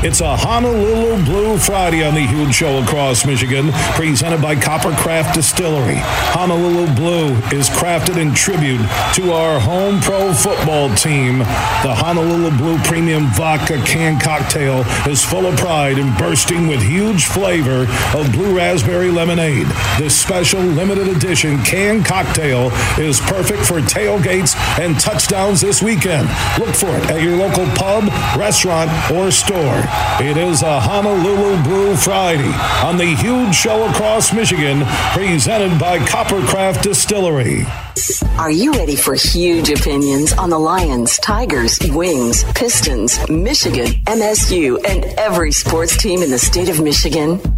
It's a Honolulu Blue Friday on the huge show across Michigan, presented by Coppercraft Distillery. Honolulu Blue is crafted in tribute to our home pro football team. The Honolulu Blue Premium Vodka Can Cocktail is full of pride and bursting with huge flavor of blue raspberry lemonade. This special limited edition can cocktail is perfect for tailgates and touchdowns this weekend. Look for it at your local pub, restaurant, or store. It is a Honolulu Blue Friday on the huge show across Michigan, presented by Coppercraft Distillery. Are you ready for huge opinions on the Lions, Tigers, Wings, Pistons, Michigan, MSU, and every sports team in the state of Michigan?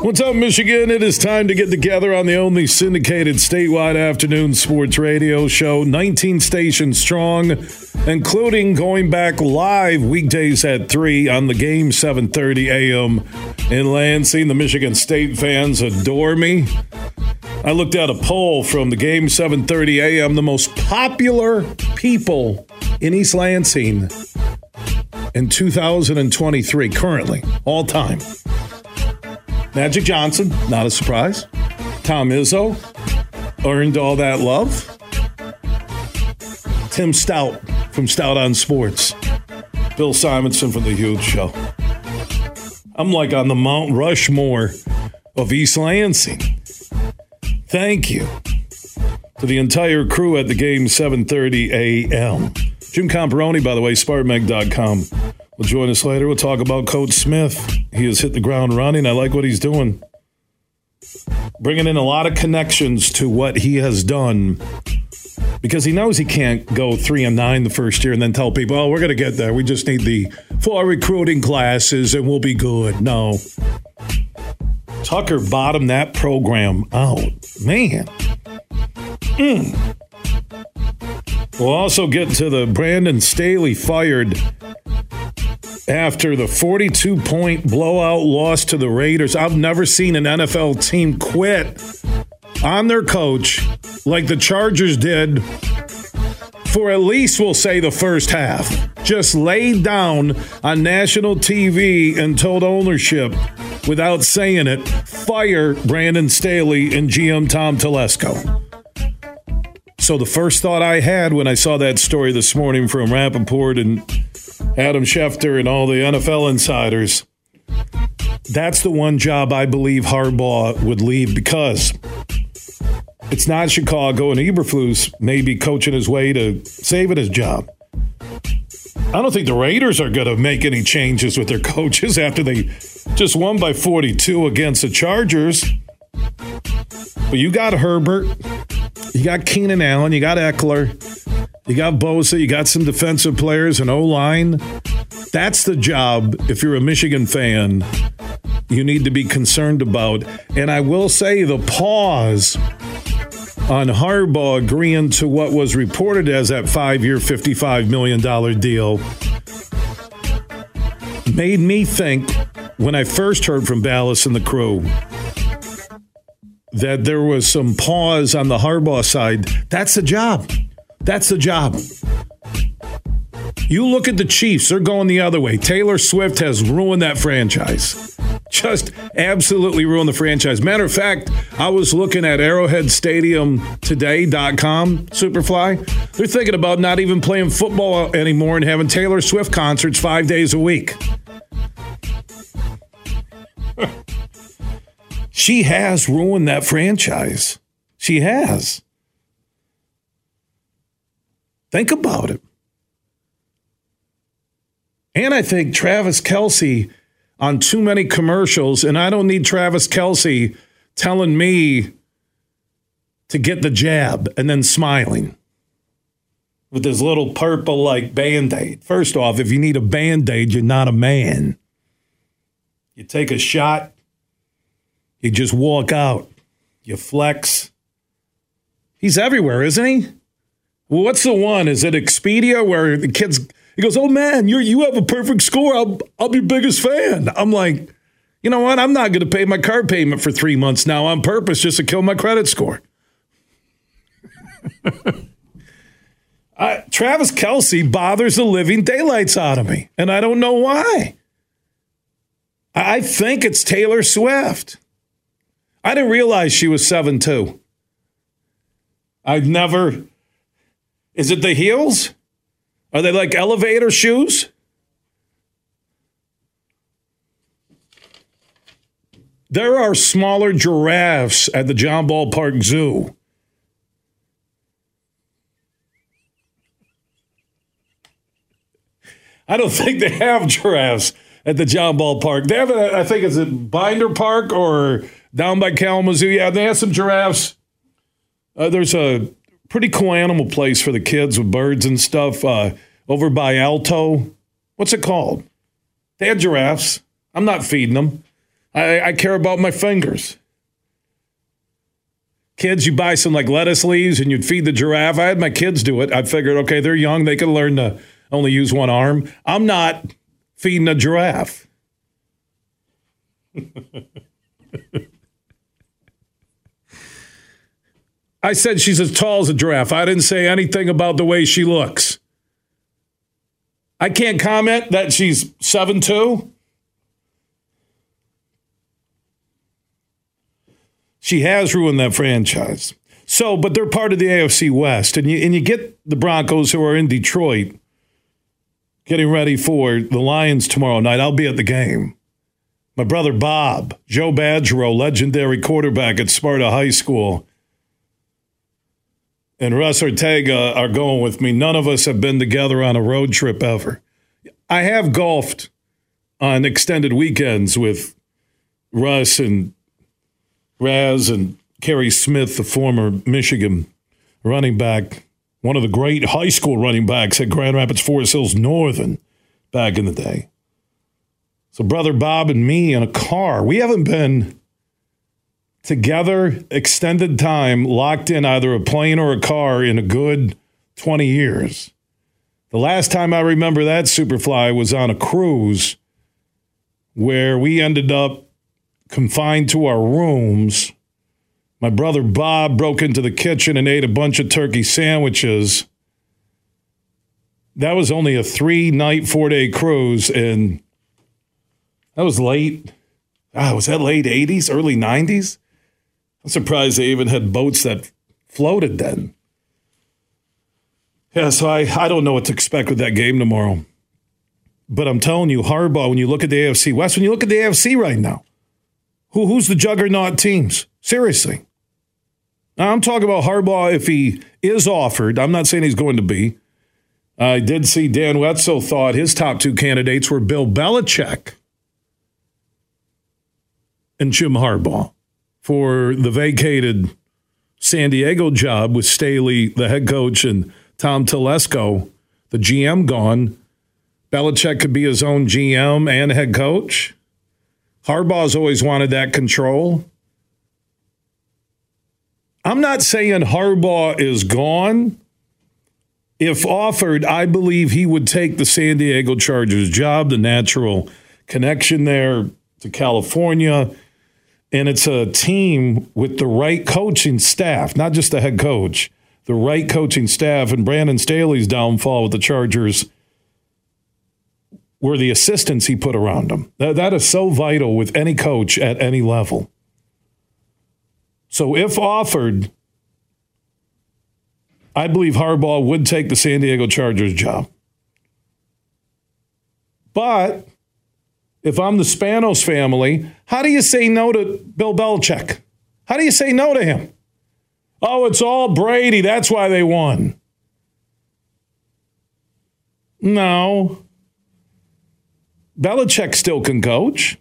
What's up, Michigan? It is time to get together on the only syndicated statewide afternoon sports radio show, 19 stations strong, including going back live weekdays at 3 on the game 7:30 a.m. in Lansing. The Michigan State fans adore me. I looked at a poll from the game 7:30 a.m. The most popular people in East Lansing in 2023, currently, all time. Magic Johnson, not a surprise. Tom Izzo earned all that love. Tim Stout from Stout on Sports. Bill Simonson from The Huge Show. I'm like on the Mount Rushmore of East Lansing. Thank you to the entire crew at the game 7:30 a.m. Jim Comparoni, by the way, SpartanMag.com. Will join us later. We'll talk about Coach Smith. He has hit the ground running. I like what he's doing. Bringing in a lot of connections to what he has done because he knows he can't go three and nine the first year and then tell people, oh, we're going to get there. We just need the four recruiting classes and we'll be good. No. Tucker bottomed that program out. Man. Mm. We'll also get to the Brandon Staley fired after the 42 point blowout loss to the Raiders. I've never seen an NFL team quit on their coach like the Chargers did for at least, we'll say, the first half. Just laid down on national TV and told ownership without saying it fire Brandon Staley and GM Tom Telesco. So the first thought I had when I saw that story this morning from Rapoport and Adam Schefter and all the NFL insiders, that's the one job I believe Harbaugh would leave because it's not Chicago, and Eberflus may be coaching his way to saving his job. I don't think the Raiders are going to make any changes with their coaches after they just won by 42 against the Chargers. But you got Herbert, you got Keenan Allen, you got Ekeler, you got Bosa, you got some defensive players and O line. That's the job if you're a Michigan fan you need to be concerned about. And I will say the pause on Harbaugh agreeing to what was reported as that five year, $55 million deal made me think when I first heard from Balas and the crew that there was some pause on the Harbaugh side. That's the job. That's the job. You look at the Chiefs, they're going the other way. Taylor Swift has ruined that franchise. Just absolutely ruined the franchise. Matter of fact, I was looking at Arrowhead Stadium today.com, Superfly. They're thinking about not even playing football anymore and having Taylor Swift concerts five days a week. she has ruined that franchise. She has. Think about it. And I think Travis Kelce on too many commercials, and I don't need Travis Kelce telling me to get the jab and then smiling. with this little purple like band aid. First off, if you need a band aid, you're not a man. You take a shot, you just walk out, you flex. He's everywhere, isn't he? Well, what's the one? Is it Expedia where the kids he goes, "Oh man, you you have a perfect score. I'll I'll be your biggest fan." I'm like, you know what? I'm not going to pay my car payment for three months now on purpose just to kill my credit score. Travis Kelce bothers the living daylights out of me, and I don't know why. I think it's Taylor Swift. I didn't realize she was seven two. I've never. Is it the heels? Are they like elevator shoes? There are smaller giraffes at the John Ball Park Zoo. I don't think they have giraffes at the John Ball Park. They have, a, I think it's at Binder Park or down by Kalamazoo. Yeah, they have some giraffes. Uh, there's a pretty cool animal place for the kids with birds and stuff uh, over by Alto. What's it called? They had giraffes. I'm not feeding them. I, I care about my fingers. Kids, you buy some like lettuce leaves and you'd feed the giraffe. I had my kids do it. I figured, okay, they're young. They can learn to only use one arm. I'm not feeding a giraffe. I said she's as tall as a giraffe. I didn't say anything about the way she looks. I can't comment that she's seven two. She has ruined that franchise. So, but they're part of the AFC West, and you and you get the Broncos who are in Detroit getting ready for the Lions tomorrow night. I'll be at the game. My brother Bob, Joe Badgerow, legendary quarterback at Sparta High School, and Russ Ortega are going with me. None of us have been together on a road trip ever. I have golfed on extended weekends with Russ and Raz and Kerry Smith, the former Michigan running back one of the great high school running backs at Grand Rapids Forest Hills Northern back in the day. So, brother Bob and me in a car, we haven't been together extended time, locked in either a plane or a car in a good 20 years. The last time I remember that Superfly was on a cruise where we ended up confined to our rooms my brother Bob broke into the kitchen and ate a bunch of turkey sandwiches. That was only a three night, four day cruise, and that was late. Ah, was that late 80s, early 90s? I'm surprised they even had boats that floated then. Yeah, so I, I don't know what to expect with that game tomorrow. But I'm telling you, Harbaugh, when you look at the AFC West, when you look at the AFC right now, who, who's the juggernaut teams? Seriously. Now, I'm talking about Harbaugh if he is offered. I'm not saying he's going to be. I did see Dan Wetzel thought his top two candidates were Bill Belichick and Jim Harbaugh for the vacated San Diego job with Staley, the head coach, and Tom Telesco, the GM, gone. Belichick could be his own GM and head coach. Harbaugh's always wanted that control. I'm not saying Harbaugh is gone. If offered, I believe he would take the San Diego Chargers job, the natural connection there to California. And it's a team with the right coaching staff, not just the head coach, the right coaching staff. And Brandon Staley's downfall with the Chargers were the assistants he put around him. That, that is so vital with any coach at any level. So if offered, I believe Harbaugh would take the San Diego Chargers job. But if I'm the Spanos family, how do you say no to Bill Belichick? How do you say no to him? Oh, it's all Brady. That's why they won. No. Belichick still can coach.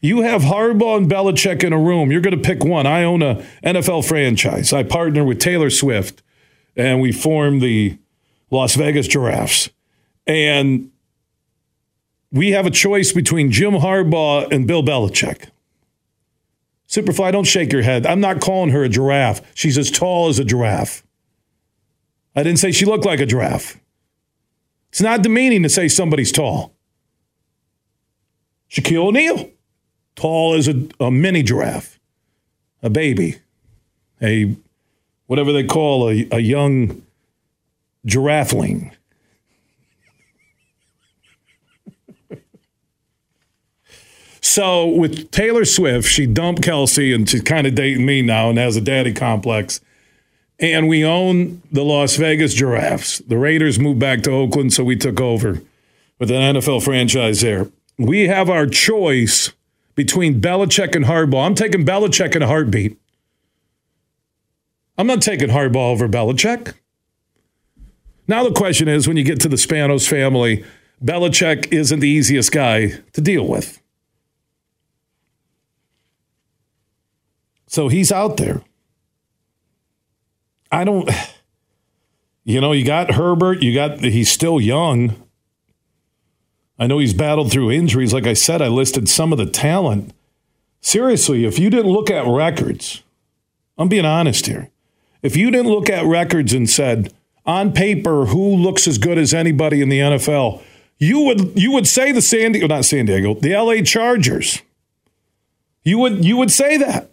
You have Harbaugh and Belichick in a room. You're going to pick one. I own a NFL franchise. I partner with Taylor Swift, and we form the Las Vegas Giraffes. And we have a choice between Jim Harbaugh and Bill Belichick. Superfly, don't shake your head. I'm not calling her a giraffe. She's as tall as a giraffe. I didn't say she looked like a giraffe. It's not demeaning to say somebody's tall. Shaquille O'Neal, tall as a, a mini giraffe, a baby, a whatever they call a, a young giraffeling. So with Taylor Swift, she dumped Kelce and she's kind of dating me now and has a daddy complex. And we own the Las Vegas Giraffes. The Raiders moved back to Oakland, so we took over with an NFL franchise there. We have our choice between Belichick and Harbaugh. I'm taking Belichick in a heartbeat. I'm not taking Harbaugh over Belichick. Now the question is when you get to the Spanos family, Belichick isn't the easiest guy to deal with. So he's out there. I don't, you know, you got Herbert, you got, he's still young. I know he's battled through injuries. Like I said, I listed some of the talent. Seriously, if you didn't look at records, I'm being honest here. If you didn't look at records and said, on paper, who looks as good as anybody in the NFL, you would you would say the San Diego, not San Diego, the LA Chargers. You would you would say that.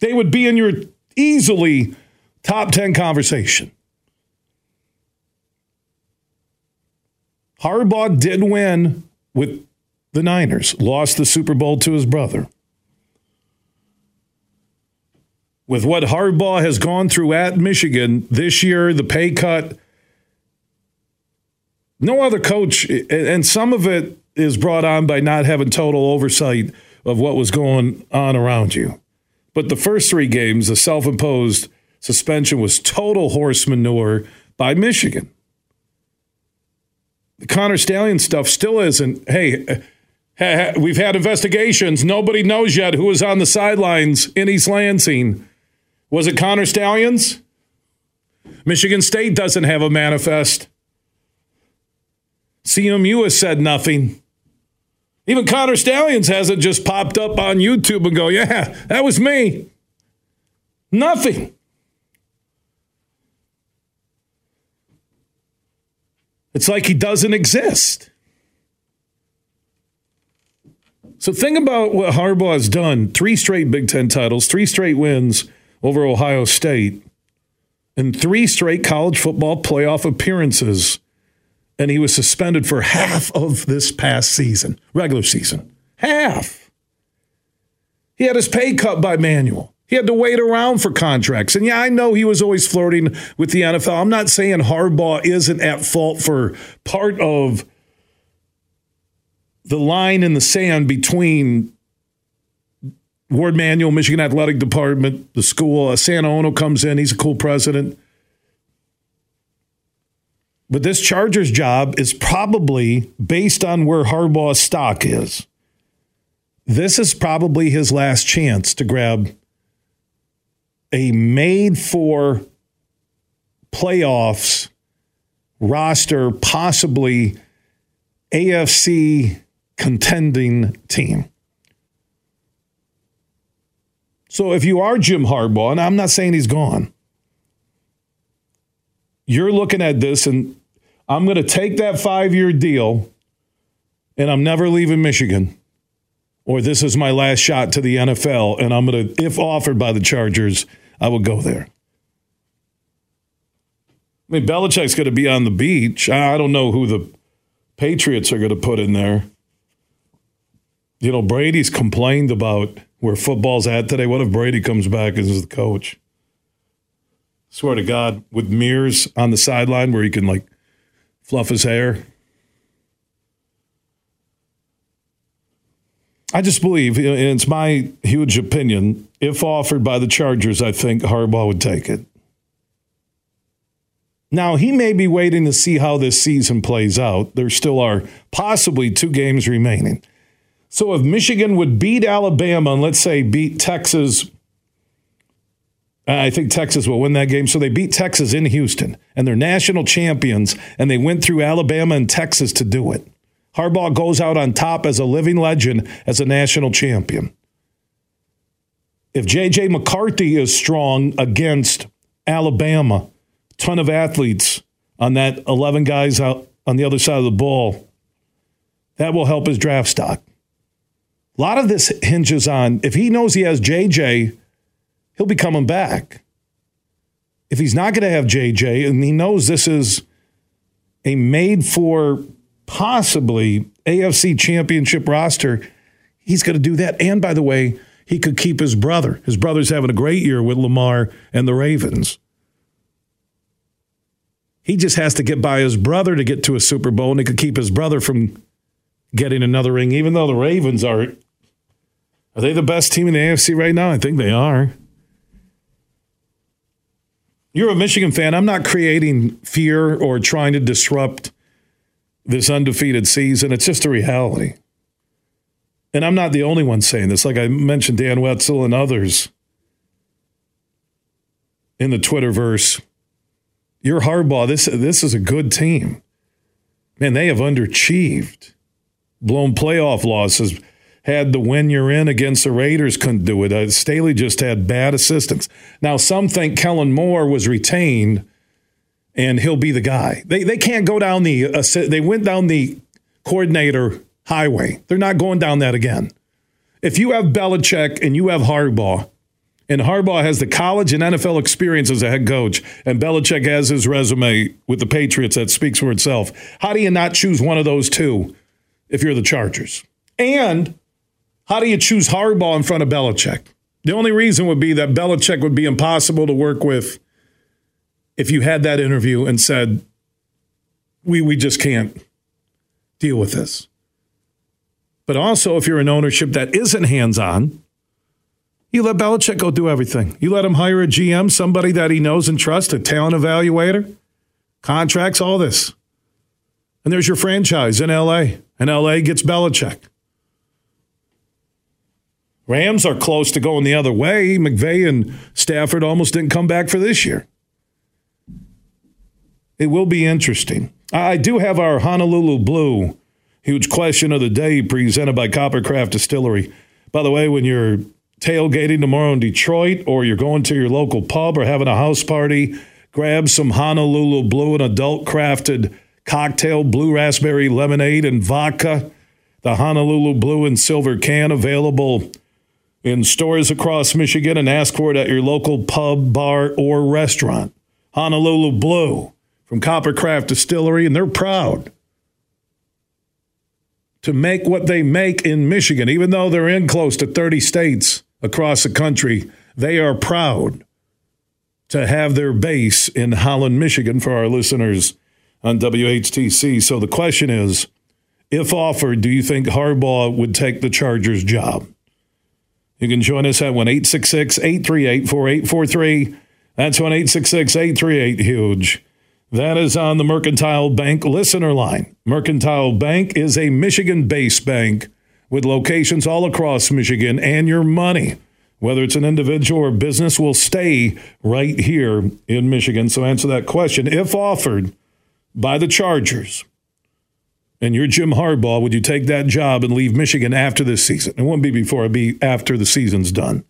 They would be in your easily top 10 conversation. Harbaugh did win with the Niners, lost the Super Bowl to his brother. With what Harbaugh has gone through at Michigan this year, the pay cut, no other coach, and some of it is brought on by not having total oversight of what was going on around you. But the first three games, the self imposed suspension was total horse manure by Michigan. The Connor Stalion stuff still isn't. Hey, we've had investigations. Nobody knows yet who was on the sidelines in East Lansing. Was it Connor Stalions? Michigan State doesn't have a manifest. CMU has said nothing. Even Connor Stalions hasn't just popped up on YouTube and go, yeah, that was me. Nothing. It's like he doesn't exist. So think about what Harbaugh has done three straight Big Ten titles, three straight wins over Ohio State, and three straight college football playoff appearances and he was suspended for half of this past season, regular season. Half. He had his pay cut by Manuel. He had to wait around for contracts. And yeah, I know he was always flirting with the NFL. I'm not saying Harbaugh isn't at fault for part of the line in the sand between Warde Manuel, Michigan Athletic Department, the school. Uh, Santa Ono comes in. He's a cool president. But this Chargers job is probably based on where Harbaugh's stock is. This is probably his last chance to grab a made for playoffs roster, possibly AFC contending team. So if you are Jim Harbaugh, and I'm not saying he's gone, you're looking at this and I'm going to take that five year deal and I'm never leaving Michigan. Or this is my last shot to the NFL, and I'm going to, if offered by the Chargers, I will go there. I mean, Belichick's going to be on the beach. I don't know who the Patriots are going to put in there. You know, Brady's complained about where football's at today. What if Brady comes back as the coach? Swear to God, with mirrors on the sideline where he can like fluff his hair. I just believe, and it's my huge opinion, if offered by the Chargers, I think Harbaugh would take it. Now, he may be waiting to see how this season plays out. There still are possibly two games remaining. So if Michigan would beat Alabama and let's say beat Texas, I think Texas will win that game. So they beat Texas in Houston and they're national champions and they went through Alabama and Texas to do it. Harbaugh goes out on top as a living legend as a national champion. If J.J. McCarthy is strong against Alabama, ton of athletes on that 11 guys out on the other side of the ball, that will help his draft stock. A lot of this hinges on if he knows he has JJ, he'll be coming back. If he's not going to have JJ and he knows this is a made for possibly AFC championship roster, he's going to do that. And by the way, he could keep his brother. His brother's having a great year with Lamar and the Ravens. He just has to get by his brother to get to a Super Bowl, and he could keep his brother from getting another ring, even though the Ravens are are they the best team in the AFC right now? I think they are. You're a Michigan fan. I'm not creating fear or trying to disrupt this undefeated season. It's just a reality. And I'm not the only one saying this. Like I mentioned, Dan Wetzel and others in the Twitterverse. You're Harbaugh. This this is a good team. Man, they have underachieved. Blown playoff losses had the win you're in against the Raiders, couldn't do it. Uh, Staley just had bad assistance. Now, some think Kellen Moore was retained and he'll be the guy. They, they can't go down the, uh, they went down the coordinator highway. They're not going down that again. If you have Belichick and you have Harbaugh, and Harbaugh has the college and NFL experience as a head coach, and Belichick has his resume with the Patriots that speaks for itself. How do you not choose one of those two if you're the Chargers? And how do you choose Harbaugh in front of Belichick? The only reason would be that Belichick would be impossible to work with if you had that interview and said, we, we just can't deal with this. But also, if you're an ownership that isn't hands on, you let Belichick go do everything. You let him hire a GM, somebody that he knows and trusts, a talent evaluator, contracts, all this. And there's your franchise in LA, and LA gets Belichick. Rams are close to going the other way. McVay and Stafford almost didn't come back for this year. It will be interesting. I do have our Honolulu Blue huge question of the day presented by Coppercraft Distillery. By the way, when you're tailgating tomorrow in Detroit or you're going to your local pub or having a house party, grab some Honolulu Blue, an adult crafted cocktail, blue raspberry lemonade, and vodka. The Honolulu Blue and Silver can available in stores across Michigan and ask for it at your local pub, bar, or restaurant. Honolulu Blue from Coppercraft Distillery, and they're proud to make what they make in Michigan, even though they're in close to 30 states across the country. They are proud to have their base in Holland, Michigan for our listeners on WHTC. So the question is if offered, do you think Harbaugh would take the Chargers job? You can join us at 1 838 4843. That's 1 838 Huge. That is on the Mercantile Bank listener line. Mercantile Bank is a Michigan based bank with locations all across Michigan, and your money, whether it's an individual or business, will stay right here in Michigan. So answer that question. If offered by the Chargers, and you're Jim Harbaugh, would you take that job and leave Michigan after this season? It won't be before, it'll be after the season's done.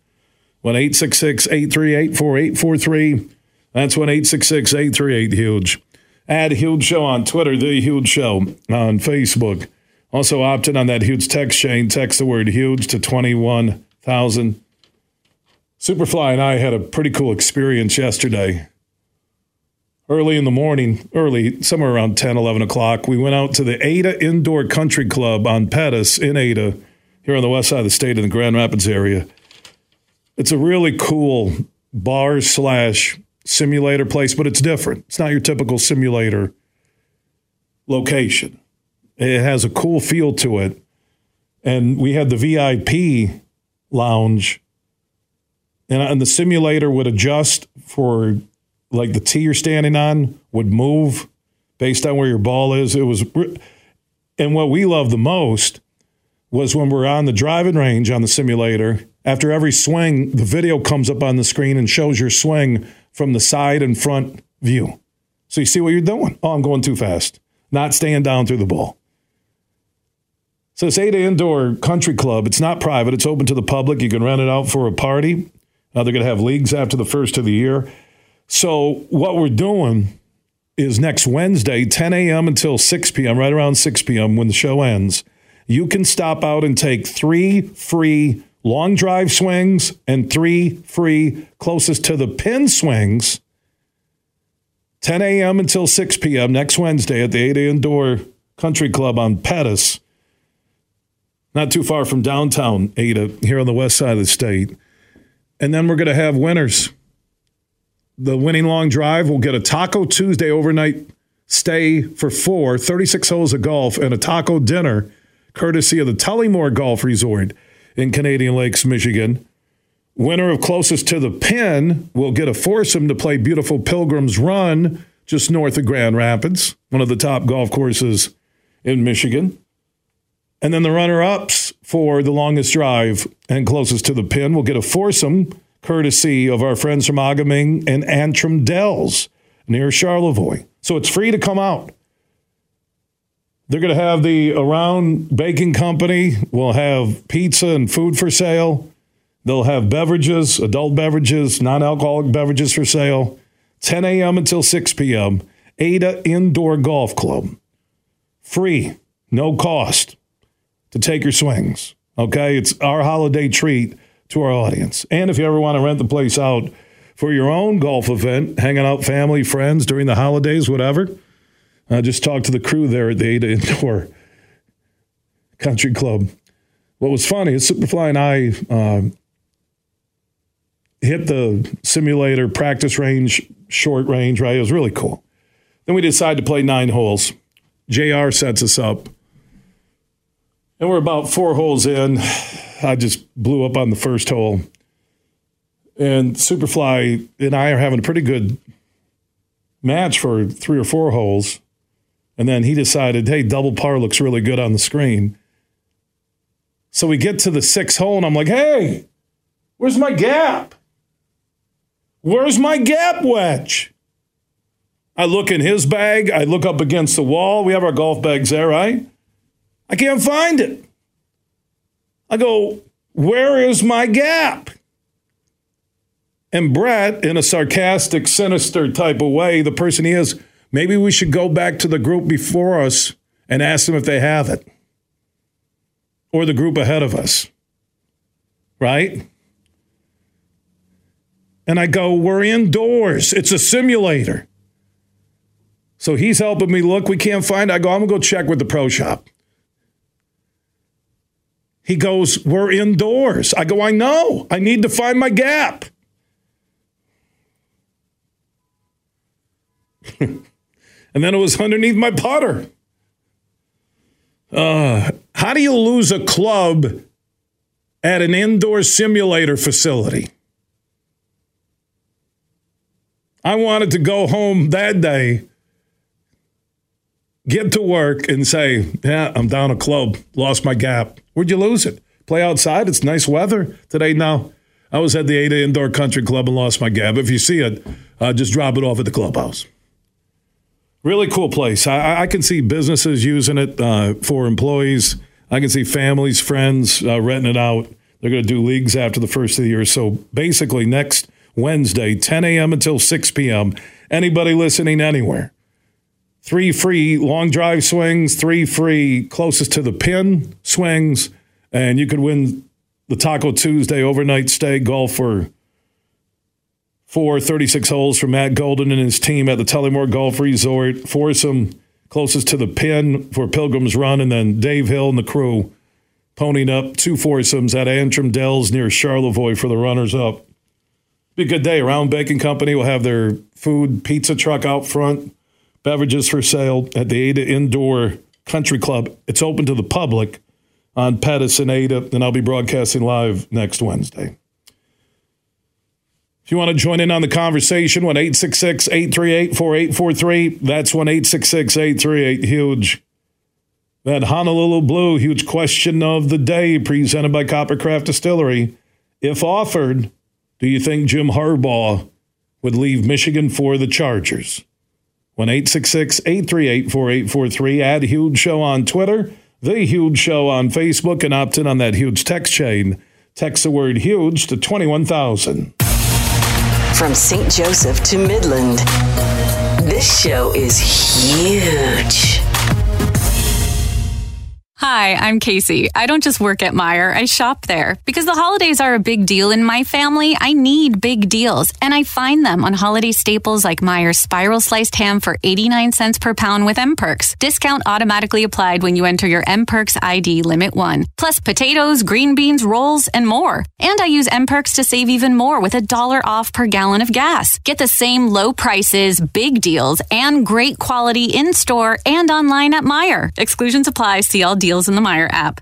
1 838 4843. That's 1 838 Huge. Add Huge Show on Twitter, The Huge Show on Facebook. Also opted on that huge text chain. Text the word huge to 21,000. Superfly and I had a pretty cool experience yesterday early in the morning, early, somewhere around 10, 11 o'clock, we went out to the Ada Indoor Country Club on Pettis in Ada, here on the west side of the state in the Grand Rapids area. It's a really cool bar slash simulator place, but it's different. It's not your typical simulator location. It has a cool feel to it. And we had the VIP lounge, and, uh, and the simulator would adjust for like the tee you're standing on would move based on where your ball is. It was, and what we love the most was when we're on the driving range on the simulator. After every swing, the video comes up on the screen and shows your swing from the side and front view. So you see what you're doing. Oh, I'm going too fast. Not staying down through the ball. So it's Ada Indoor Country Club. It's not private. It's open to the public. You can rent it out for a party. Uh, they're going to have leagues after the first of the year. So what we're doing is next Wednesday, 10 a.m. until 6 p.m., right around 6 p.m. when the show ends. You can stop out and take three free long drive swings and three free closest to the pin swings. 10 a.m. until 6 p.m. next Wednesday at the Ada Indoor Country Club on Pettis, not too far from downtown Ada, here on the west side of the state. And then we're going to have winners. The winning long drive will get a Taco Tuesday overnight stay for four, 36 holes of golf, and a taco dinner courtesy of the Tullymore Golf Resort in Canadian Lakes, Michigan. Winner of closest to the pin will get a foursome to play beautiful Pilgrim's Run just north of Grand Rapids, one of the top golf courses in Michigan. And then the runner ups for the longest drive and closest to the pin will get a foursome courtesy of our friends from A-Ga-Ming and Antrim Dells near Charlevoix. So it's free to come out. They're going to have the Around Baking Company. We'll have pizza and food for sale. They'll have beverages, adult beverages, non alcoholic beverages for sale. 10 a.m. until 6 p.m. Ada Indoor Golf Club. Free, no cost to take your swings. Okay? It's our holiday treat to our audience. And if you ever want to rent the place out for your own golf event, hanging out family, friends during the holidays, whatever, uh, just talk to the crew there at the Ada Indoor Country Club. What was funny is Superfly and I uh, hit the simulator practice range, short range, right? It was really cool. Then we decided to play nine holes. JR sets us up. And we're about four holes in. I just blew up on the first hole. And Superfly and I are having a pretty good match for three or four holes. And then he decided, hey, double par looks really good on the screen. So we get to the sixth hole, and I'm like, hey, where's my gap? Where's my gap wedge? I look in his bag. I look up against the wall. We have our golf bags there, right? I can't find it. I go, Where is my gap? And Brett, in a sarcastic, sinister type of way, the person he is, maybe we should go back to the group before us and ask them if they have it or the group ahead of us. Right? And I go, We're indoors. It's a simulator. So he's helping me look. We can't find it. I go, I'm to go check with the pro shop. He goes, We're indoors. I go, I know. I need to find my gap. and then it was underneath my putter. Uh, how do you lose a club at an indoor simulator facility? I wanted to go home that day, get to work, and say, Yeah, I'm down a club, lost my gap. Where'd you lose it? Play outside. It's nice weather today. Now, I was at the Ada Indoor Country Club and lost my gap. If you see it, uh, just drop it off at the clubhouse. Really cool place. I, I can see businesses using it uh, for employees. I can see families, friends uh, renting it out. They're going to do leagues after the first of the year. So basically, next Wednesday, 10 a.m. until 6 p.m. Anybody listening anywhere, three free long drive swings, three free closest to the pin swings, and you could win the Taco Tuesday overnight stay golf for four 36 holes for Matt Golden and his team at the Tullymore Golf Resort. Foursome closest to the pin for Pilgrim's Run, and then Dave Hill and the crew ponying up two foursomes at Antrim Dells near Charlevoix for the runners up. Be a good day. Around Baking Company will have their food pizza truck out front, beverages for sale at the Ada Indoor Country Club. It's open to the public on Pettis and Ada, and I'll be broadcasting live next Wednesday. If you want to join in on the conversation, 1 838 4843. That's 1 838 Huge. That Honolulu Blue huge question of the day presented by Coppercraft Distillery. If offered, do you think Jim Harbaugh would leave Michigan for the Chargers? 1 838 4843. Add Huge Show on Twitter, The Huge Show on Facebook, and opt in on that huge text chain. Text the word huge to 21,000. From St. Joseph to Midland, this show is huge. Hi, I'm Casey. I don't just work at Meijer, I shop there. Because the holidays are a big deal in my family, I need big deals. And I find them on holiday staples like Meijer's spiral sliced ham for 89 cents per pound with M Perks. Discount automatically applied when you enter your M Perks ID limit one. Plus potatoes, green beans, rolls, and more. And I use M Perks to save even more with a dollar off per gallon of gas. Get the same low prices, big deals, and great quality in store and online at Meijer. Exclusions apply. See all deals in the Meijer app.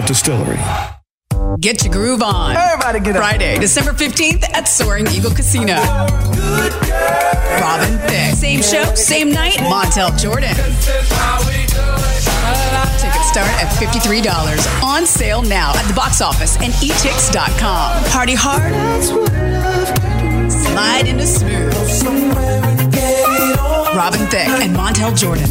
Distillery. Get your groove on. Everybody get up. Friday, December 15th at Soaring Eagle Casino. Robin Thicke. Same show, same night, Montel Jordan. Tickets start at $53. On sale now at the box office and etix.com. Party hard. Slide into smooth. Robin Thicke and Montel Jordan.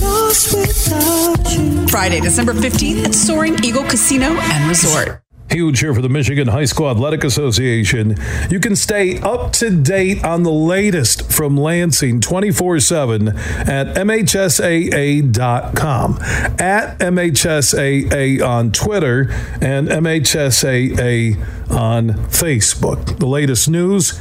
Friday, December 15th at Soaring Eagle Casino and Resort. Huge here for the Michigan High School Athletic Association. You can stay up to date on the latest from Lansing 24 7 at MHSAA.com, at MHSAA on Twitter, and MHSAA on Facebook. The latest news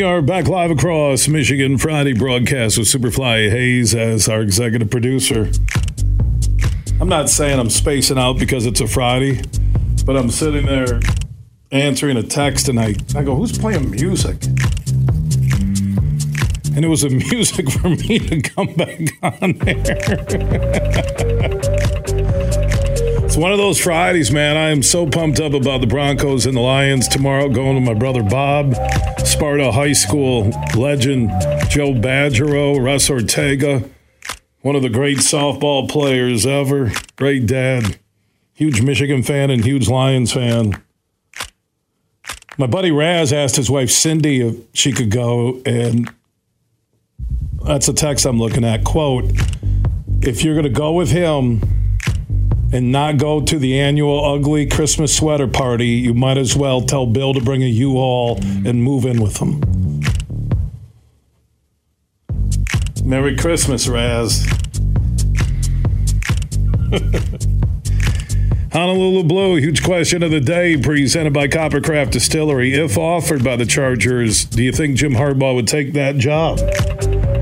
We are back live across Michigan Friday broadcast with Superfly Hayes as our executive producer. I'm not saying I'm spacing out because it's a Friday, but I'm sitting there answering a text and I, I go, Who's playing music? And it was a music for me to come back on there. One of those Fridays, man. I am so pumped up about the Broncos and the Lions tomorrow. Going to my brother Bob, Sparta High School legend Joe Badgero, Russ Ortega, one of the great softball players ever. Great dad, huge Michigan fan and huge Lions fan. My buddy Raz asked his wife Cindy if she could go, and that's a text I'm looking at. Quote, if you're going to go with him, and not go to the annual ugly Christmas sweater party, you might as well tell Bill to bring a U-Haul and move in with him. Merry Christmas, Raz. Honolulu Blue, huge question of the day, presented by Coppercraft Distillery. If offered by the Chargers, do you think Jim Harbaugh would take that job?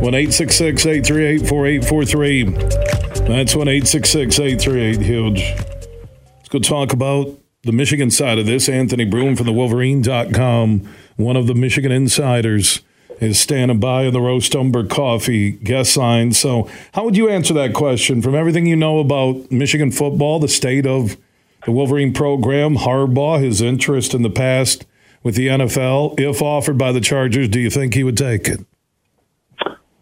1 838 4843. That's 1 838 Huge. Let's go talk about the Michigan side of this. Anthony Broome from the Wolverine.com, one of the Michigan insiders, is standing by on the Roast Umber Coffee guest line. So, how would you answer that question from everything you know about Michigan football, the state of the Wolverine program, Harbaugh, his interest in the past with the NFL? If offered by the Chargers, do you think he would take it?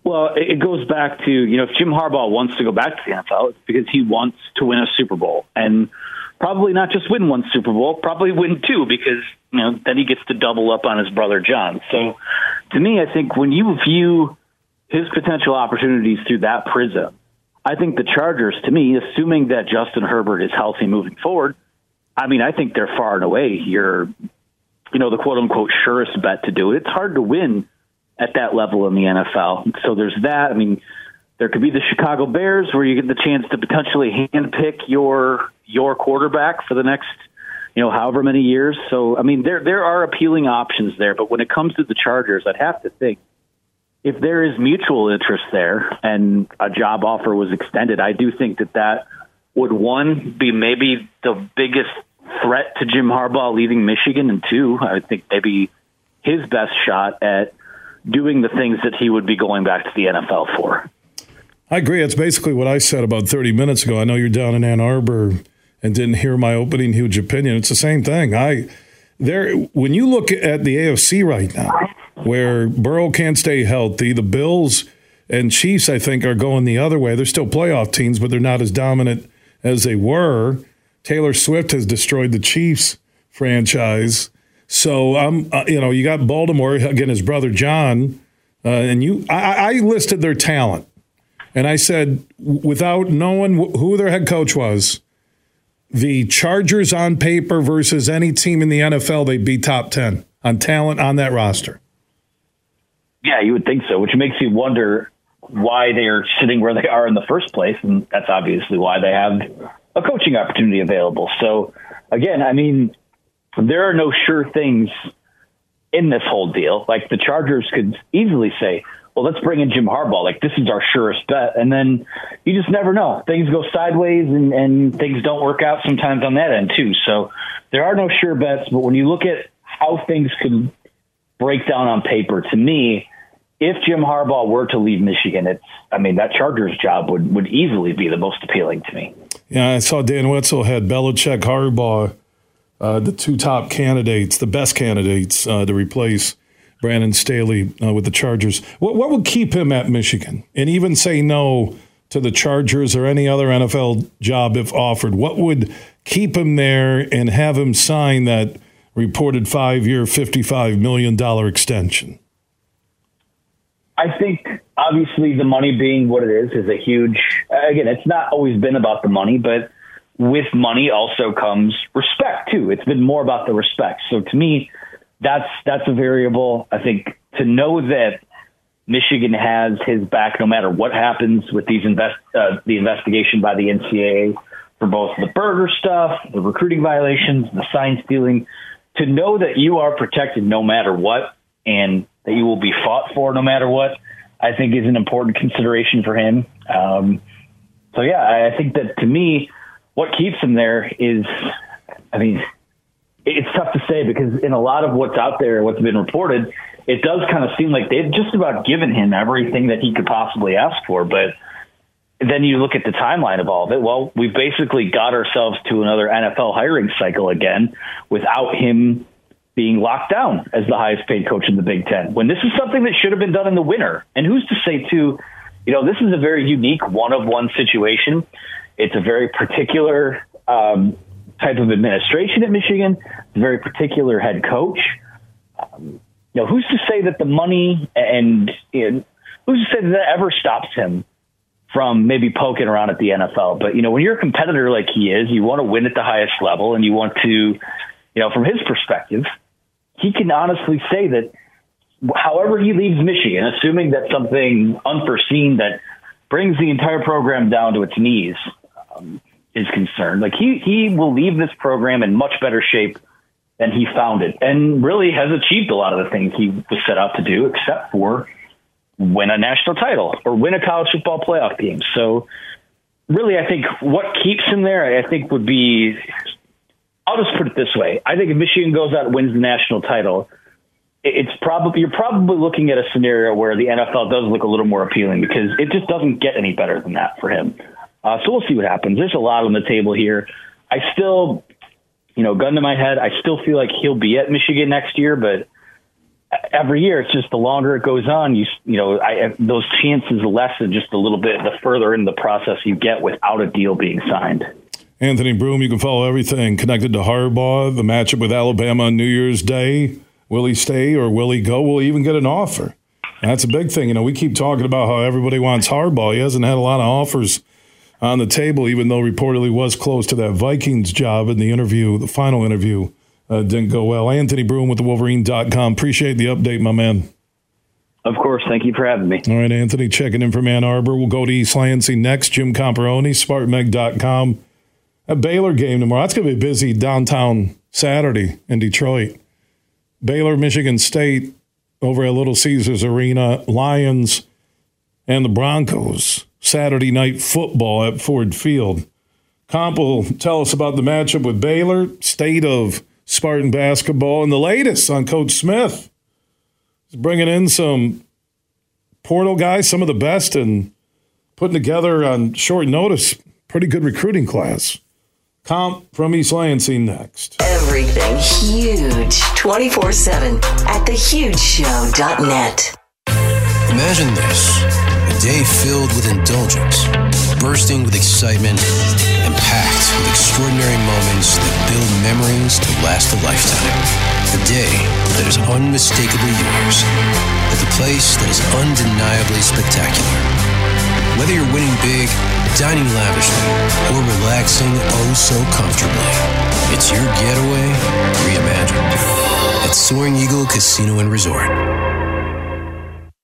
Well, it goes back to, you know, if Jim Harbaugh wants to go back to the NFL, it's because he wants to win a Super Bowl. And probably not just win one Super Bowl, probably win two because, you know, then he gets to double up on his brother John. So to me, I think when you view his potential opportunities through that prism, I think the Chargers, to me, assuming that Justin Herbert is healthy moving forward, I mean, I think they're far and away your, you know, the quote unquote surest bet to do it. It's hard to win at that level in the NFL. So there's that. I mean, there could be the Chicago Bears where you get the chance to potentially handpick your your quarterback for the next, you know, however many years. So I mean, there there are appealing options there, but when it comes to the Chargers, I'd have to think if there is mutual interest there and a job offer was extended, I do think that that would one be maybe the biggest threat to Jim Harbaugh leaving Michigan, and two, I would think maybe his best shot at doing the things that he would be going back to the NFL for. I agree. It's basically what I said about 30 minutes ago. I know you're down in Ann Arbor and didn't hear my opening huge opinion. It's the same thing. I there when you look at the AFC right now, where Burrow can't stay healthy, the Bills and Chiefs, I think, are going the other way. They're still playoff teams, but they're not as dominant as they were. Taylor Swift has destroyed the Chiefs franchise. So I'm, uh, you know, you got Baltimore again. His brother John, uh, and you. I, I listed their talent, and I said without knowing who their head coach was, the Chargers on paper versus any team in the NFL, they'd be top ten on talent on that roster. Yeah, you would think so, which makes you wonder why they're sitting where they are in the first place, and that's obviously why they have a coaching opportunity available. So, again, I mean, there are no sure things in this whole deal. Like the Chargers could easily say, well, let's bring in Jim Harbaugh. Like this is our surest bet. And then you just never know. Things go sideways and, and things don't work out sometimes on that end too. So there are no sure bets. But when you look at how things could break down on paper, to me, if Jim Harbaugh were to leave Michigan, it's I mean that Chargers job would would easily be the most appealing to me. Yeah, I saw Dan Wetzel had Belichick, Harbaugh uh, the two top candidates, the best candidates uh, to replace Brandon Staley uh, with the Chargers. What, what would keep him at Michigan and even say no to the Chargers or any other NFL job if offered? What would keep him there and have him sign that reported five year, $55 million extension? I think obviously the money being what it is is a huge, again, it's not always been about the money, but with money also comes respect too. It's been more about the respect. So to me, that's that's a variable. I think to know that Michigan has his back no matter what happens with these invest uh, the investigation by the NCAA for both the burger stuff, the recruiting violations, the sign stealing. To know that you are protected no matter what, and that you will be fought for no matter what, I think is an important consideration for him. Um, so yeah, I think that to me, what keeps him there is, I mean, it's tough to say because in a lot of what's out there, what's been reported, it does kind of seem like they've just about given him everything that he could possibly ask for. But then you look at the timeline of all of it. Well, we've basically got ourselves to another NFL hiring cycle again without him being locked down as the highest paid coach in the Big Ten. When this is something that should have been done in the winter. And who's to say, too, you know, this is a very unique one of one situation. It's a very particular um, type of administration at Michigan, a very particular head coach. Um, you know, who's to say that the money and know, who's to say that, that ever stops him from maybe poking around at the NFL? But you know, when you're a competitor like he is, you want to win at the highest level, and you want to, you know, from his perspective, he can honestly say that. However, he leaves Michigan, assuming that something unforeseen that brings the entire program down to its knees, um, is concerned. Like he he will leave this program in much better shape than he found it, and really has achieved a lot of the things he was set out to do, except for win a national title or win a college football playoff game. So really, I think what keeps him there, I think would be. I'll just put it this way: I think if Michigan goes out and wins the national title, it's probably you're probably looking at a scenario where the NFL does look a little more appealing because it just doesn't get any better than that for him. Uh, so we'll see what happens. There's a lot on the table here. I still, you know, gun to my head, I still feel like he'll be at Michigan next year, but every year it's just the longer it goes on, you you know, I, those chances lessen just a little bit the further in the process you get without a deal being signed. Anthony Broome, you can follow everything connected to Harbaugh, the matchup with Alabama on New Year's Day. Will he stay or will he go? Will he even get an offer? That's a big thing. You know, we keep talking about how everybody wants Harbaugh. He hasn't had a lot of offers on the table, even though reportedly was close to that Vikings job in the interview, the final interview uh, didn't go well. Anthony Broome with the Wolverine.com. Appreciate the update, my man. Of course. Thank you for having me. All right, Anthony, checking in from Ann Arbor. We'll go to East Lansing next. Jim Comparoni, SpartanMag.com. A Baylor game tomorrow. That's going to be busy downtown Saturday in Detroit. Baylor, Michigan State over at Little Caesars Arena, Lions, and the Broncos. Saturday night football at Ford Field. Comp will tell us about the matchup with Baylor, state of Spartan basketball, and the latest on Coach Smith. He's bringing in some portal guys, some of the best, and putting together on short notice pretty good recruiting class. Comp from East Lansing next. Everything huge 24 7 at thehugeshow.net. Imagine this a day filled with indulgence, bursting with excitement, and packed with extraordinary moments that build memories to last a lifetime. A day that is unmistakably yours, at the place that is undeniably spectacular. Whether you're winning big, dining lavishly, or relaxing oh so comfortably, it's your getaway reimagined at Soaring Eagle Casino and Resort.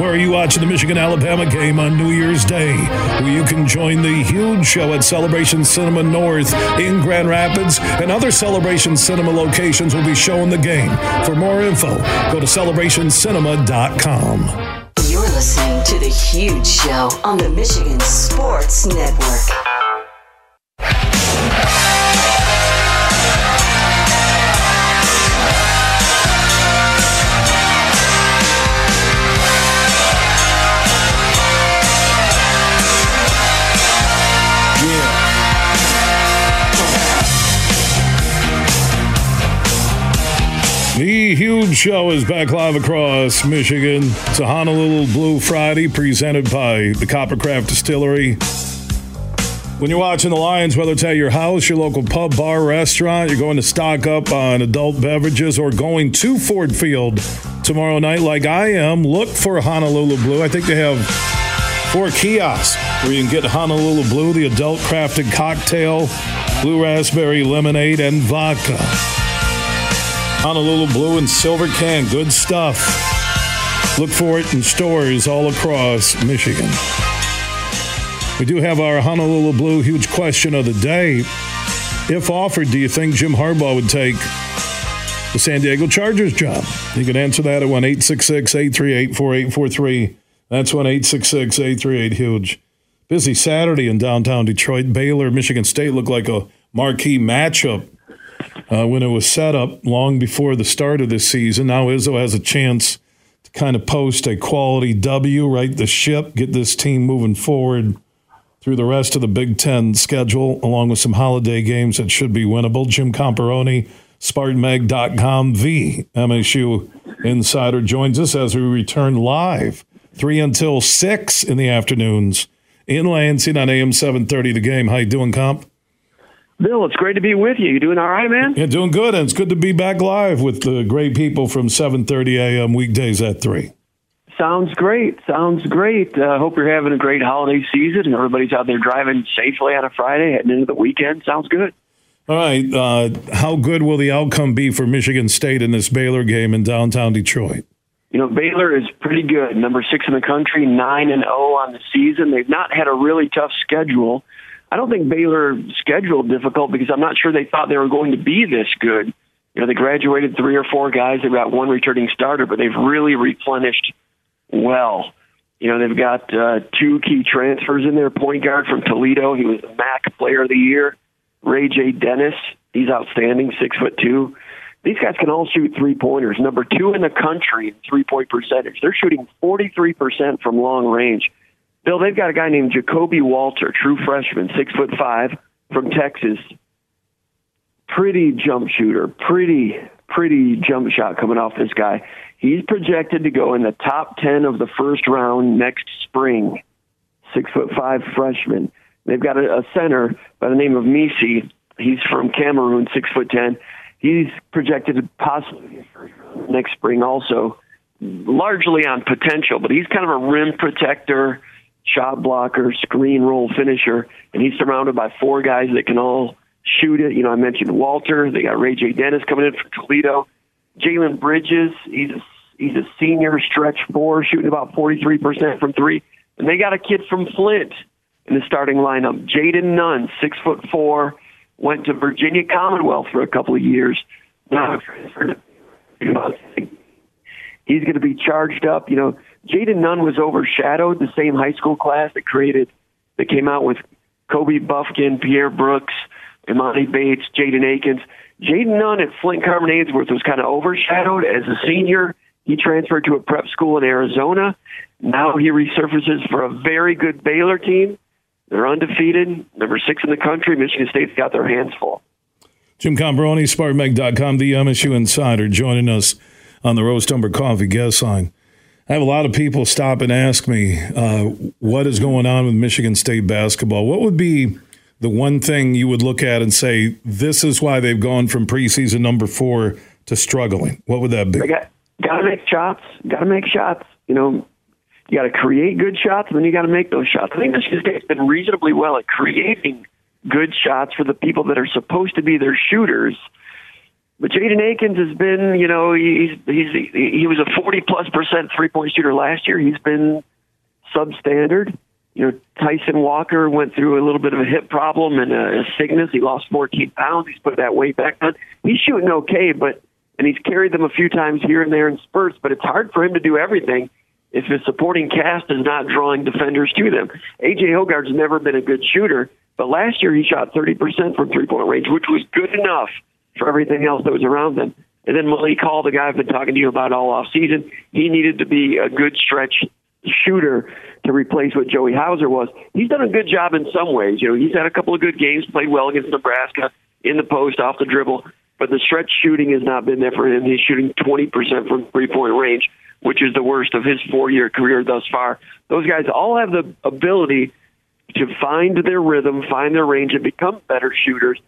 Where are you watching the Michigan Alabama game on New Year's Day? Where you can join the huge show at Celebration Cinema North in Grand Rapids, and other Celebration Cinema locations will be showing the game. For more info, go to celebrationcinema.com. You're listening to The Huge Show on the Michigan Sports Network. The huge show is back live across Michigan. It's a Honolulu Blue Friday presented by the Coppercraft Distillery. When you're watching the Lions, whether it's at your house, your local pub, bar, restaurant, you're going to stock up on adult beverages or going to Ford Field tomorrow night, like I am, look for Honolulu Blue. I think they have four kiosks where you can get Honolulu Blue, the adult crafted cocktail, blue raspberry lemonade, and vodka. Honolulu Blue and Silver Can. Good stuff. Look for it in stores all across Michigan. We do have our Honolulu Blue huge question of the day. If offered, do you think Jim Harbaugh would take the San Diego Chargers job? You can answer that at 1 838 4843. That's 1 838 huge. busy Saturday in downtown Detroit. Baylor, Michigan State looked like a marquee matchup uh, when it was set up long before the start of this season. Now Izzo has a chance to kind of post a quality W, right the ship, get this team moving forward through the rest of the Big Ten schedule, along with some holiday games that should be winnable. Jim Comparoni, SpartanMag.com, the MSU insider, joins us as we return live, 3 until 6 in the afternoons in Lansing on AM 730 The Game. How you doing, Comp? Bill, it's great to be with you. You doing all right, man? Yeah, doing good, and it's good to be back live with the great people from 7:30 a.m. weekdays at three. Sounds great. Sounds great. Uh, hope you're having a great holiday season and everybody's out there driving safely on a Friday, heading into the weekend. Sounds good. All right. Uh, how good will the outcome be for Michigan State in this Baylor game in downtown Detroit? You know, Baylor is pretty good. Number six in the country, nine and zero oh on the season. They've not had a really tough schedule. I don't think Baylor scheduled difficult because I'm not sure they thought they were going to be this good. You know, they graduated three or four guys. They've got one returning starter, but they've really replenished well. You know, they've got uh, two key transfers in there. Point guard from Toledo, he was the MAC Player of the Year. Ray J. Dennis, he's outstanding, six foot two. These guys can all shoot three pointers. Number two in the country in three point percentage. They're shooting 43% from long range. Bill, they've got a guy named Ja'Kobe Walter, true freshman, six foot five from Texas. Pretty jump shooter, pretty, pretty jump shot coming off this guy. He's projected to go in the top 10 of the first round next spring. Six foot five freshman. They've got a, a center by the name of Missi. He's from Cameroon, six foot 10. He's projected to possibly next spring also, largely on potential, but he's kind of a rim protector shot blocker, screen roll finisher, and he's surrounded by four guys that can all shoot it. You know, I mentioned Walter. They got Ray J. Dennis coming in from Toledo. Jalen Bridges, he's a, he's a senior stretch four, shooting about 43% from three. And they got a kid from Flint in the starting lineup, Jayden Nunn, six foot four, went to Virginia Commonwealth for a couple of years. Now he's going to be charged up. You know, Jayden Nunn was overshadowed, the same high school class that created, that came out with Kobe Bufkin, Pierre Brooks, Emoni Bates, Jaden Akins. Jayden Nunn at Flint Carman Ainsworth was kind of overshadowed as a senior. He transferred to a prep school in Arizona. Now he resurfaces for a very good Baylor team. They're undefeated, number six in the country. Michigan State's got their hands full. Jim Comparoni, SpartanMag.com, the MSU Insider, joining us on the Roast Umber Coffee guest line. I have a lot of people stop and ask me uh, what is going on with Michigan State basketball. What would be the one thing you would look at and say this is why they've gone from preseason number four to struggling? What would that be? Got, got to make shots. Got to make shots. You know, you got to create good shots, and then you got to make those shots. I think Michigan State's been reasonably well at creating good shots for the people that are supposed to be their shooters but Jaden Akins has been, you know, he's he's he was a 40 plus percent three point shooter last year. He's been substandard. You know, Tyson Walker went through a little bit of a hip problem and a, a sickness. He lost 14 pounds. He's put that weight back on. He's shooting okay, but and he's carried them a few times here and there in spurts. But it's hard for him to do everything if his supporting cast is not drawing defenders to them. AJ Hoggard's never been a good shooter, but last year he shot 30% from three point range, which was good enough for everything else that was around them. And then Malik Hall, the guy I've been talking to you about all off season, he needed to be a good stretch shooter to replace what Joey Hauser was. He's done a good job in some ways. You know, he's had a couple of good games, played well against Nebraska in the post, off the dribble, but the stretch shooting has not been there for him. He's shooting 20% from three point range, which is the worst of his four year career thus far. Those guys all have the ability to find their rhythm, find their range, and become better shooters.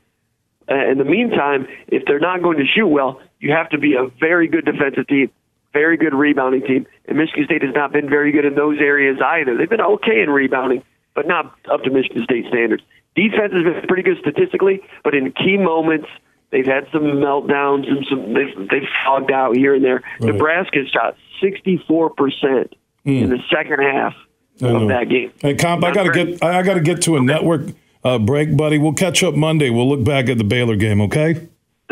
Uh, in the meantime, if they're not going to shoot well, you have to be a very good defensive team, very good rebounding team. And Michigan State has not been very good in those areas either. They've been okay in rebounding, but not up to Michigan State standards. Defense has been pretty good statistically, but in key moments, they've had some meltdowns and some they've, they've fogged out here and there. Right. Nebraska shot 64 percent mm. in the second half of that game. Hey, comp, I got to get I got to get to a network uh, break, buddy. We'll catch up Monday. We'll look back at the Baylor game, okay?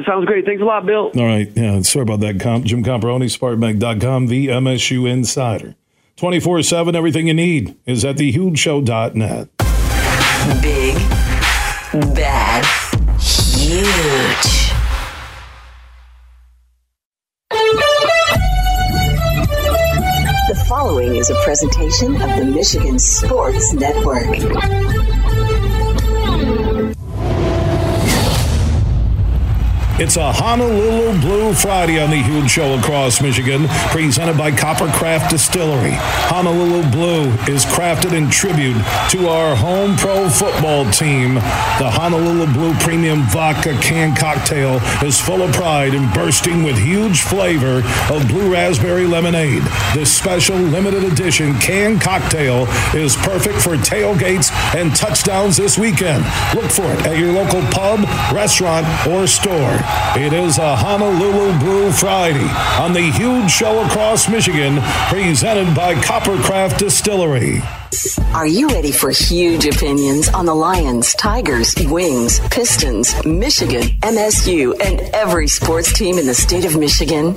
Sounds great. Thanks a lot, Bill. All right. Yeah, sorry about that. Comp, Jim Comparoni, SpartanMag.com, the MSU Insider. 24 7, everything you need is at thehugeshow.net. Big, bad, huge. The following is a presentation of the Michigan Sports Network. It's a Honolulu Blue Friday on the huge show across Michigan, presented by Coppercraft Distillery. Honolulu Blue is crafted in tribute to our home pro football team. The Honolulu Blue Premium Vodka Can Cocktail is full of pride and bursting with huge flavor of blue raspberry lemonade. This special limited edition can cocktail is perfect for tailgates and touchdowns this weekend. Look for it at your local pub, restaurant, or store. It is a Honolulu Blue Friday on the huge show across Michigan, presented by Coppercraft Distillery. Are you ready for huge opinions on the Lions, Tigers, Wings, Pistons, Michigan, MSU, and every sports team in the state of Michigan?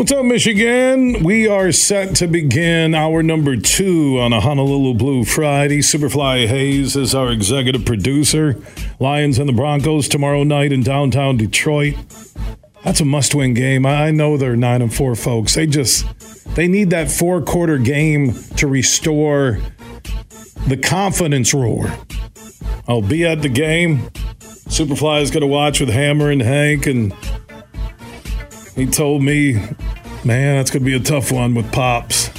What's up, Michigan? We are set to begin our number two on a Honolulu Blue Friday. Superfly Hayes is our executive producer. Lions and the Broncos tomorrow night in downtown Detroit. That's a must-win game. I know they're nine and four, folks. They just they need that four-quarter game to restore the confidence roar. I'll be at the game. Superfly is going to watch with Hammer and Hank, and he told me, man, that's going to be a tough one with Pops.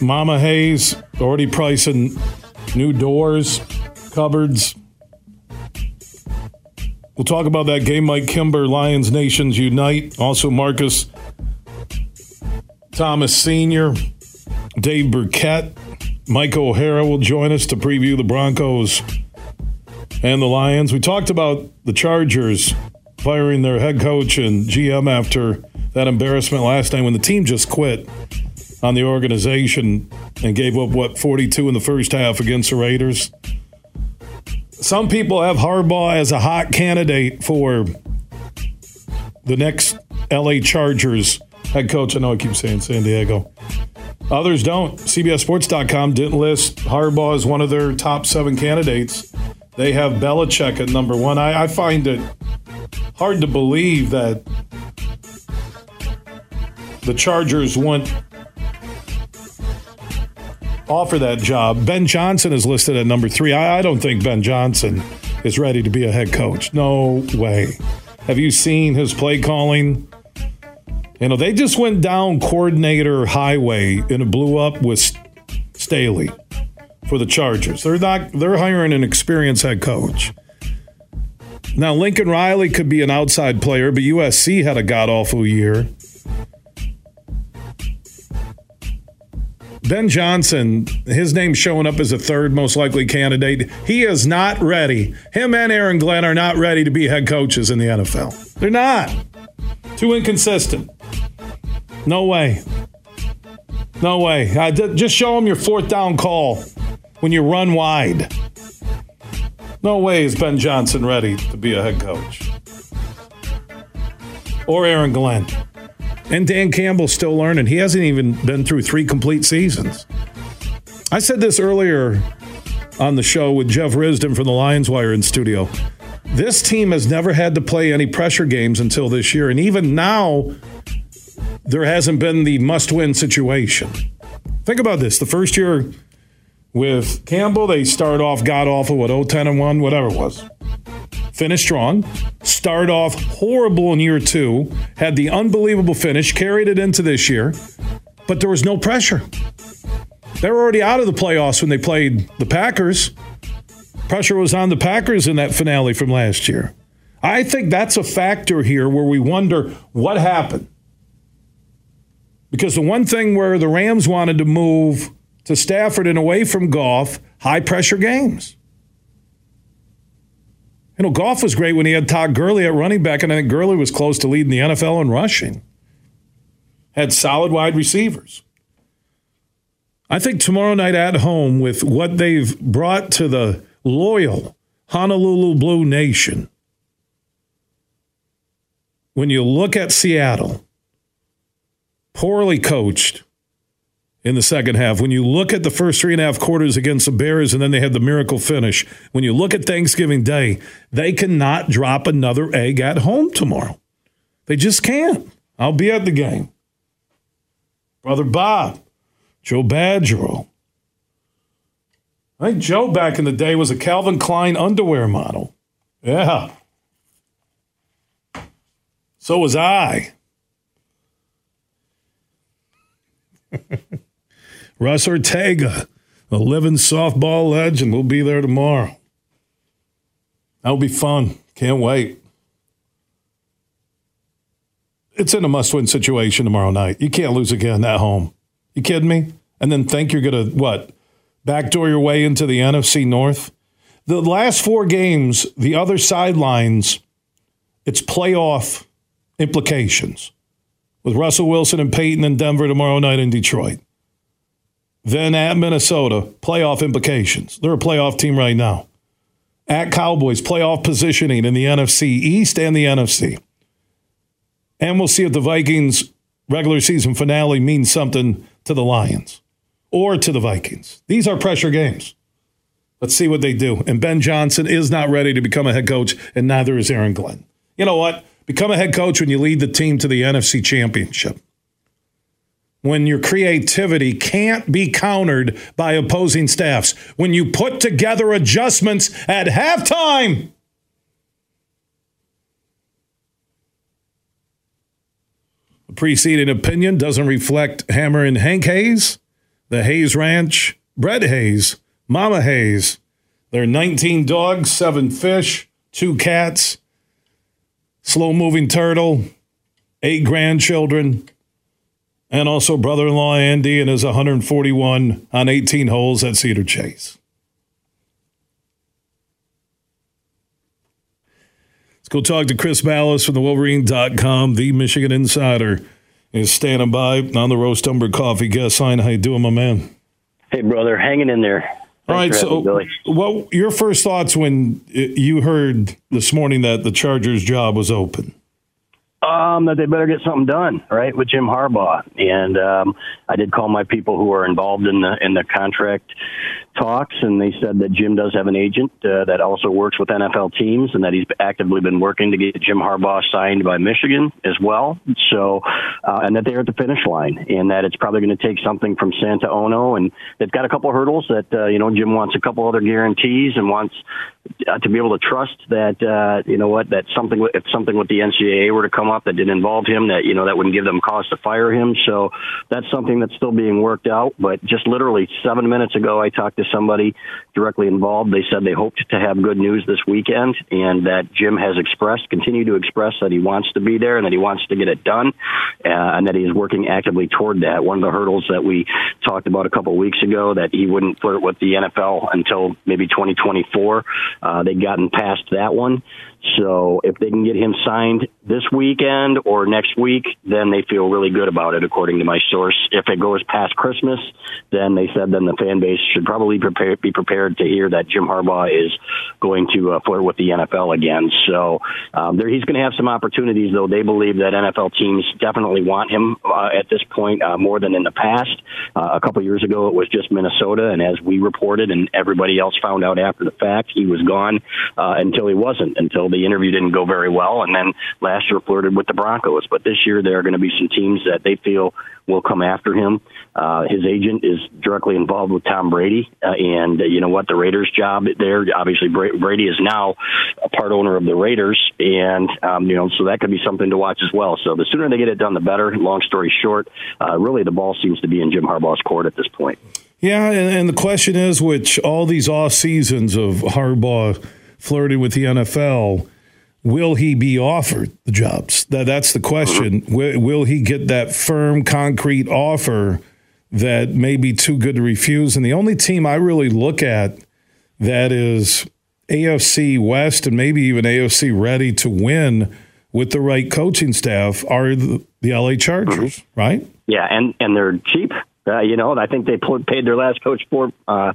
Mama Hayes already pricing new doors, cupboards. We'll talk about that game. Mike Kimber, Lions Nations Unite. Also, Marcus Thomas Sr., Dave Birkett, Mike O'Hara will join us to preview the Broncos and the Lions. We talked about the Chargers firing their head coach and GM after that embarrassment last night when the team just quit on the organization and gave up, what, 42 in the first half against the Raiders. Some people have Harbaugh as a hot candidate for the next LA Chargers head coach. I know I keep saying San Diego. Others don't. CBSSports.com didn't list Harbaugh as one of their top seven candidates. They have Belichick at number one. I, I find it hard to believe that the Chargers won't offer that job. Ben Johnson is listed at number three. I, I don't think Ben Johnson is ready to be a head coach. No way. Have you seen his play calling? You know, they just went down coordinator highway and it blew up with Staley for the Chargers. They're not they're hiring an experienced head coach. Now Lincoln Riley could be an outside player, but USC had a god awful year. Ben Johnson, his name's showing up as a third most likely candidate. He is not ready. Him and Aaron Glenn are not ready to be head coaches in the NFL. They're not. Too inconsistent. No way. No way. Uh, just show them your fourth down call when you run wide. No way is Ben Johnson ready to be a head coach. Or Aaron Glenn. And Dan Campbell's still learning. He hasn't even been through three complete seasons. I said this earlier on the show with Jeff Risdon from the Lions Wire in studio. This team has never had to play any pressure games until this year. And even now, there hasn't been the must win situation. Think about this. The first year with Campbell, they start off god awful, what, 0 10 and 1, whatever it was finish strong, start off horrible in year two, had the unbelievable finish, carried it into this year, but there was no pressure. They were already out of the playoffs when they played the Packers. Pressure was on the Packers in that finale from last year. I think that's a factor here where we wonder what happened. Because the one thing where the Rams wanted to move to Stafford and away from Goff, high pressure games. You know, Goff was great when he had Todd Gurley at running back, and I think Gurley was close to leading the NFL in rushing. Had solid wide receivers. I think tomorrow night at home, with what they've brought to the loyal Honolulu Blue Nation, when you look at Seattle, poorly coached in the second half, when you look at the first three and a half quarters against the Bears and then they had the miracle finish, when you look at Thanksgiving Day, they cannot drop another egg at home tomorrow. They just can't. I'll be at the game. Brother Bob, Joe Badgerow. I think Joe back in the day was a Calvin Klein underwear model. Yeah. So was I. Russ Ortega, a living softball legend, will be there tomorrow. That'll be fun. Can't wait. It's in a must win situation tomorrow night. You can't lose again at home. You kidding me? And then think you're going to, what, backdoor your way into the NFC North? The last four games, the other sidelines, it's playoff implications with Russell Wilson and Payton in Denver tomorrow night in Detroit. Then at Minnesota, playoff implications. They're a playoff team right now. At Cowboys, playoff positioning in the NFC East and the NFC. And we'll see if the Vikings regular season finale means something to the Lions or to the Vikings. These are pressure games. Let's see what they do. And Ben Johnson is not ready to become a head coach, and neither is Aaron Glenn. You know what? Become a head coach when you lead the team to the NFC Championship. When your creativity can't be countered by opposing staffs. When you put together adjustments at halftime. The preceding opinion doesn't reflect Hammer and Hank Hayes, the Hayes Ranch, Bread Hayes, Mama Hayes. There are 19 dogs, seven fish, two cats, slow moving turtle, eight grandchildren, and also brother in law Andy and his 141 on 18 holes at Cedar Chase. Let's go talk to Chris Balas from the Wolverine.com. The Michigan Insider is standing by on the Roast Umber Coffee guest line. How you doing, my man? Hey, brother, hanging in there. All right, so what your first thoughts when you heard this morning that the Chargers job was open? Um, that they better get something done, right, with Jim Harbaugh. And um, I did call my people who are involved in the in the contract talks, and they said that Jim does have an agent uh, that also works with NFL teams, and that he's actively been working to get Jim Harbaugh signed by Michigan as well. So, uh, and that they're at the finish line, and that it's probably going to take something from Santa Ono, and they've got a couple hurdles that uh, you know Jim wants a couple other guarantees and wants uh, to be able to trust that uh, you know what that something if something with the NCAA were to come up that didn't involve him, that you know that wouldn't give them cause to fire him. So that's something that's still being worked out. But just literally seven minutes ago, I talked to somebody directly involved. They said they hoped to have good news this weekend, and that Jim has expressed, continued to express that he wants to be there and that he wants to get it done, uh, and that he is working actively toward that. One of the hurdles that we talked about a couple of weeks ago that he wouldn't flirt with the NFL until maybe 2024. Uh, they'd gotten past that one. So if they can get him signed this weekend or next week, then they feel really good about it, according to my source. If it goes past Christmas, then they said then the fan base should probably prepare, be prepared to hear that Jim Harbaugh is going to uh, flirt with the NFL again. So um, there, he's going to have some opportunities, though. They believe that NFL teams definitely want him uh, at this point uh, more than in the past. Uh, a couple years ago, it was just Minnesota, and as we reported, and everybody else found out after the fact, he was gone uh, until he wasn't, until the interview didn't go very well, and then last year flirted with the Broncos. But this year there are going to be some teams that they feel will come after him. Uh, his agent is directly involved with Tom Brady, uh, and uh, you know what? The Raiders' job there, obviously, Brady is now a part owner of the Raiders, and um, you know, so that could be something to watch as well. So the sooner they get it done, the better. Long story short, uh, really, the ball seems to be in Jim Harbaugh's court at this point. Yeah, and, and the question is, which all these off seasons of Harbaugh flirting with the NFL will he be offered the jobs? That, that's the question. Will, will he get that firm, concrete offer that may be too good to refuse. And the only team I really look at that is AFC West and maybe even AFC ready to win with the right coaching staff are the, the LA Chargers, mm-hmm. right? Yeah, and and they're cheap. Uh, you know, I think they paid their last coach four uh,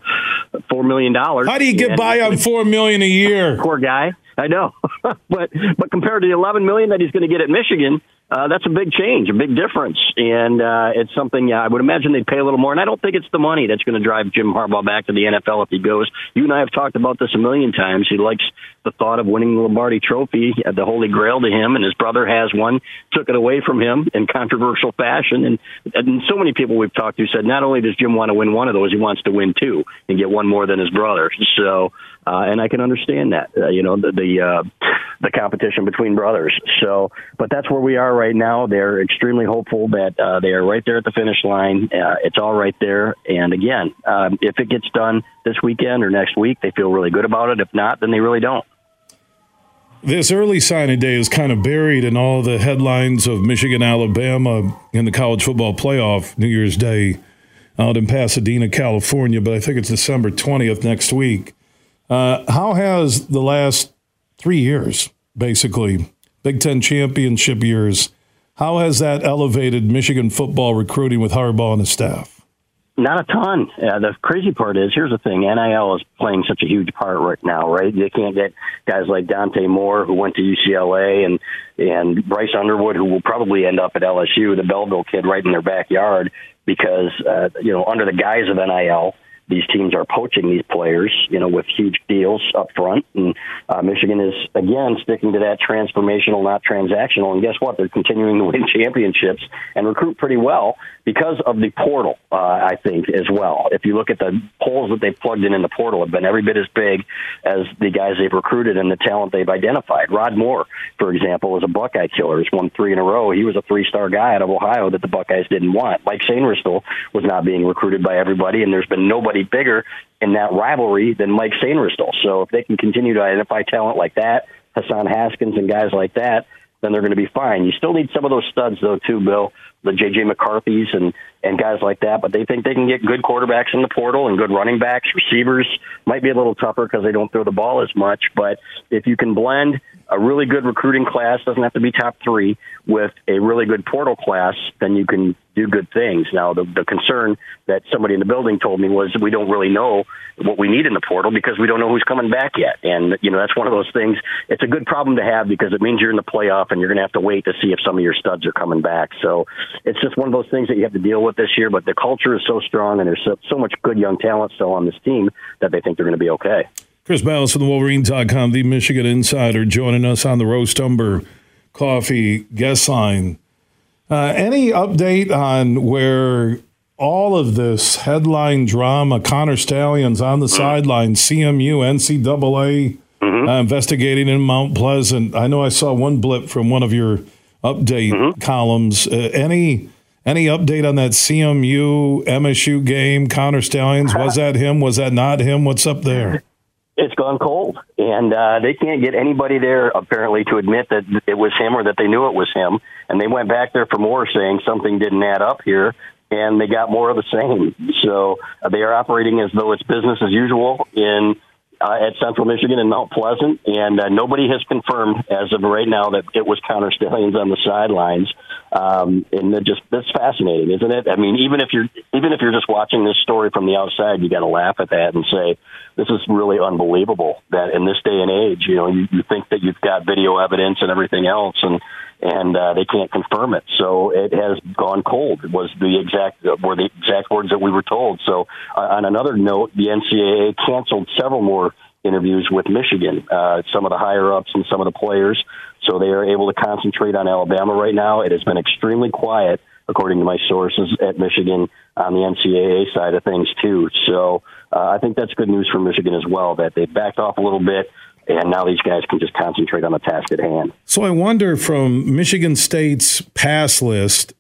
four million dollars. How do you get by on four million a year? Poor guy. I know, but but compared to the eleven million that he's going to get at Michigan, uh, that's a big change, a big difference, and uh, it's something yeah, I would imagine they'd pay a little more. And I don't think it's the money that's going to drive Jim Harbaugh back to the NFL if he goes. You and I have talked about this a million times. He likes the thought of winning the Lombardi Trophy, uh, the Holy Grail to him, and his brother has one. Took it away from him in controversial fashion, and, and so many people we've talked to said not only does Jim want to win one of those, he wants to win two and get one more than his brother. So uh, and I can understand that. Uh, you know, the the, uh, the competition between brothers. So, but that's where we are right now. They're extremely hopeful that uh, they are right there at the finish line. Uh, it's all right there. And again, um, if it gets done this weekend or next week, they feel really good about it. If not, then they really don't. This early signing day is kind of buried in all the headlines of Michigan, Alabama in the college football playoff New Year's Day out in Pasadena, California. But I think it's December 20th next week. Uh, how has the last three years, basically, Big Ten championship years, how has that elevated Michigan football recruiting with Harbaugh and his staff? Not a ton. Uh, the crazy part is, here's the thing: NIL is playing such a huge part right now, right? They can't get guys like Dante Moore, who went to UCLA, and and Bryce Underwood, who will probably end up at LSU, the Belleville kid, right in their backyard, because uh, you know under the guise of NIL, these teams are poaching these players, you know, with huge deals up front. And uh, Michigan is again sticking to that transformational, not transactional. And guess what? They're continuing to win championships and recruit pretty well because of the portal. Uh, I think as well. If you look at the holes that they've plugged in in the portal, have been every bit as big as the guys they've recruited and the talent they've identified. Rod Moore, for example, is a Buckeye killer. He's won three in a row. He was a three-star guy out of Ohio that the Buckeyes didn't want. Mike Sainristil was not being recruited by everybody, and there's been nobody anybody bigger in that rivalry than Mike Sainristil. So if they can continue to identify talent like that, Hassan Haskins and guys like that, then they're going to be fine. You still need some of those studs though too, Bill. The JJ McCarthy's and and guys like that, but they think they can get good quarterbacks in the portal and good running backs. Receivers might be a little tougher because they don't throw the ball as much, but if you can blend a really good recruiting class, doesn't have to be top three, with a really good portal class, then you can do good things. Now, the, the concern that somebody in the building told me was we don't really know what we need in the portal because we don't know who's coming back yet. And, you know, that's one of those things. It's a good problem to have because it means you're in the playoff and you're going to have to wait to see if some of your studs are coming back. So it's just one of those things that you have to deal with this year. But the culture is so strong and there's so, so much good young talent still on this team that they think they're going to be okay. Chris Balas from the Wolverine.com, the Michigan Insider, joining us on the Roast Umber Coffee guest line. Uh, any update on where all of this headline drama, Connor Stalions on the mm-hmm. sideline, CMU, NCAA mm-hmm. uh, investigating in Mount Pleasant? I know I saw one blip from one of your update mm-hmm. columns. Uh, any any update on that CMU MSU game? Connor Stalions was that him? Was that not him? What's up there? It's gone cold, and uh, they can't get anybody there apparently to admit that it was him or that they knew it was him. And they went back there for more, saying something didn't add up here, and they got more of the same. So uh, they are operating as though it's business as usual in uh, at Central Michigan and Mount Pleasant, and uh, nobody has confirmed as of right now that it was Connor Stalions on the sidelines. Um, and it just that's fascinating, isn't it? I mean, even if you're even if you're just watching this story from the outside, you got to laugh at that and say, "This is really unbelievable." That in this day and age, you know, you, you think that you've got video evidence and everything else, and and uh, they can't confirm it. So it has gone cold. It was the exact were the exact words that we were told. So uh, on another note, the NCAA canceled several more interviews with Michigan, uh, some of the higher ups and some of the players. So they are able to concentrate on Alabama right now. It has been extremely quiet, according to my sources at Michigan, on the NCAA side of things too. So uh, I think that's good news for Michigan as well that they backed off a little bit. And now these guys can just concentrate on the task at hand. So I wonder from Michigan State's pass list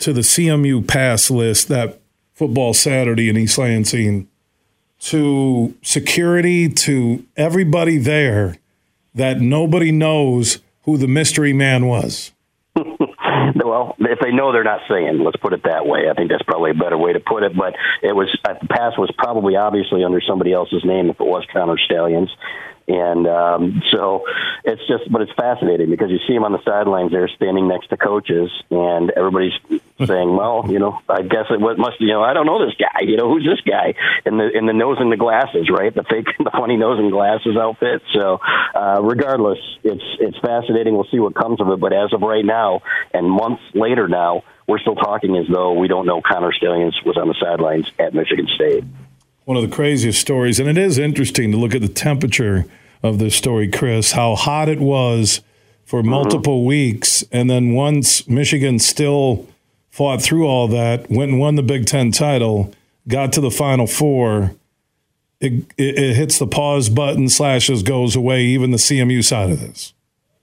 to the CMU pass list that football Saturday in East Lansing to security to everybody there that nobody knows who the mystery man was. well, if they know they're not saying, let's put it that way. I think that's probably a better way to put it. But it was uh, the pass was probably obviously under somebody else's name if it was Connor Stalions. And um, so it's just, but it's fascinating because you see him on the sidelines there standing next to coaches, and everybody's saying, "Well, you know, I guess it must, you know, I don't know this guy. You know, who's this guy?" In the in the nose and the glasses, right? The fake, the funny nose and glasses outfit. So, uh, regardless, it's it's fascinating. We'll see what comes of it. But as of right now, and months later now, we're still talking as though we don't know Connor Stalions was on the sidelines at Michigan State one of the craziest stories, and it is interesting to look at the temperature of this story, Chris, how hot it was for mm-hmm. multiple weeks. And then once Michigan still fought through all that, went and won the Big Ten title, got to the Final Four, it, it, it hits the pause button, slashes, goes away, even the CMU side of this.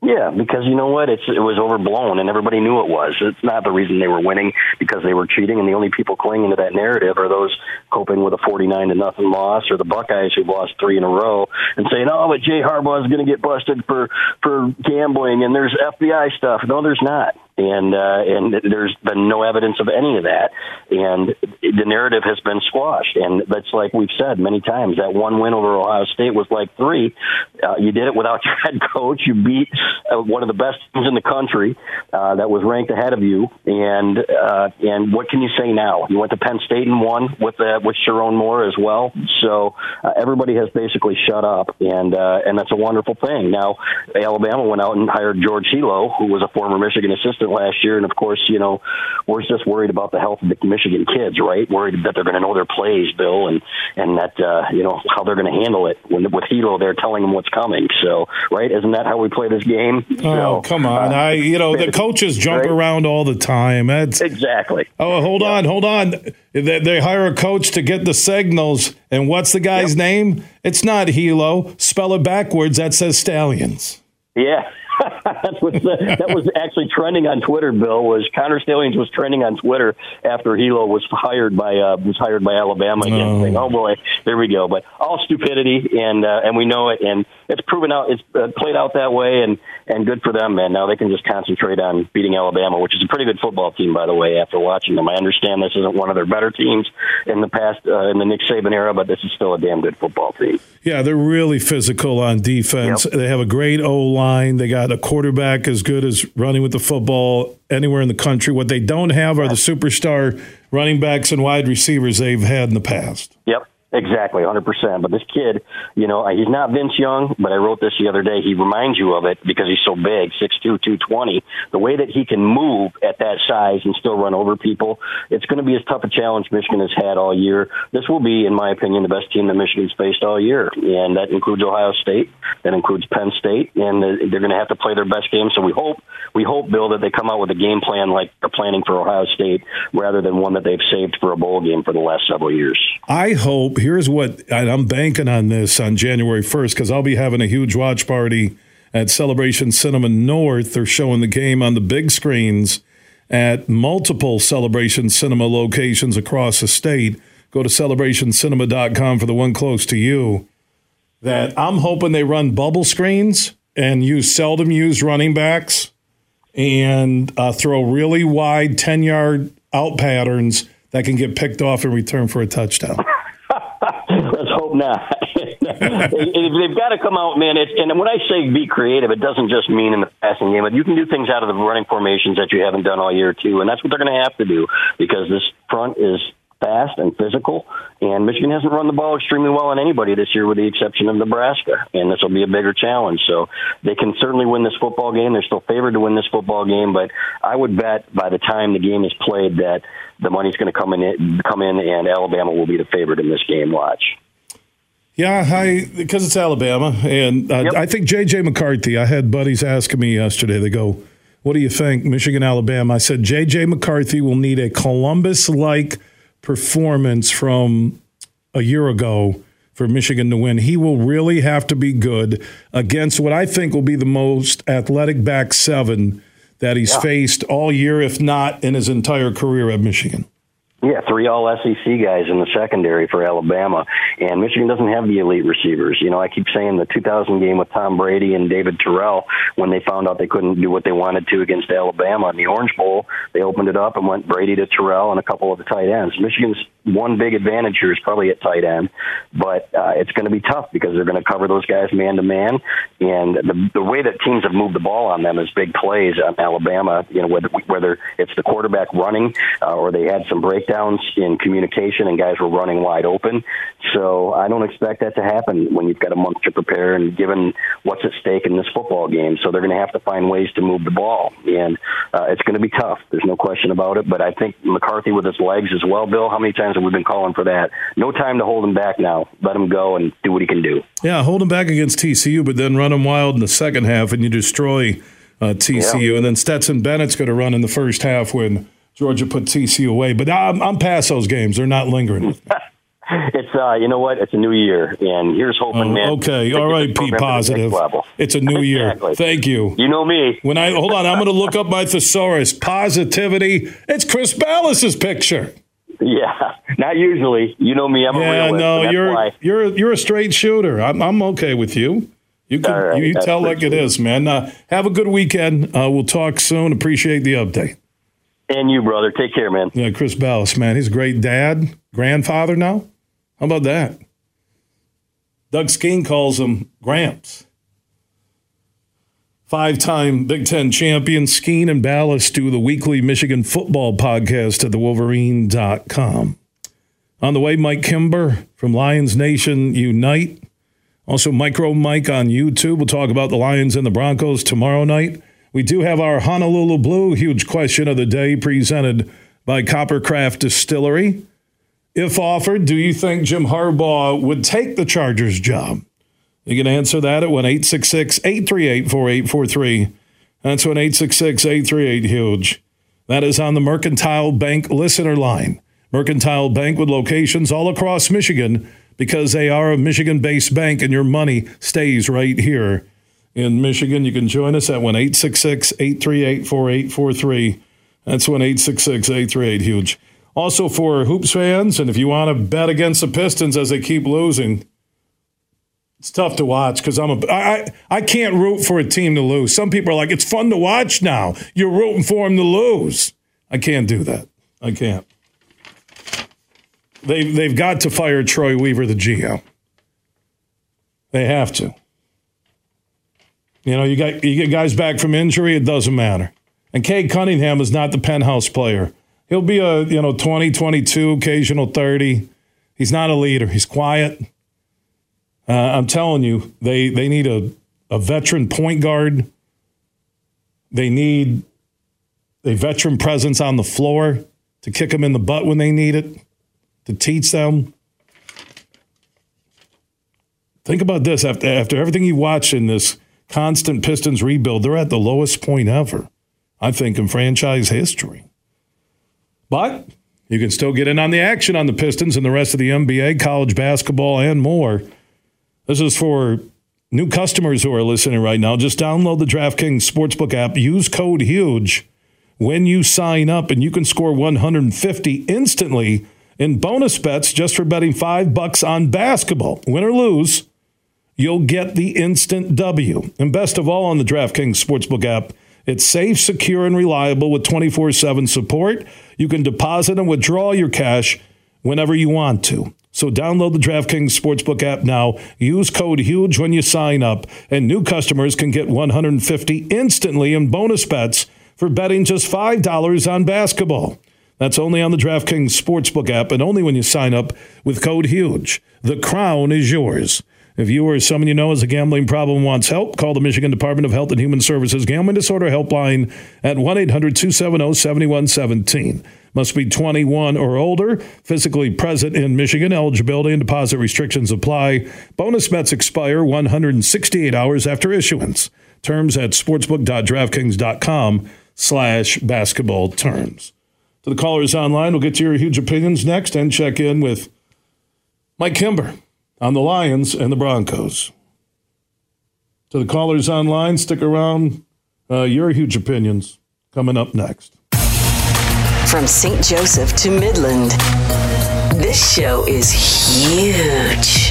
Yeah, because you know what? It's it was overblown, and everybody knew it was. It's not the reason they were winning because they were cheating, and the only people clinging to that narrative are those coping with a forty-nine to nothing loss, or the Buckeyes who've lost three in a row, and saying, "Oh, but Jay Harbaugh is going to get busted for for gambling, and there's FBI stuff." No, there's not and uh, and there's been no evidence of any of that, and the narrative has been squashed. And that's like we've said many times. That one win over Ohio State was like three. Uh, you did it without your head coach. You beat uh, one of the best teams in the country uh, that was ranked ahead of you. And uh, and what can you say now? You went to Penn State and won with uh, with Sherrone Moore as well. So uh, everybody has basically shut up, and uh, and that's a wonderful thing. Now Alabama went out and hired George Helow, who was a former Michigan assistant last year, and of course, you know, we're just worried about the health of the Michigan kids, right? Worried that they're going to know their plays, Bill, and and that uh, you know how they're going to handle it when with Hilo, they're telling them what's coming. So, right? Isn't that how we play this game? Oh, so, come on! Uh, I you know the coaches jump right? around all the time. That's exactly. Oh, hold yeah. on, hold on. They, they, hire a coach to get the signals, and what's the guy's yep. name? It's not Helow. Spell it backwards. That says Stalions. Yeah. That's what the, that was actually trending on Twitter. Bill was Connor Stalions was trending on Twitter after Helow was hired by uh, was hired by Alabama again. Oh. Saying, oh boy, there we go. But all stupidity, and uh, and we know it, and it's proven out. It's uh, played out that way, and and good for them, man. Now they can just concentrate on beating Alabama, which is a pretty good football team, by the way. After watching them, I understand this isn't one of their better teams in the past uh, in the Nick Saban era, but this is still a damn good football team. Yeah, they're really physical on defense. Yep. They have a great O line. They got a quarterback as good as running with the football anywhere in the country. What they don't have are the superstar running backs and wide receivers they've had in the past. Yep. Exactly, 100%. But this kid, you know, he's not Vince Young, but I wrote this the other day. He reminds you of it because he's so big, 6'2", 220. The way that he can move at that size and still run over people, it's going to be as tough a challenge Michigan has had all year. This will be, in my opinion, the best team that Michigan's faced all year. And that includes Ohio State. That includes Penn State. And they're going to have to play their best game. So we hope, we hope, Bill, that they come out with a game plan like they're planning for Ohio State rather than one that they've saved for a bowl game for the last several years. I hope here's what I'm banking on this on January 1st because I'll be having a huge watch party at Celebration Cinema North. They're showing the game on the big screens at multiple Celebration Cinema locations across the state. Go to celebrationcinema.com for the one close to you. That I'm hoping they run bubble screens and use seldom used running backs and uh, throw really wide 10 yard out patterns that can get picked off in return for a touchdown. Hope not. They've got to come out, man. It's, and when I say be creative, it doesn't just mean in the passing game. But you can do things out of the running formations that you haven't done all year too, and that's what they're going to have to do because this front is fast and physical. And Michigan hasn't run the ball extremely well on anybody this year, with the exception of Nebraska. And this will be a bigger challenge. So they can certainly win this football game. They're still favored to win this football game, but I would bet by the time the game is played that the money's going to come in, come in, and Alabama will be the favorite in this game. Watch. Yeah, I because it's Alabama, and uh, yep. I think JJ McCarthy. I had buddies asking me yesterday. They go, "What do you think, Michigan, Alabama?" I said JJ McCarthy will need a Columbus-like performance from a year ago for Michigan to win. He will really have to be good against what I think will be the most athletic back seven that he's yeah. faced all year, if not in his entire career at Michigan. Yeah, three all SEC guys in the secondary for Alabama. And Michigan doesn't have the elite receivers. You know, I keep saying the 2000 game with Tom Brady and David Terrell, when they found out they couldn't do what they wanted to against Alabama in the Orange Bowl, they opened it up and went Brady to Terrell and a couple of the tight ends. Michigan's one big advantage here is probably at tight end, but uh, it's going to be tough because they're going to cover those guys man to man. And the, the way that teams have moved the ball on them is big plays on Alabama, you know, whether, whether it's the quarterback running uh, or they had some breakdown breakdowns in communication and guys were running wide open. So I don't expect that to happen when you've got a month to prepare and given what's at stake in this football game. So they're going to have to find ways to move the ball. And uh, it's going to be tough. There's no question about it. But I think McCarthy with his legs as well, Bill, how many times have we been calling for that? No time to hold him back now. Let him go and do what he can do. Yeah, hold him back against TCU, but then run him wild in the second half and you destroy uh, TCU. Yeah. And then Stetson Bennett's going to run in the first half when Georgia put TCU away. But I'm, I'm past those games. They're not lingering. it's uh, you know what? It's a new year, and here's hoping, man. Okay, all right, Pete. Positive. It's a new year. exactly. Thank you. You know me. When I hold on, I'm going to look up my thesaurus. Positivity. It's Chris Balas's picture. Yeah, not usually. You know me. I'm yeah, a realist. no, you're why. you're you're a straight shooter. I'm I'm okay with you. You can right, you, you tell like it is, man. Uh, have a good weekend. Uh, we'll talk soon. Appreciate the update. And you, brother. Take care, man. Yeah, Chris Balas, man. He's a great dad, grandfather now. How about that? Doug Skene calls him Gramps. Five time Big Ten champion Skene and Balas do the weekly Michigan football podcast at thewolverine.com. On the way, Mike Kimber from Lions Nation Unite. Also, Micro Mike on YouTube. We'll talk about the Lions and the Broncos tomorrow night. We do have our Honolulu Blue huge question of the day presented by Coppercraft Distillery. If offered, do you think Jim Harbaugh would take the Chargers job? You can answer that at 1 838 4843. That's 1 838 Huge. That is on the Mercantile Bank listener line. Mercantile Bank with locations all across Michigan because they are a Michigan based bank and your money stays right here in Michigan. You can join us at 1 838 4843. That's 1 838 Huge. Also, for Hoops fans, and if you want to bet against the Pistons as they keep losing, it's tough to watch because I'm a I I can't root for a team to lose. Some people are like, it's fun to watch now. You're rooting for them to lose. I can't do that. I can't. They they've got to fire Troy Weaver, the GM. They have to. You know, you got you get guys back from injury, it doesn't matter. And Cade Cunningham is not the penthouse player. He'll be a, you know, 20, 22, occasional 30. He's not a leader. He's quiet. Uh, I'm telling you, they they need a, a veteran point guard. They need a veteran presence on the floor to kick them in the butt when they need it, to teach them. Think about this after after everything you watch in this constant Pistons rebuild. They're at the lowest point ever, I think, in franchise history. But you can still get in on the action on the Pistons and the rest of the NBA, college basketball, and more. This is for new customers who are listening right now. Just download the DraftKings Sportsbook app, use code HUGE when you sign up, and you can score 150 instantly in bonus bets just for betting five bucks on basketball. Win or lose you'll get the instant W. And best of all on the DraftKings Sportsbook app, it's safe, secure, and reliable with 24 7 support. You can deposit and withdraw your cash whenever you want to. So download the DraftKings Sportsbook app now. Use code HUGE when you sign up, and new customers can get 150 instantly in bonus bets for betting just $5 on basketball. That's only on the DraftKings Sportsbook app and only when you sign up with code HUGE. The crown is yours. If you or someone you know has a gambling problem wants help, call the Michigan Department of Health and Human Services Gambling Disorder Helpline at 1 800 270 7117. Must be 21 or older, physically present in Michigan. Eligibility and deposit restrictions apply. Bonus bets expire 168 hours after issuance. Terms at sportsbook.draftkings.com slash basketball terms. To the callers online, we'll get to your huge opinions next and check in with Mike Kimber on the Lions and the Broncos. To the callers online, stick around. Uh, your huge opinions coming up next. from St. Joseph to Midland. This show is huge.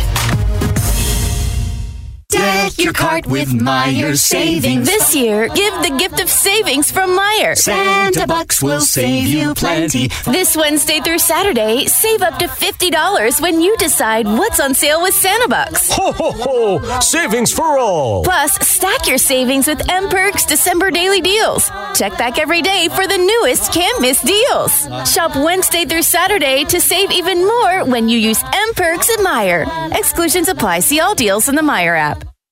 Deck your cart with Meijer savings. This year, give the gift of savings from Meijer. Santa Bucks will save you plenty. This Wednesday through Saturday, save up to $50 when you decide what's on sale with Santa Bucks. Ho, ho, ho! Savings for all! Plus, stack your savings with M Perks December daily deals. Check back every day for the newest can't miss deals. Shop Wednesday through Saturday to save even more when you use M Perks at Meijer. Exclusions apply. See all deals in the Meijer app.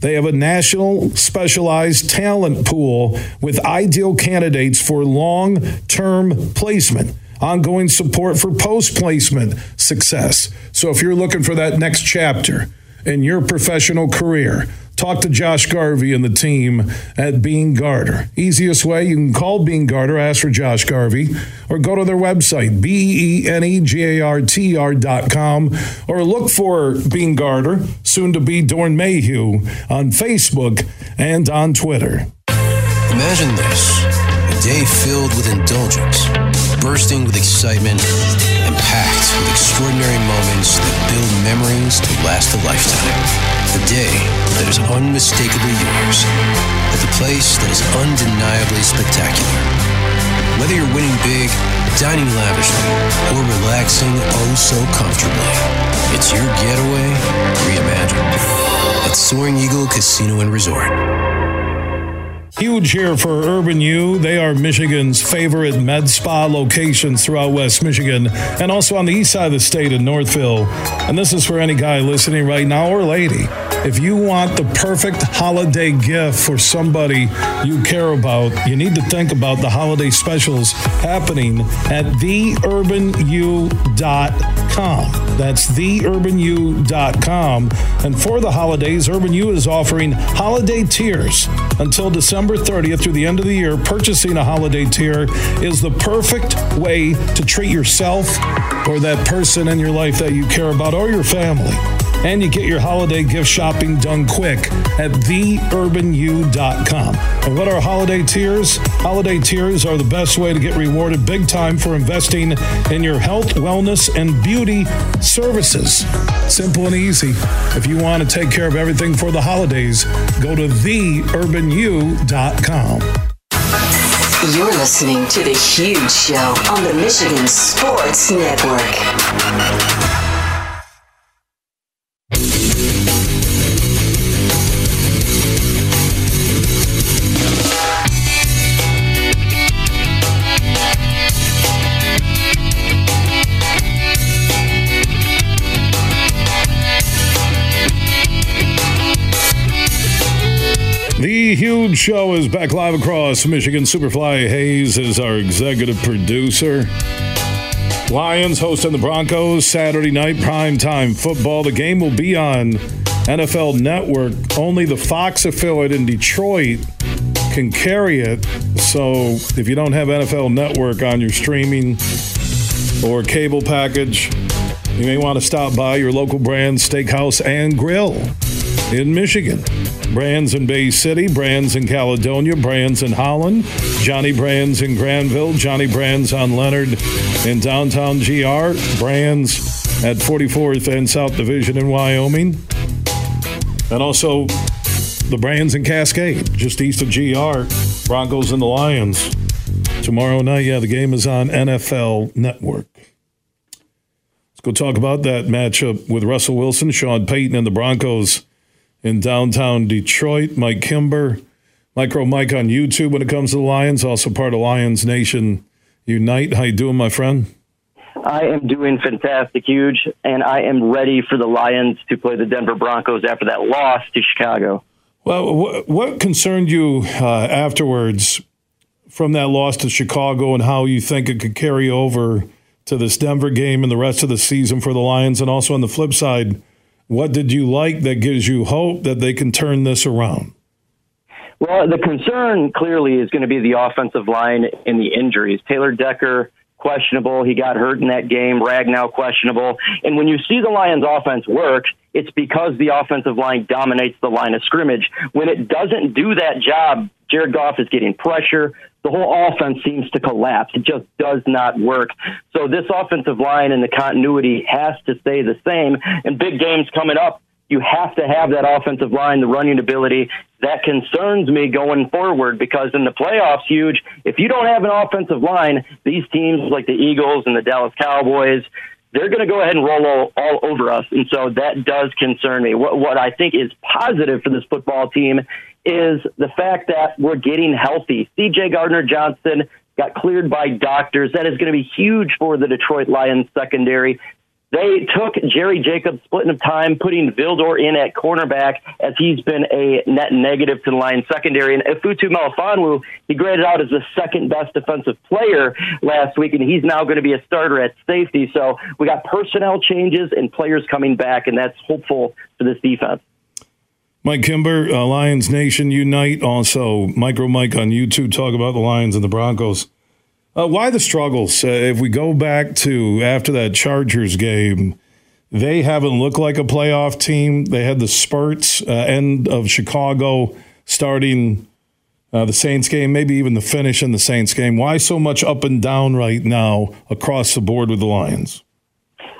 They have a national specialized talent pool with ideal candidates for long term placement, ongoing support for post placement success. So if you're looking for that next chapter in your professional career, talk to Josh Garvey and the team at Beene Garter. Easiest way, you can call Beene Garter, ask for Josh Garvey, or go to their website, B E N E G A R T R dot com, or look for Beene Garter, soon to be Doeren Mayhew, on Facebook and on Twitter. Imagine this a day filled with indulgence, bursting with excitement, and packed with extraordinary moments that build memories to last a lifetime. A day that is unmistakably yours, at the place that is undeniably spectacular. Whether you're winning big, dining lavishly, or relaxing oh so comfortably, it's your getaway reimagined at Soaring Eagle Casino and Resort. Huge here for Urban U. They are Michigan's favorite med spa locations throughout West Michigan and also on the east side of the state in Northville. And this is for any guy listening right now or lady. If you want the perfect holiday gift for somebody you care about, you need to think about the holiday specials happening at theurbanu.com. That's theurbanu.com. And for the holidays, Urban U is offering holiday tiers until December 30th through the end of the year. Purchasing a holiday tier is the perfect way to treat yourself or that person in your life that you care about or your family. And you get your holiday gift shopping done quick at theurbanu.com. And what are holiday tiers? Holiday tiers are the best way to get rewarded big time for investing in your health, wellness, and beauty services. Simple and easy. If you want to take care of everything for the holidays, go to theurbanu.com. You're listening to The Huge Show on the Michigan Sports Network. Huge show is back live across Michigan. Superfly Hayes is our executive producer. Lions hosting the Broncos Saturday night prime time football. The game will be on NFL Network. Only the Fox affiliate in Detroit can carry it. So if you don't have NFL Network on your streaming or cable package, you may want to stop by your local brand steakhouse and grill in Michigan. Brann's in Bay City, Brann's in Caledonia, Brann's in Holland, Johnny Brann's in Granville, Johnny Brann's on Leonard in downtown GR, Brann's at 44th and South Division in Wyoming, and also the Brann's in Cascade, just east of GR, Broncos and the Lions. Tomorrow night, yeah, the game is on NFL Network. Let's go talk about that matchup with Russell Wilson, Sean Payton, and the Broncos in downtown Detroit. Mike Kimber, Micro Mike on YouTube when it comes to the Lions, also part of Lions Nation Unite. How you doing, my friend? I am doing fantastic, huge, and I am ready for the Lions to play the Denver Broncos after that loss to Chicago. Well, what, concerned you uh, afterwards from that loss to Chicago, and how you think it could carry over to this Denver game and the rest of the season for the Lions? And also on the flip side, what did you like that gives you hope that they can turn this around? Well, the concern clearly is going to be the offensive line and the injuries. Taylor Decker questionable. He got hurt in that game. Ragnow questionable. And when you see the Lions offense work, it's because the offensive line dominates the line of scrimmage. When it doesn't do that job, Jared Goff is getting pressure. The whole offense seems to collapse. It just does not work. So this offensive line and the continuity has to stay the same. And big games coming up, you have to have that offensive line, the running ability. That concerns me going forward because in the playoffs, huge. If you don't have an offensive line, these teams like the Eagles and the Dallas Cowboys, they're going to go ahead and roll all, all, over us. And so that does concern me. What, what I think is positive for this football team is the fact that we're getting healthy. CJ Gardner Johnson got cleared by doctors. That is going to be huge for the Detroit Lions secondary. They took Jerry Jacobs splitting of time, putting Vildor in at cornerback as he's been a net negative to the Lions secondary. And Ifeatu Melifonwu, he graded out as the second best defensive player last week, and he's now going to be a starter at safety. So we got personnel changes and players coming back, and that's hopeful for this defense. Mike Kimber, uh, Lions Nation Unite. Also, Micro Mike on YouTube talk about the Lions and the Broncos. Uh, why the struggles? Uh, if we go back to after that Chargers game, they haven't looked like a playoff team. They had the spurts uh, end of Chicago starting uh, the Saints game, maybe even the finish in the Saints game. Why so much up and down right now across the board with the Lions?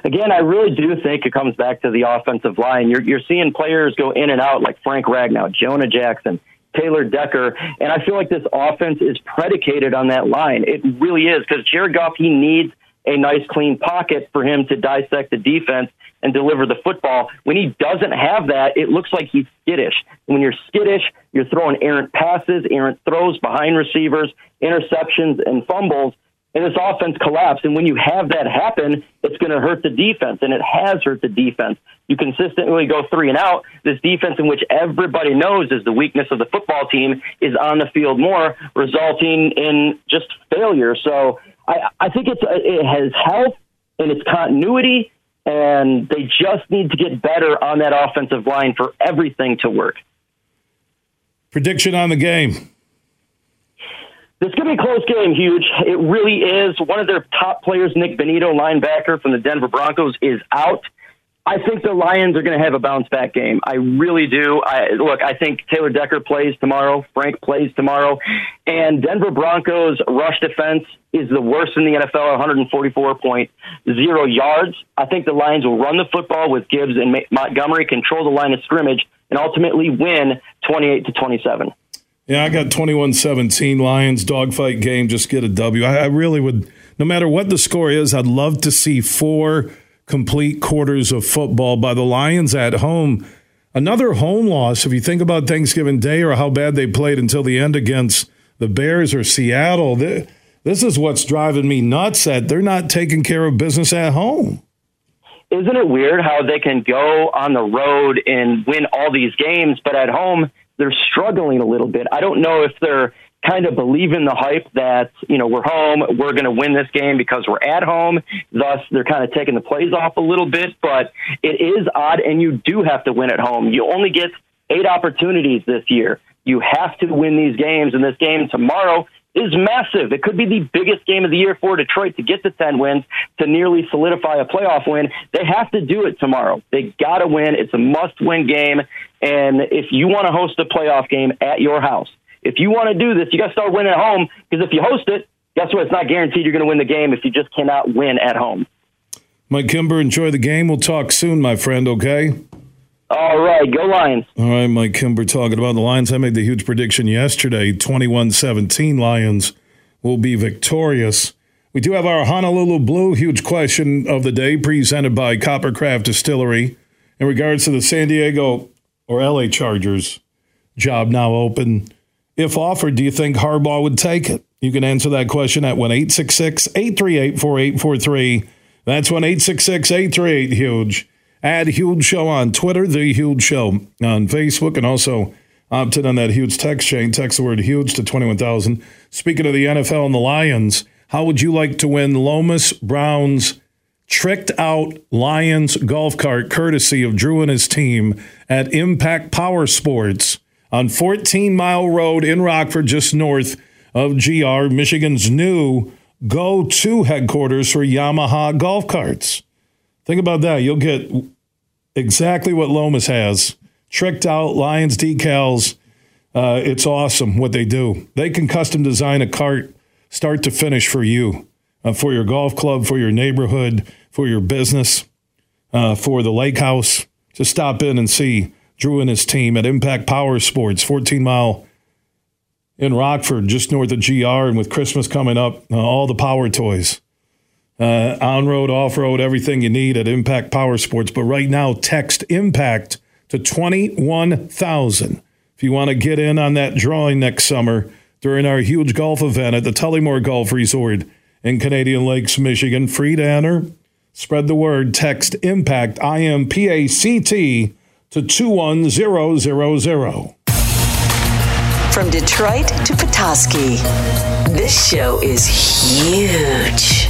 Again, I really do think it comes back to the offensive line. You're, you're seeing players go in and out like Frank Ragnow, Jonah Jackson, Taylor Decker. And I feel like this offense is predicated on that line. It really is because Jared Goff, he needs a nice clean pocket for him to dissect the defense and deliver the football. When he doesn't have that, it looks like he's skittish. When you're skittish, you're throwing errant passes, errant throws behind receivers, interceptions, and fumbles and this offense collapsed. And when you have that happen, it's going to hurt the defense, and it has hurt the defense. You consistently go three and out. This defense, in which everybody knows is the weakness of the football team, is on the field more, resulting in just failure. So I, I think it's it has health and its continuity, and they just need to get better on that offensive line for everything to work. Prediction on the game. This could be a close game, huge. It really is. One of their top players, Nik Bonitto, linebacker from the Denver Broncos, is out. I think the Lions are going to have a bounce back game. I really do. I, look, I think Taylor Decker plays tomorrow. Frank plays tomorrow. And Denver Broncos rush defense is the worst in the NFL, 144.0 yards. I think the Lions will run the football with Gibbs and Montgomery, control the line of scrimmage, and ultimately win 28 to 27. Yeah, I got 21 17 Lions dogfight game. Just get a W. I, I really would, no matter what the score is, I'd love to see four complete quarters of football by the Lions at home. Another home loss, if you think about Thanksgiving Day or how bad they played until the end against the Bears or Seattle. This is what's driving me nuts that they're not taking care of business at home. Isn't it weird how they can go on the road and win all these games, but at home they're struggling a little bit. I don't know if they're kind of believing the hype that, you know, we're home, we're going to win this game because we're at home. Thus, they're kind of taking the plays off a little bit, but it is odd, and you do have to win at home. You only get eight opportunities this year. You have to win these games, and this game tomorrow is massive. It could be the biggest game of the year for Detroit to get to 10 wins to nearly solidify a playoff win. They have to do it tomorrow. They got to win. It's a must win game. And if you want to host a playoff game at your house, if you want to do this, you got to start winning at home because if you host it, guess what? It's not guaranteed you're going to win the game if you just cannot win at home. Mike Kimber, enjoy the game. We'll talk soon, my friend, okay? All right, go Lions. All right, Mike Kimber talking about the Lions. I made the huge prediction yesterday 21 17 Lions will be victorious. We do have our Honolulu Blue huge question of the day presented by Coppercraft Distillery in regards to the San Diego or LA Chargers job now open. If offered, do you think Harbaugh would take it? You can answer that question at 1 838 4843. That's 1 838 Huge. Add Huge Show on Twitter, The Huge Show on Facebook, and also opt in on that huge text chain. Text the word huge to 21,000. Speaking of the NFL and the Lions, How would you like to win Lomas Brown's tricked out Lions golf cart courtesy of Drew and his team at Impact Power Sports on 14 Mile Road in Rockford, just north of GR, Michigan's new go to headquarters for Yamaha golf carts. Think about that. You'll get exactly what Lomas has tricked out Lions decals. Uh, it's awesome what they do. They can custom design a cart start to finish for you, uh, for your golf club, for your neighborhood, for your business, uh, for the lake house. Just stop in and see Drew and his team at Impact Power Sports, 14 mile in Rockford, just north of GR. And with Christmas coming up, uh, all the power toys. Uh, on road, off road, everything you need at Impact Power Sports. But right now, text Impact to 21,000 if you want to get in on that drawing next summer during our huge golf event at the Tullymore Golf Resort in Canadian Lakes, Michigan. Free to enter. Spread the word. Text Impact, I M P A C T, to 21000. From Detroit to Petoskey, this show is huge.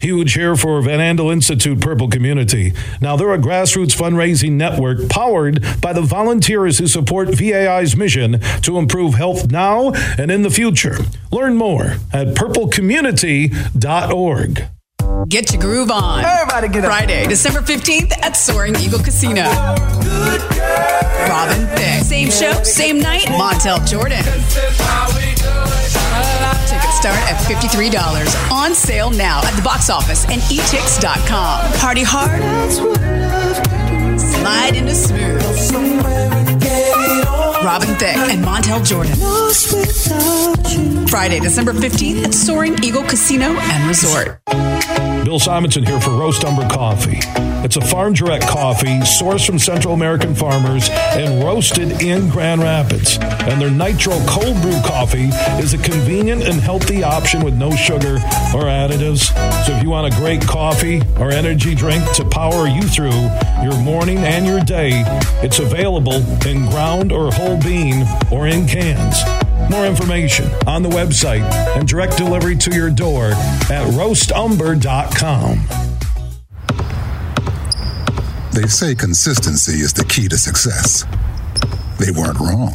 Huge here for Van Andel Institute Purple Community. Now, they're a grassroots fundraising network powered by the volunteers who support VAI's mission to improve health now and in the future. Learn more at purplecommunity.org. Get your groove on. Everybody get up. Friday, December 15th at Soaring Eagle Casino. Robin Thicke. Same show, same night, Montel Jordan. Tickets start at $53. On sale now at the box office and etix.com. Party hard. Slide into smooth. Robin Thicke and Montel Jordan. Friday, December 15th at Soaring Eagle Casino and Resort. Bill Simonson here for Roast Umber Coffee. It's a farm direct coffee sourced from Central American farmers and roasted in Grand Rapids. And their Nitro Cold Brew coffee is a convenient and healthy option with no sugar or additives. So if you want a great coffee or energy drink to power you through your morning and your day, it's available in ground or whole bean or in cans. More information on the website and direct delivery to your door at roastumber.com. They say consistency is the key to success. They weren't wrong.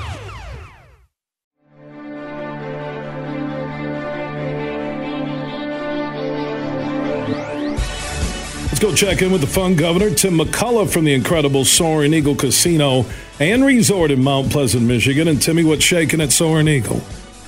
Go check in with the fun governor, Tim McCullough from the incredible Soaring Eagle Casino and Resort in Mount Pleasant, Michigan. And Timmy, what's shaking at Soaring Eagle?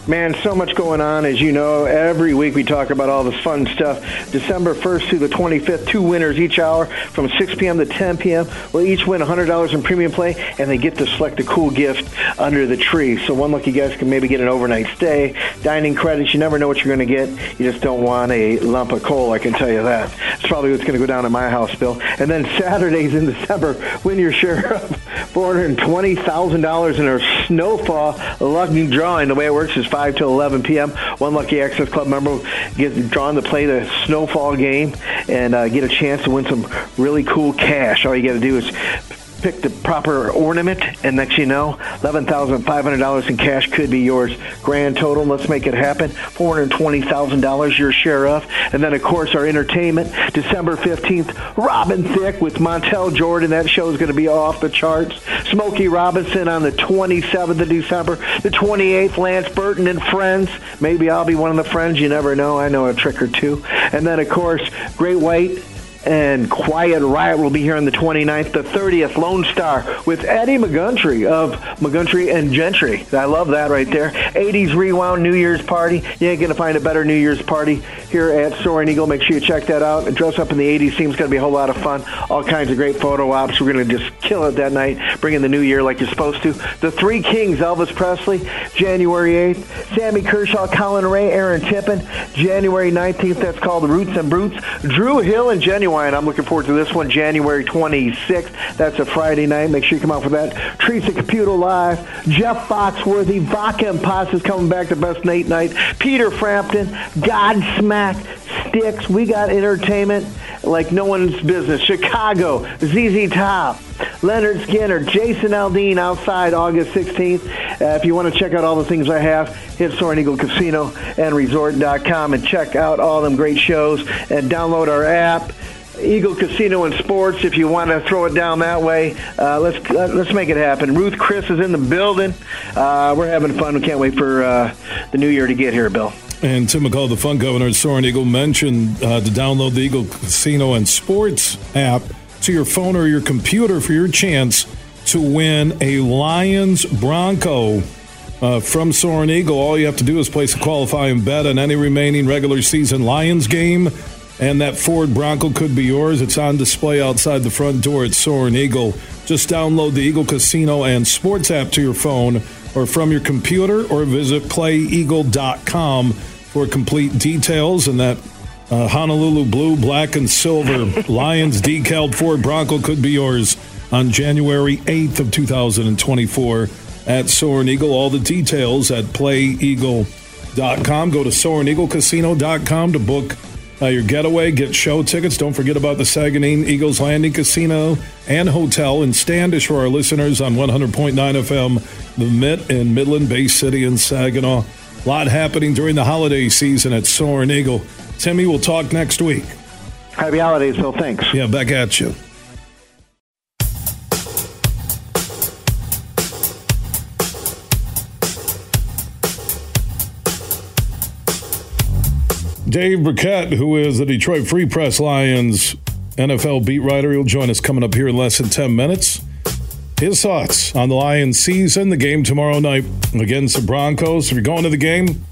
Man, so much going on. As you know, every week we talk about all this fun stuff. December 1st through the 25th, two winners each hour from 6 p.m. to 10 p.m. will each win $100 in premium play, and they get to select a cool gift under the tree. So one lucky guest can maybe get an overnight stay, dining credits. You never know what you're going to get. You just don't want a lump of coal, I can tell you that. It's probably what's going to go down at my house, Bill. And then Saturdays in December, win your share of $420,000 in our snowfall lucky drawing. The way it works is 5 to 11 p.m. One lucky Access Club member gets drawn to play the snowfall game and uh, get a chance to win some really cool cash. All you got to do is pick the proper ornament, and next you know, $11,500 in cash could be yours. Grand total, let's make it happen. $420,000 your share of. And then, of course, our entertainment, December 15th, Robin Thicke with Montel Jordan. That show is going to be off the charts. Smokey Robinson on the 27th of December. The 28th, Lance Burton and Friends. Maybe I'll be one of the friends. You never know. I know a trick or two. And then, of course, Great White and Quiet Riot will be here on the 29th. The 30th, Lone Star with Eddie Montgomery of Montgomery and Gentry. I love that right there. 80s Rewound New Year's Party. You ain't going to find a better New Year's party here at Soaring Eagle. Make sure you check that out. Dress up in the 80s seems going to be a whole lot of fun. All kinds of great photo ops. We're going to just kill it that night, bring in the new year like you're supposed to. The Three Kings, Elvis Presley, January 8th. Sammy Kershaw, Collin Raye, Aaron Tippin, January 19th. That's called Roots and Boots. Dru Hill and I'm looking forward to this one, January 26th. That's a Friday night. Make sure you come out for that. Theresa Caputo Live, Jeff Foxworthy, Vodka and Paz is coming back to Best Nate Night, Peter Frampton, Godsmack, Styx. We got entertainment like no one's business. Chicago, ZZ Top, Lynyrd Skynyrd, Jason Aldean outside August 16th. Uh, if you want to check out all the things I have, hit Soaring Eagle Casino and Resort.com and check out all them great shows and download our app. Eagle Casino and Sports. If you want to throw it down that way, uh, let's uh, let's make it happen. Ruth Chris is in the building. Uh, we're having fun. We can't wait for uh, the new year to get here, Bill. And Tim McCall, the fun governor at Soaring Eagle, mentioned uh, to download the Eagle Casino and Sports app to your phone or your computer for your chance to win a Lions Bronco. Uh, from Soaring Eagle, all you have to do is place a qualifying bet on any remaining regular season Lions game and that Ford Bronco could be yours. It's on display outside the front door at Soaring Eagle. Just download the Eagle Casino and Sports app to your phone or from your computer or visit playeagle.com for complete details. And that uh, Honolulu blue, black, and silver Lions decal Ford Bronco could be yours on January 8th of 2024 at Soaring Eagle. All the details at playeagle.com. Go to SoaringEagleCasino.com to book uh, your getaway, get show tickets. Don't forget about the Saganing Eagles Landing Casino and Hotel in Standish for our listeners on 100.9 FM, the Mitt in Midland Bay City in Saginaw. A lot happening during the holiday season at Soaring Eagle. Timmy, we'll talk next week. Happy holidays, Phil. Thanks. Yeah, back at you. Dave Birkett, who is the Detroit Free Press Lions NFL beat writer, he'll join us coming up here in less than 10 minutes. His thoughts on the Lions season, the game tomorrow night against the Broncos. If you're going to the game,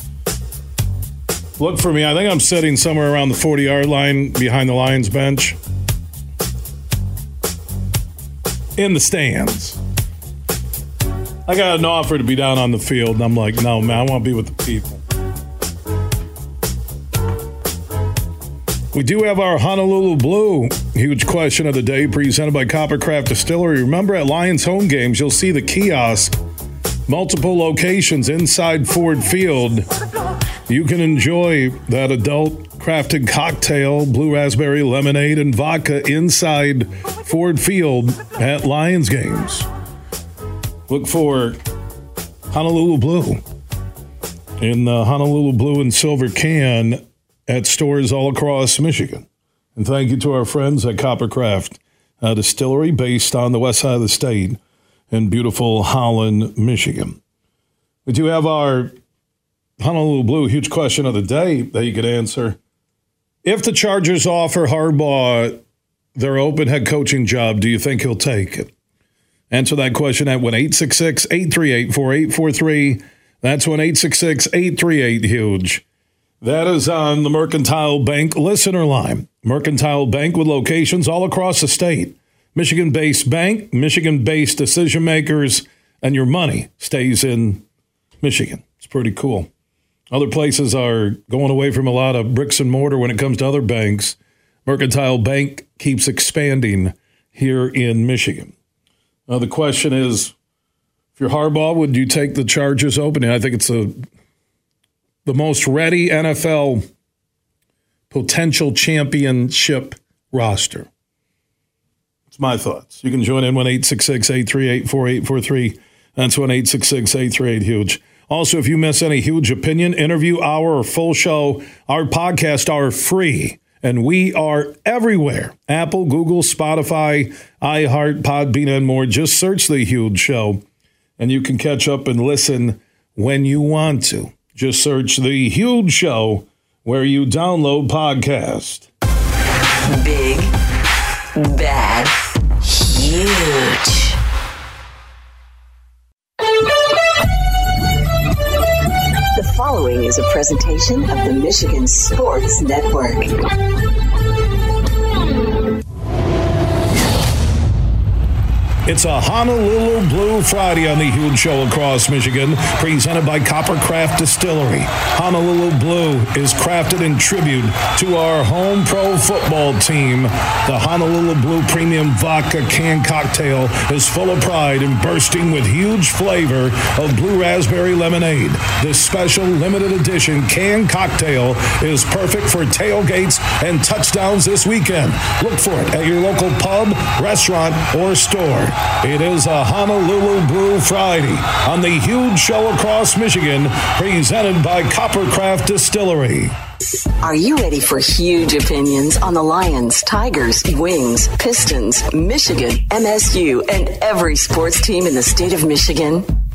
look for me. I think I'm sitting somewhere around the 40 yard line behind the Lions bench in the stands. I got an offer to be down on the field, and I'm like, no, man, I want to be with the people. We do have our Honolulu Blue huge question of the day presented by Coppercraft Distillery. Remember at Lions home games, you'll see the kiosk, multiple locations inside Ford Field. You can enjoy that adult crafted cocktail, blue raspberry lemonade, and vodka inside Ford Field at Lions games. Look for Honolulu Blue in the Honolulu Blue and Silver can at stores all across Michigan. And thank you to our friends at Coppercraft uh, Distillery, based on the west side of the state in beautiful Holland, Michigan. We do have our Honolulu Blue huge question of the day that you could answer. If the Chargers offer Harbaugh their open head coaching job, do you think he'll take it? Answer that question at 1 866 838 4843. That's 1 866 838 Huge. That is on the Mercantile Bank listener line. Mercantile Bank with locations all across the state. Michigan based bank, Michigan based decision makers, and your money stays in Michigan. It's pretty cool. Other places are going away from a lot of bricks and mortar when it comes to other banks. Mercantile Bank keeps expanding here in Michigan. Now, the question is if you're Harbaugh, would you take the Chargers opening? I think it's a the most ready NFL potential championship roster. It's my thoughts. You can join in 1 838 4843. That's 1 838 Huge. Also, if you miss any huge opinion, interview hour, or full show, our podcasts are free. And we are everywhere Apple, Google, Spotify, iHeart, Podbean, and more. Just search The Huge Show, and you can catch up and listen when you want to. Just search The Huge Show where you download podcast. Big, bad, huge. The following is a presentation of the Michigan Sports Network. It's a Honolulu Blue Friday on the Huge Show across Michigan, presented by Coppercraft Distillery. Honolulu Blue is crafted in tribute to our home pro football team. The Honolulu Blue Premium Vodka Can Cocktail is full of pride and bursting with huge flavor of blue raspberry lemonade. This special limited edition can cocktail is perfect for tailgates and touchdowns this weekend. Look for it at your local pub, restaurant, or store. It is a Honolulu Blue Friday on the huge show across Michigan, presented by Coppercraft Distillery. Are you ready for huge opinions on the Lions, Tigers, Wings, Pistons, Michigan, MSU, and every sports team in the state of Michigan?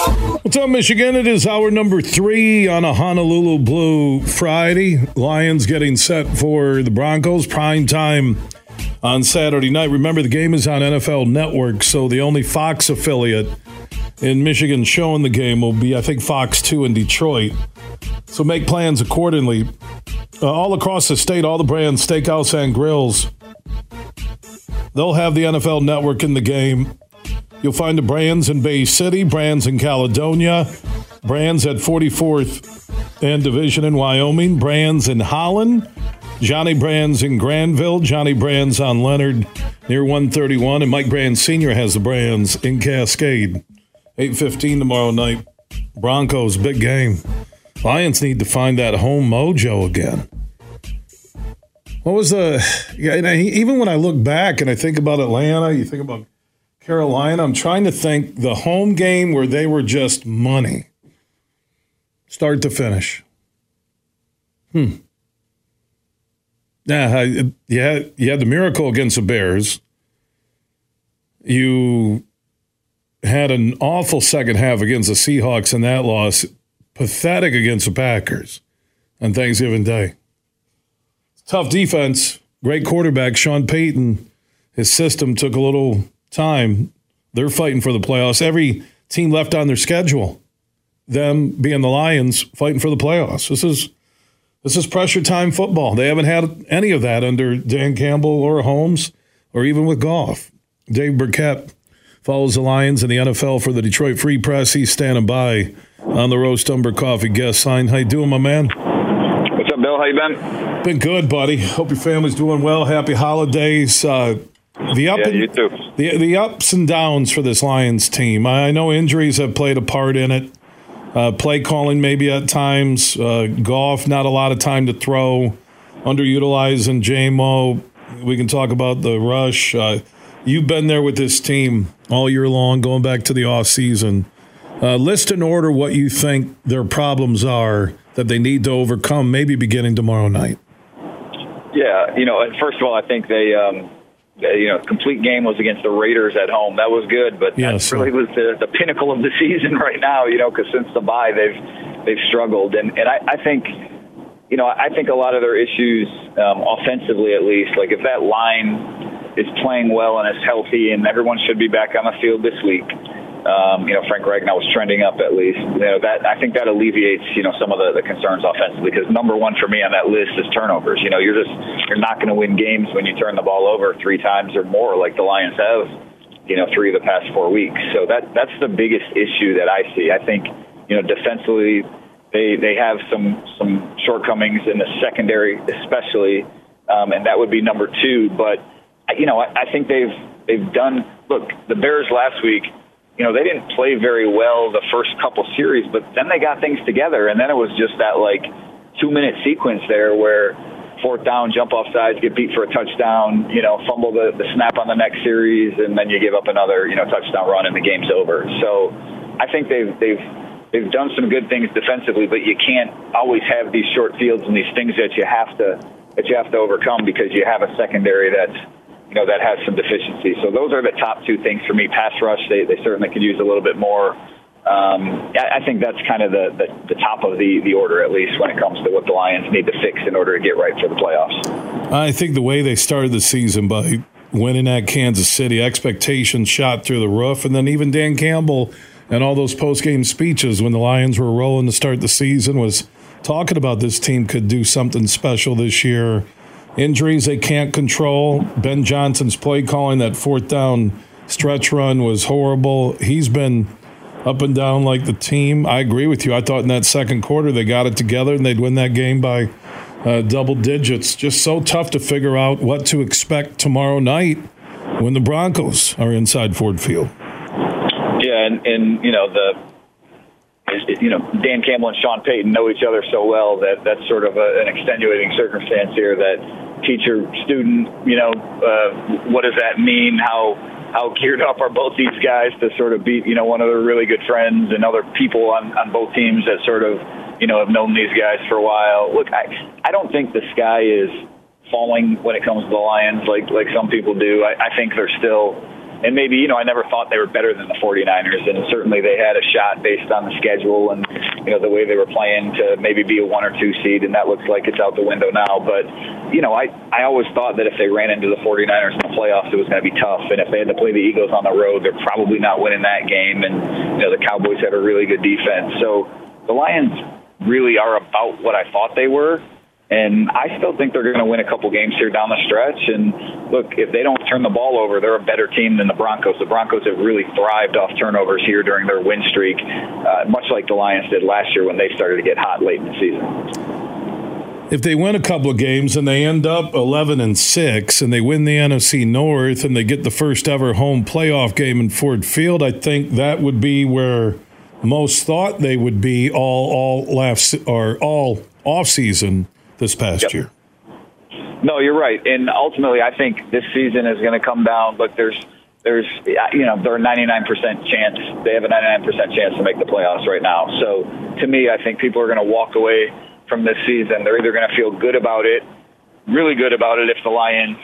What's up, Michigan? It is hour number three on a Honolulu Blue Friday. Lions getting set for the Broncos prime time on Saturday night. Remember, the game is on NFL Network, so the only Fox affiliate in Michigan showing the game will be, I think, Fox 2 in Detroit. So make plans accordingly. Uh, all across the state, all the Brann's, steakhouse and grills, they'll have the NFL Network in the game. You'll find the Brann's in Bay City, Brann's in Caledonia, Brann's at 44th and Division in Wyoming, Brann's in Holland, Johnny Brann's in Granville, Johnny Brann's on Leonard near 131, and Mike Brann Sr. has the Brann's in Cascade. 8.15 tomorrow night. Broncos, big game. Lions need to find that home mojo again. What was the... Yeah, even when I look back and I think about Atlanta, you think about Carolina, I'm trying to think the home game where they were just money. Start to finish. Hmm. Yeah, you had, you had the miracle against the Bears. You had an awful second half against the Seahawks in that loss. Pathetic against the Packers on Thanksgiving Day. Tough defense. Great quarterback. Sean Payton, his system took a little time. They're fighting for the playoffs. Every team left on their schedule, them being the Lions, fighting for the playoffs. This is this is pressure time football. They haven't had any of that under Dan Campbell or Holmes or even with Goff. Dave Birkett follows the Lions in the NFL for the Detroit Free Press. He's standing by on the Roast Umber Coffee guest sign. How you doing, my man? What's up, Bill? How you been? Been good, buddy. Hope your family's doing well. Happy holidays. Uh, the up yeah, and, you too. The the ups and downs for this Lions team. I know injuries have played a part in it. Uh, play calling maybe at times. Uh, Goff, not a lot of time to throw. Underutilizing Jamo. We can talk about the rush. Uh, you've been there with this team all year long, going back to the off season. Uh, list in order what you think their problems are that they need to overcome, maybe beginning tomorrow night. Yeah, you know, first of all, I think they, um, they, you know, complete game was against the Raiders at home. That was good, but Yes. that really was the, the pinnacle of the season right now. You know, because since the bye, they've they've struggled, and and I, I think, you know, I think a lot of their issues, um, offensively at least, like if that line is playing well and is healthy, and everyone should be back on the field this week. Um, you know, Frank Ragnow was trending up at least. You know, that I think that alleviates you know some of the, the concerns offensively because number one for me on that list is turnovers. You know, you're just you're not going to win games when you turn the ball over three times or more like the Lions have you know, three of the past four weeks. So that that's the biggest issue that I see. I think, you know, defensively, they they have some some shortcomings in the secondary, especially, um, and that would be number two. But you know, I, I think they've they've done. Look, the Bears last week, you know, they didn't play very well the first couple series, but then they got things together, and then it was just that like two minute sequence there where fourth down, jump off sides, get beat for a touchdown, you know, fumble the, the snap on the next series, and then you give up another, you know, touchdown run and the game's over. So I think they've they've they've done some good things defensively, but you can't always have these short fields and these things that you have to that you have to overcome because you have a secondary that's you know that has some deficiencies. So those are the top two things for me. Pass rush, they they certainly could use a little bit more. Um, I, I think that's kind of the, the, the top of the, the order, at least when it comes to what the Lions need to fix in order to get right for the playoffs. I think the way they started the season by winning at Kansas City, expectations shot through the roof, and then even Dan Campbell and all those post game speeches when the Lions were rolling to start the season was talking about this team could do something special this year. Injuries they can't control. Ben Johnson's play calling that fourth down stretch run was horrible. He's been up and down like the team. I agree with you. I thought in that second quarter they got it together and they'd win that game by uh, double digits. Just so tough to figure out what to expect tomorrow night when the Broncos are inside Ford Field. Yeah, and, and you know the you know Dan Campbell and Sean Payton know each other so well that that's sort of a, an extenuating circumstance here. That teacher student, you know, uh, what does that mean? How how geared up are both these guys to sort of beat you know one of their really good friends and other people on on both teams that sort of you know have known these guys for a while. Look, I I don't think the sky is falling when it comes to the Lions like like some people do. I, I think they're still and maybe, you know, I never thought they were better than the 49ers, and certainly they had a shot based on the schedule and, you know, the way they were playing to maybe be a one or two seed, and that looks like it's out the window now. But, you know, I, I always thought that if they ran into the 49ers in the playoffs, it was going to be tough, and if they had to play the Eagles on the road, they're probably not winning that game, and, you know, the Cowboys have a really good defense. So the Lions really are about what I thought they were and I still think they're going to win a couple games here down the stretch. And look, if they don't turn the ball over, they're a better team than the Broncos. The Broncos have really thrived off turnovers here during their win streak, uh, much like the Lions did last year when they started to get hot late in the season. If they win a couple of games and they end up 11 and 6 and they win the NFC North and they get the first ever home playoff game in Ford Field, I think that would be where most thought they would be all all last or all off season this past Yep. year. No, you're right. And ultimately, I think this season is going to come down. Look, there's, there's, you know, they're a 99% chance. They have a 99% chance to make the playoffs right now. So to me, I think people are going to walk away from this season. They're either going to feel good about it, really good about it if the Lions,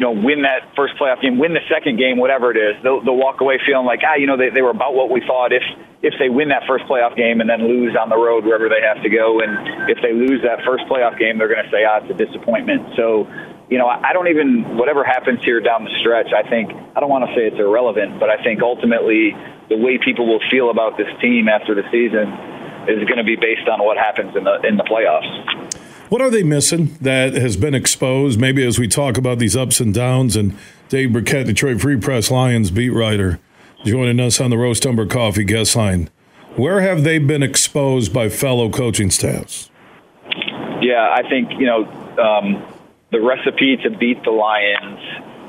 you know, win that first playoff game, win the second game, whatever it is. They'll, they'll walk away feeling like, ah, you know, they, they were about what we thought. If if they win that first playoff game and then lose on the road wherever they have to go, and if they lose that first playoff game, they're going to say, ah, it's a disappointment. So, you know, I don't even whatever happens here down the stretch. I think I don't want to say it's irrelevant, but I think ultimately the way people will feel about this team after the season is going to be based on what happens in the in the playoffs. What are they missing that has been exposed? Maybe as we talk about these ups and downs, and Dave Birkett, Detroit Free Press Lions beat writer, joining us on the Roast Umber Coffee guest line. Where have they been exposed by fellow coaching staffs? Yeah, I think you know um, the recipe to beat the Lions,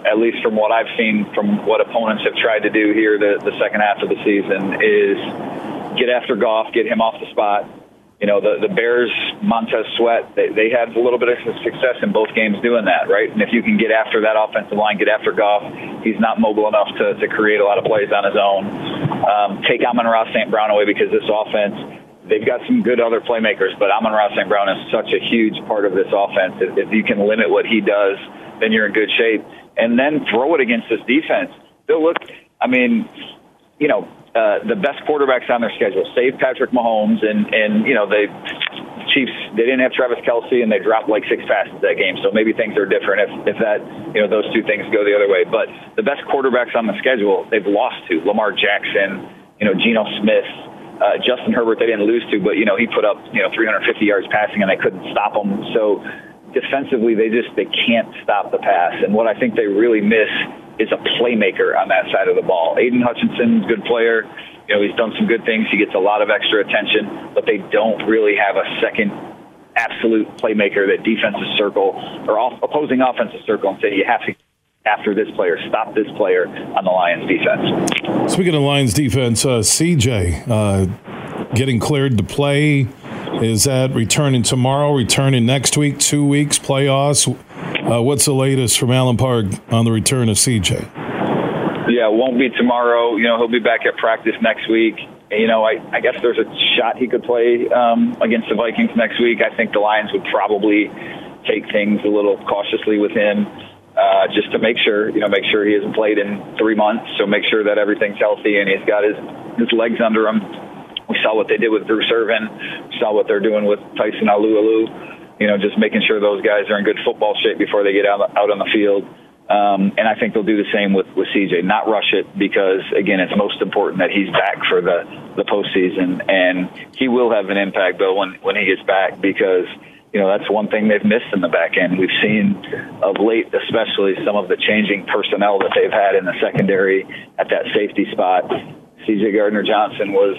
at least from what I've seen from what opponents have tried to do here the, the second half of the season, is get after Goff, get him off the spot. You know, the, the Bears, Montez Sweat, they, they had a little bit of success in both games doing that, right? And if you can get after that offensive line, get after Goff, he's not mobile enough to, to create a lot of plays on his own. Um, take Amon-Ra St. Brown away because this offense, they've got some good other playmakers, but Amon-Ra St. Brown is such a huge part of this offense. If, if you can limit what he does, then you're in good shape. And then throw it against this defense. They'll look, I mean, you know, uh, the best quarterbacks on their schedule, save Patrick Mahomes, and and you know they Chiefs they didn't have Travis Kelce and they dropped like six passes that game, so maybe things are different if if that you know those two things go the other way. But the best quarterbacks on the schedule they've lost to Lamar Jackson, you know Geno Smith. Uh, Justin Herbert, they didn't lose to, but you know he put up you know 350 yards passing, and they couldn't stop him. So defensively, they just they can't stop the pass. And what I think they really miss is a playmaker on that side of the ball. Aidan Hutchinson's a good player. You know, he's done some good things. He gets a lot of extra attention, but they don't really have a second absolute playmaker that defenses circle or off, opposing offensive circle and say you have to after this player, stop this player on the Lions defense. Speaking of Lions defense, uh, CJ uh, getting cleared to play. Is that returning tomorrow, returning next week, two weeks, playoffs? Uh, what's the latest from Allen Park on the return of CJ? Yeah, it won't be tomorrow. You know, he'll be back at practice next week. You know, I, I guess there's a shot he could play um, against the Vikings next week. I think the Lions would probably take things a little cautiously with him. Uh, just to make sure, you know, make sure he hasn't played in three months. So make sure that everything's healthy and he's got his his legs under him. We saw what they did with Bruce Irvin. We saw what they're doing with Tyson Alualu. You know, just making sure those guys are in good football shape before they get out out on the field. Um, and I think they'll do the same with, with CJ. Not rush it because again, it's most important that he's back for the the postseason, and he will have an impact, Bill, when when he gets back because you know that's one thing they've missed in the back end. We've seen of late, especially some of the changing personnel that they've had in the secondary at that safety spot. CJ Gardner Johnson was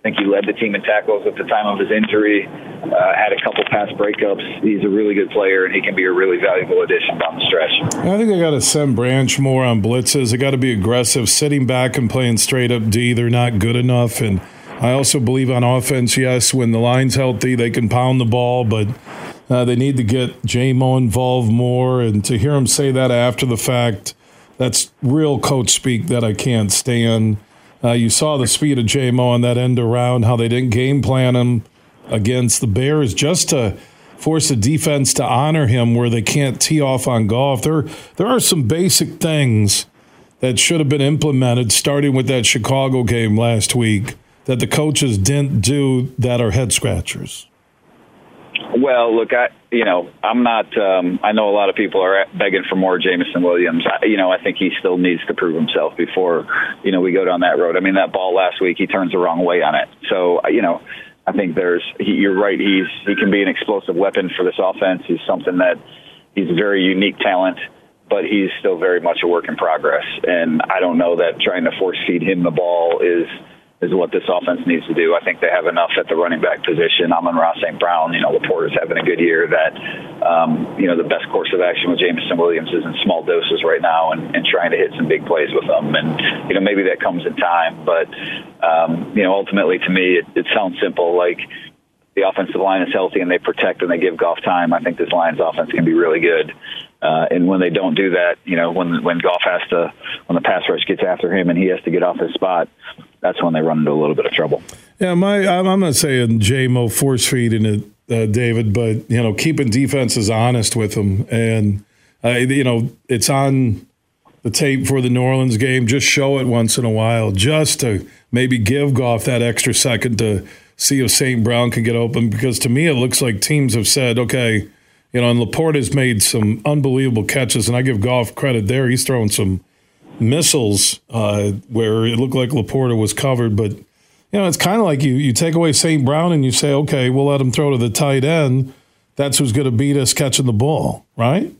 I think he led the team in tackles at the time of his injury. Uh, had a couple pass breakups. He's a really good player, and he can be a really valuable addition down the stretch. I think they got to send Branch more on blitzes. They got to be aggressive. Sitting back and playing straight up D, they're not good enough. And I also believe on offense, yes, when the line's healthy, they can pound the ball, but uh, they need to get Jamo involved more. And to hear him say that after the fact, that's real coach speak that I can't stand. Uh, you saw the speed of Jamo on that end around, how they didn't game plan him against the Bears just to force the defense to honor him where they can't tee off on Goff. There, there are some basic things that should have been implemented starting with that Chicago game last week that the coaches didn't do that are head scratchers. Well, look, I you know I'm not. Um, I know a lot of people are begging for more Jameson Williams. I, you know I think he still needs to prove himself before you know we go down that road. I mean that ball last week he turns the wrong way on it. So you know I think there's he, you're right. He's he can be an explosive weapon for this offense. He's something that he's a very unique talent, but he's still very much a work in progress. And I don't know that trying to force feed him the ball is is what this offense needs to do. I think they have enough at the running back position. Amon-Ra St. Brown, you know, LaPorta's having a good year that, um, you know, the best course of action with Jameson Williams is in small doses right now and, and trying to hit some big plays with them. And, you know, maybe that comes in time. But, um, you know, ultimately to me, it, it sounds simple. Like, the offensive line is healthy and they protect and they give Goff time, I think this Lions offense can be really good. Uh, and when they don't do that, you know, when when Goff has to, when the pass rush gets after him and he has to get off his spot, that's when they run into a little bit of trouble. Yeah, my I'm, not saying Jamo force feeding it, uh, David, but you know, keeping defenses honest with them, and uh, you know, it's on the tape for the New Orleans game. Just show it once in a while, just to maybe give Goff that extra second to see if St. Brown can get open. Because to me, it looks like teams have said, okay you know, and LaPorta has made some unbelievable catches, and I give Goff credit there. He's throwing some missiles uh, where it looked like LaPorta was covered, but you know, it's kind of like you you take away St. Brown and you say, okay, we'll let him throw to the tight end. That's who's going to beat us catching the ball, right?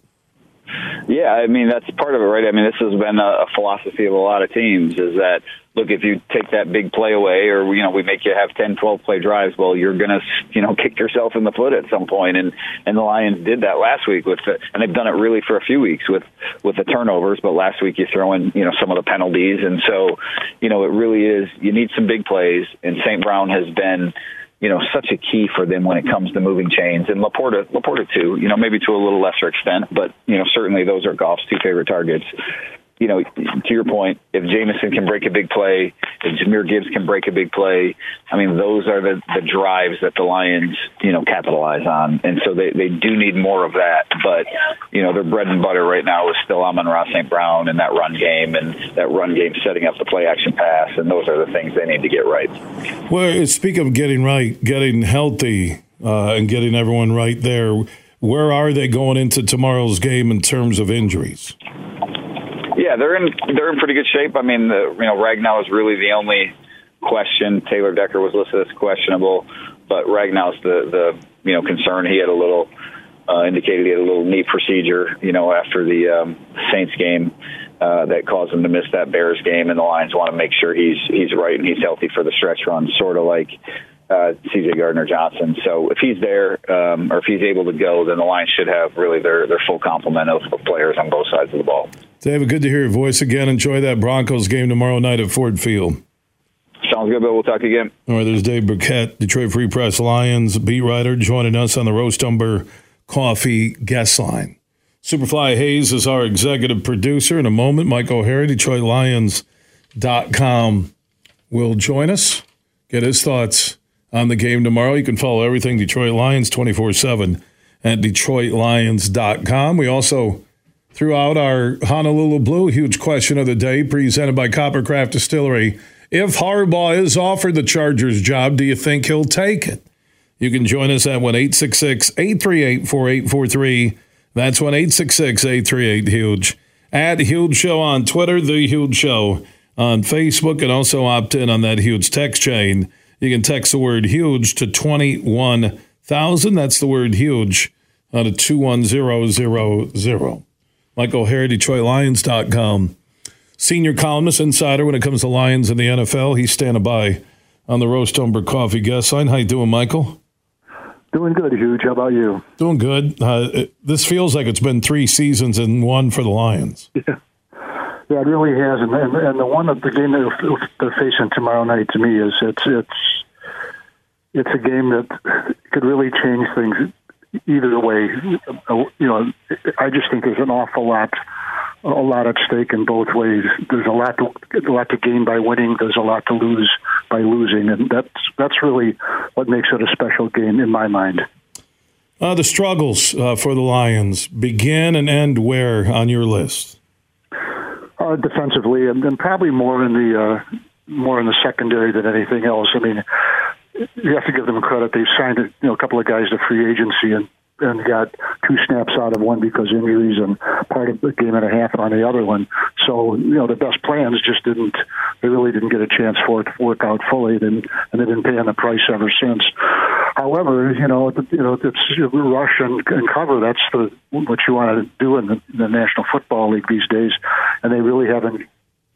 Yeah, I mean that's part of it, right? I mean this has been a, philosophy of a lot of teams is that look if you take that big play away, or you know we make you have 10, 12 play drives, well you're gonna you know kick yourself in the foot at some point. and and the Lions did that last week with and they've done it really for a few weeks with with the turnovers, but last week you throw in you know some of the penalties, and so you know it really is you need some big plays, and St. Brown has been you know, such a key for them when it comes to moving chains. And LaPorta, LaPorta too, you know, maybe to a little lesser extent, but, you know, certainly those are Goff's two favorite targets you know, to your point, if Jameson can break a big play, if Jahmyr Gibbs can break a big play, I mean, those are the, the drives that the Lions, you know, capitalize on. And so they, they do need more of that. But, you know, their bread and butter right now is still Amon-Ra St. Brown and that run game and that run game setting up the play action pass. And those are the things they need to get right. Well, speak of getting right, getting healthy uh, and getting everyone right there, where are they going into tomorrow's game in terms of injuries? Yeah, they're in they're in pretty good shape. I mean, the, you know, Ragnow is really the only question. Taylor Decker was listed as questionable, but Ragnow's the the you know concern. He had a little uh, indicated he had a little knee procedure, you know, after the um, Saints game. uh, that caused him to miss that Bears game, and the Lions want to make sure he's he's right and he's healthy for the stretch run, sort of like uh, C.J. Gardner Johnson. So if he's there um, or if he's able to go, then the Lions should have really their their full complement of, of players on both sides of the ball. David, good to hear your voice again. Enjoy that Broncos game tomorrow night at Ford Field. Sounds good, Bill. We'll talk again. All right, there's Dave Birkett, Detroit Free Press Lions beat writer, joining us on the Roast Umber Coffee guest line. Superfly Hayes is our executive producer. In a moment, Mike O'Hara, DetroitLions.com, will join us, get his thoughts on the game tomorrow. You can follow everything Detroit Lions 24 7 at DetroitLions.com. We also threw out our Honolulu Blue huge question of the day presented by Coppercraft Distillery. If Harbaugh is offered the Chargers job, do you think he'll take it? You can join us at 1 866 838 4843. That's 1 866 838 Huge. At Huge Show on Twitter, The Huge Show on Facebook, and also opt in on that huge text chain. You can text the word huge to 21,000. That's the word huge on a 21000. Michael O'Hara, DetroitLions.com. Senior columnist, insider when it comes to Lions in the NFL. He's standing by on the Roast Umber Coffee guest line. How you doing, Michael? Doing good, Huge. How about you? Doing good. Uh, it, this feels like it's been three seasons and one for the Lions. Yeah, yeah, it really has. And, and, and the one of the game that they're facing tomorrow night to me is it's it's it's a game that could really change things either way. You know, I just think there's an awful lot a lot at stake in both ways. There's a lot to a lot to gain by winning. There's a lot to lose by losing, and that's that's really what makes it a special game in my mind. Uh, the struggles uh, for the Lions begin and end where on your list? Uh, defensively, and, and, probably more in the uh, more in the secondary than anything else. I mean, you have to give them credit. They've signed a, you know, a couple of guys to free agency, and and got two snaps out of one because injuries and part of the game and a half on the other one. So, you know, the best plans just didn't, they really didn't get a chance for it to work out fully and, and they've been paying the price ever since. However, you know, you know, it's rush and, and cover. That's the what you want to do in the, the National Football League these days, and they really haven't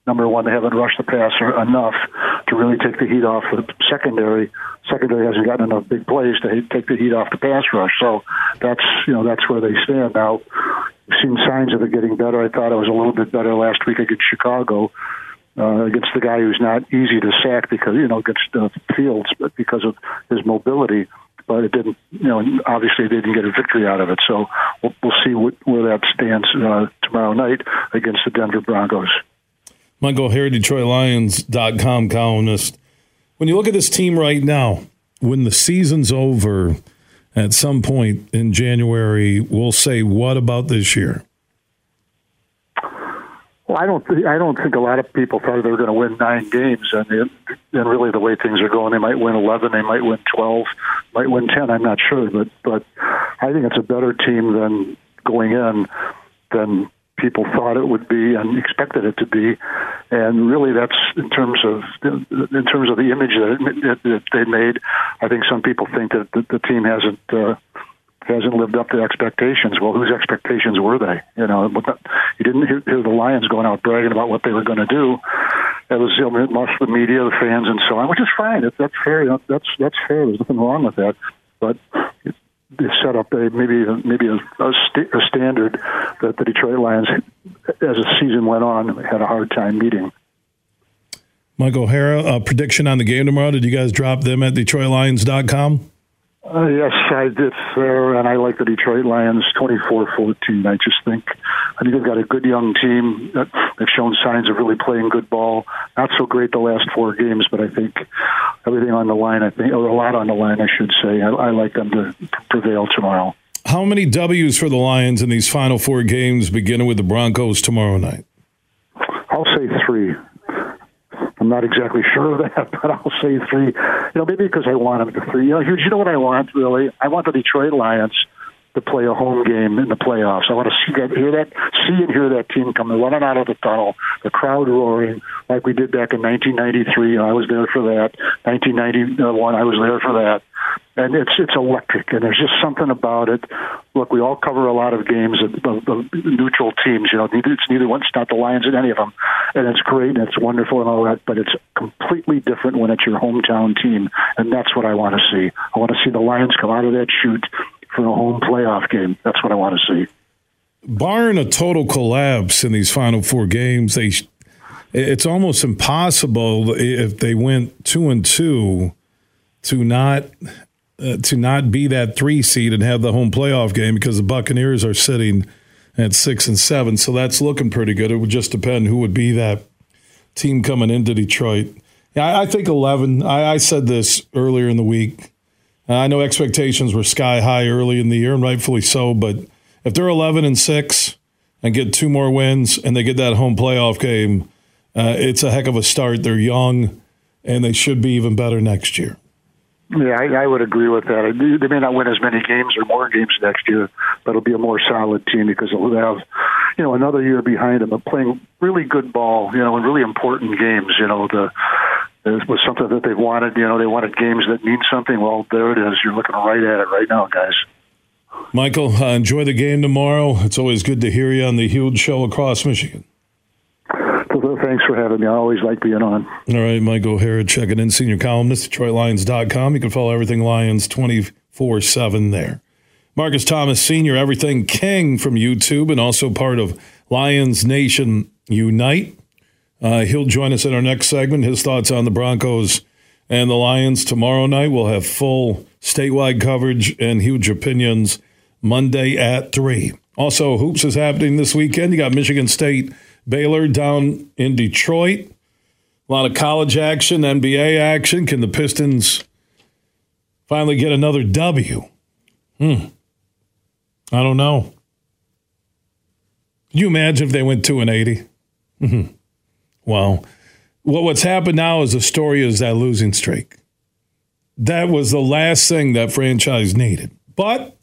number one, they haven't rushed the passer enough to really take the heat off the secondary. Secondary hasn't gotten enough big plays to take the heat off the pass rush. So that's you know that's where they stand now. We've seen signs of it getting better. I thought it was a little bit better last week against Chicago. Uh, against the guy who's not easy to sack because you know against uh, Fields, but because of his mobility but it didn't, you know, obviously didn't get a victory out of it. So we'll, we'll see what, where that stands uh, tomorrow night against the Denver Broncos. Michael O'Hara, DetroitLions.com columnist. When you look at this team right now, when the season's over at some point in January, we'll say, what about this year? Well, I don't. Th- I don't think a lot of people thought they were going to win nine games, and, and really the way things are going, they might win eleven, they might win twelve, might win ten. I'm not sure, but but I think it's a better team than going in than people thought it would be and expected it to be, and really that's in terms of in terms of the image that, it, that they made. I think some people think that the, the team hasn't. Uh, hasn't lived up to expectations. Well, whose expectations were they? You know, you didn't hear, hear the Lions going out bragging about what they were going to do. It was you know, most of the media, the fans, and so on, which is fine. That's fair. That's that's fair. There's nothing wrong with that. But set up a maybe maybe a, a, st- a standard that the Detroit Lions, as the season went on, had a hard time meeting. Mike O'Hara, a prediction on the game tomorrow. Did you guys drop them at DetroitLions.com? Uh, yes, I did, sir, and I like the Detroit Lions 24-14. I just think I think they've got a good young team that have shown signs of really playing good ball. Not so great the last four games, but I think everything on the line. I think, or a lot on the line, I should say. I, I like them to prevail tomorrow. How many W's for the Lions in these final four games, beginning with the Broncos tomorrow night? I'll say three. Not exactly sure of that, but I'll say three. You know, maybe because I want them to three. You know, you know what I want really? I want the Detroit Lions to play a home game in the playoffs. I want to see that, hear that, see and hear that team coming running out of the tunnel, the crowd roaring like we did back in 1993. I was there for that. 1991, I was there for that. and it's it's electric. And there's just something about it. Look, we all cover a lot of games of, of, of neutral teams. You know, it's neither one. It's not the Lions in any of them, and it's great and it's wonderful and all that. But it's completely different when it's your hometown team, and that's what I want to see. I want to see the Lions come out of that chute for a home playoff game. That's what I want to see. Barring a total collapse in these final four games, they it's almost impossible if they went two and two to not uh, to not be that three seed and have the home playoff game because the Buccaneers are sitting at six and seven. So that's looking pretty good. It would just depend who would be that team coming into Detroit. Yeah, I, think eleven. I, I, said this earlier in the week. I know expectations were sky high early in the year, and rightfully so. But if they're eleven and six and get two more wins, and they get that home playoff game, uh, it's a heck of a start. They're young, and they should be even better next year. Yeah, I, I would agree with that. They may not win as many games or more games next year, but it'll be a more solid team because they'll have, you know, another year behind them of playing really good ball, you know, and really important games. You know, the it was something that they wanted. You know, they wanted games that mean something. Well, there it is. You're looking right at it right now, guys. Michael, uh, enjoy the game tomorrow. It's always good to hear you on the huge show across Michigan. Well, thanks for having me. I always like being on. All right, Michael O'Hara, check it in, senior columnist, DetroitLions.com. You can follow everything Lions 24 7 there. Marcus Thomas, Sr., Everything King from YouTube, and also part of Lions Nation Unite. Uh, he'll join us in our next segment. His thoughts on the Broncos and the Lions tomorrow night. We'll have full statewide coverage and huge opinions Monday at 3. Also, hoops is happening this weekend. You got Michigan State Baylor down in Detroit. A lot of college action, NBA action. Can the Pistons finally get another W? Hmm. I don't know. Can you imagine if they went 2 and 80? Mm-hmm. Well, what, what's happened now is the story is that losing streak. That was the last thing that franchise needed. But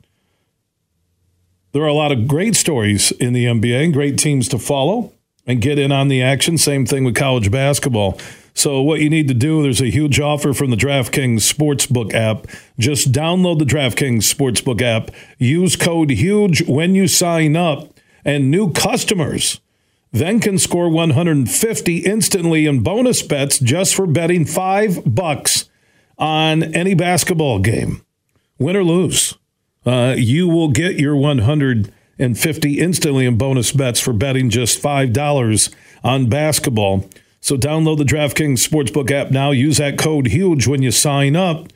there are a lot of great stories in the NBA and great teams to follow and get in on the action. Same thing with college basketball. So, what you need to do, there's a huge offer from the DraftKings Sportsbook app. Just download the DraftKings Sportsbook app, use code HUGE when you sign up, and new customers then can score 150 instantly in bonus bets just for betting five bucks on any basketball game. Win or lose, uh, you will get your 150 instantly in bonus bets for betting just $5 on basketball. So download the DraftKings Sportsbook app now. Use that code HUGE when you sign up.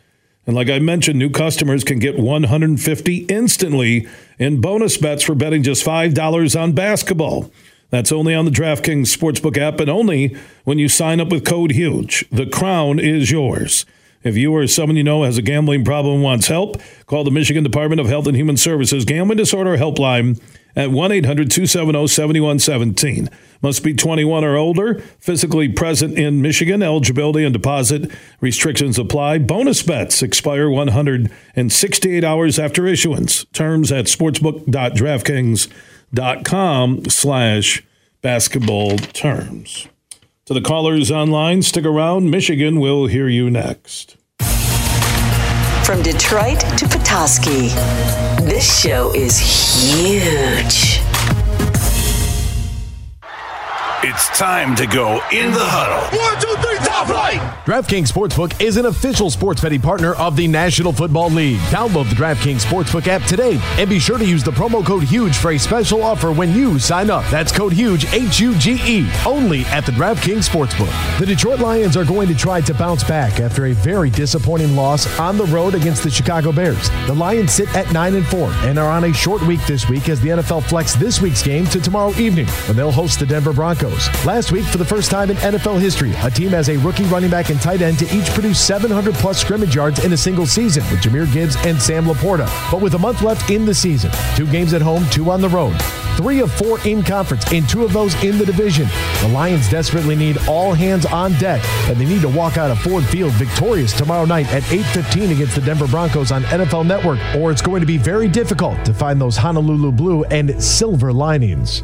And like I mentioned, new customers can get 150 instantly in bonus bets for betting just $5 on basketball. That's only on the DraftKings Sportsbook app and only when you sign up with code HUGE. The crown is yours. If you or someone you know has a gambling problem and wants help, call the Michigan Department of Health and Human Services Gambling Disorder Helpline at 1 800 270 7117. Must be 21 or older, physically present in Michigan. Eligibility and deposit restrictions apply. Bonus bets expire 168 hours after issuance. Terms at sportsbook.draftkings.com slash basketball terms. To the callers online, stick around. Michigan will hear you next. From Detroit to Petoskey, this show is huge. It's time to go in the huddle. One, two, three, top flight. DraftKings Sportsbook is an official sports betting partner of the National Football League. Download the DraftKings Sportsbook app today and be sure to use the promo code HUGE for a special offer when you sign up. That's code HUGE, H U G E, only at the DraftKings Sportsbook. The Detroit Lions are going to try to bounce back after a very disappointing loss on the road against the Chicago Bears. The Lions sit at 9 and 4 and are on a short week this week as the NFL flexed this week's game to tomorrow evening when they'll host the Denver Broncos. Last week, for the first time in NFL history, a team has a rookie running back and tight end to each produce 700 plus scrimmage yards in a single season with Jahmyr Gibbs and Sam LaPorta. But with a month left in the season, two games at home, two on the road, three of four in conference, and two of those in the division. The Lions desperately need all hands on deck, and they need to walk out of Ford Field victorious tomorrow night at 8:15 against the Denver Broncos on NFL Network, or it's going to be very difficult to find those Honolulu blue and silver linings.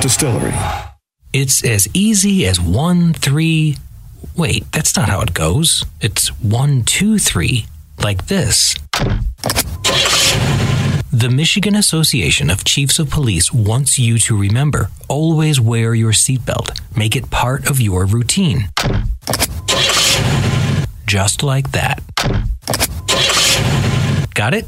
Distillery. It's as easy as one, three. Wait, that's not how it goes. It's one, two, three, like this. The Michigan Association of Chiefs of Police wants you to remember always wear your seatbelt. Make it part of your routine. Just like that. Got it?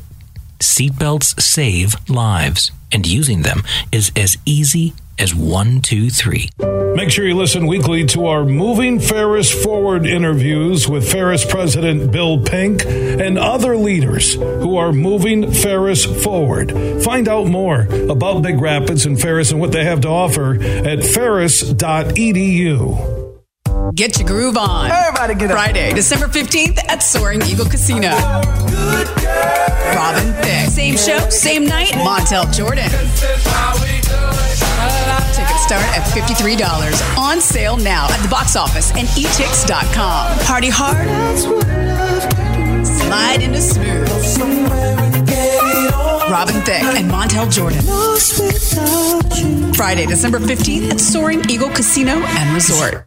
Seatbelts save lives, and using them is as easy as one, two, three. Make sure you listen weekly to our Moving Ferris Forward interviews with Ferris President Bill Pink and other leaders who are moving Ferris forward. Find out more about Big Rapids and Ferris and what they have to offer at ferris.edu. Get your groove on. Everybody get up. Friday, December 15th at Soaring Eagle Casino. Robin Thicke. Same show, same night, Montell Jordan. Tickets start at $53. On sale now at the box office and etix.com. Party hard. Slide into smooth. Robin Thicke and Montell Jordan. Friday, December 15th at Soaring Eagle Casino and Resort.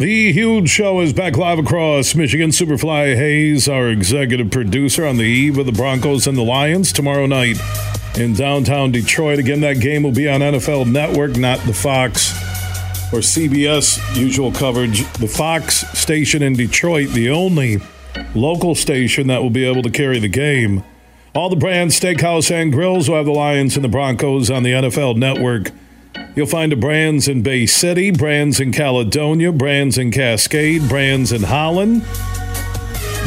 The huge show is back live across Michigan. Superfly Hayes, our executive producer, on the eve of the Broncos and the Lions tomorrow night in downtown Detroit. Again, that game will be on NFL Network, not the Fox or CBS usual coverage. The Fox station in Detroit, the only local station that will be able to carry the game. All the Brann's, steakhouse and grills will have the Lions and the Broncos on the NFL Network. You'll find the Brann's in Bay City, Brann's in Caledonia, Brann's in Cascade, Brann's in Holland,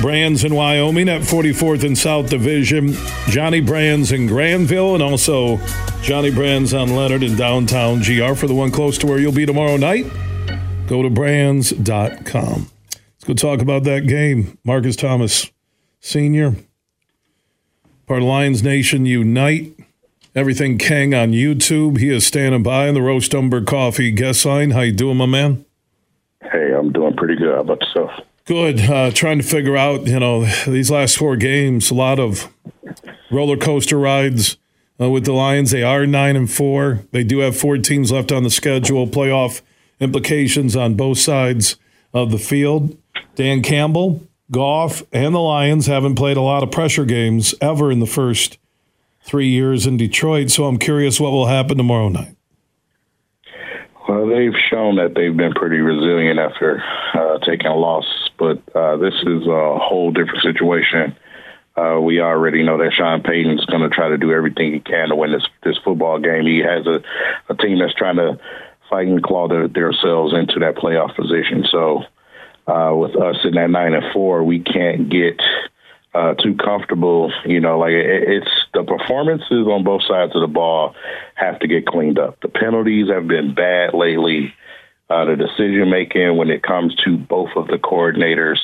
Brann's in Wyoming at 44th and South Division, Johnny Brann's in Granville, and also Johnny Brann's on Leonard in downtown GR. For the one close to where you'll be tomorrow night, go to branns.com. Let's go talk about that game. Marcus Thomas, Sr., part of Lions Nation Unite. Everything Kang on YouTube. He is standing by in the Roast Umber Coffee guest line. How you doing, my man? Hey, I'm doing pretty good. How about yourself? Good. Uh, trying to figure out, you know, these last four games, a lot of roller coaster rides uh, with the Lions. They are nine and four. They do have four teams left on the schedule. Playoff implications on both sides of the field. Dan Campbell, Goff, and the Lions haven't played a lot of pressure games ever in the first three years in Detroit. So I'm curious what will happen tomorrow night. Well, they've shown that they've been pretty resilient after uh, taking a loss, but uh, this is a whole different situation. Uh, we already know that Sean Payton's going to try to do everything he can to win this this football game. He has a, a team that's trying to fight and claw their, themselves into that playoff position. So, uh, with us in that nine and four, we can't get uh, too comfortable. You know, like it, it's the performances on both sides of the ball have to get cleaned up. The penalties have been bad lately. Uh, the decision making when it comes to both of the coordinators,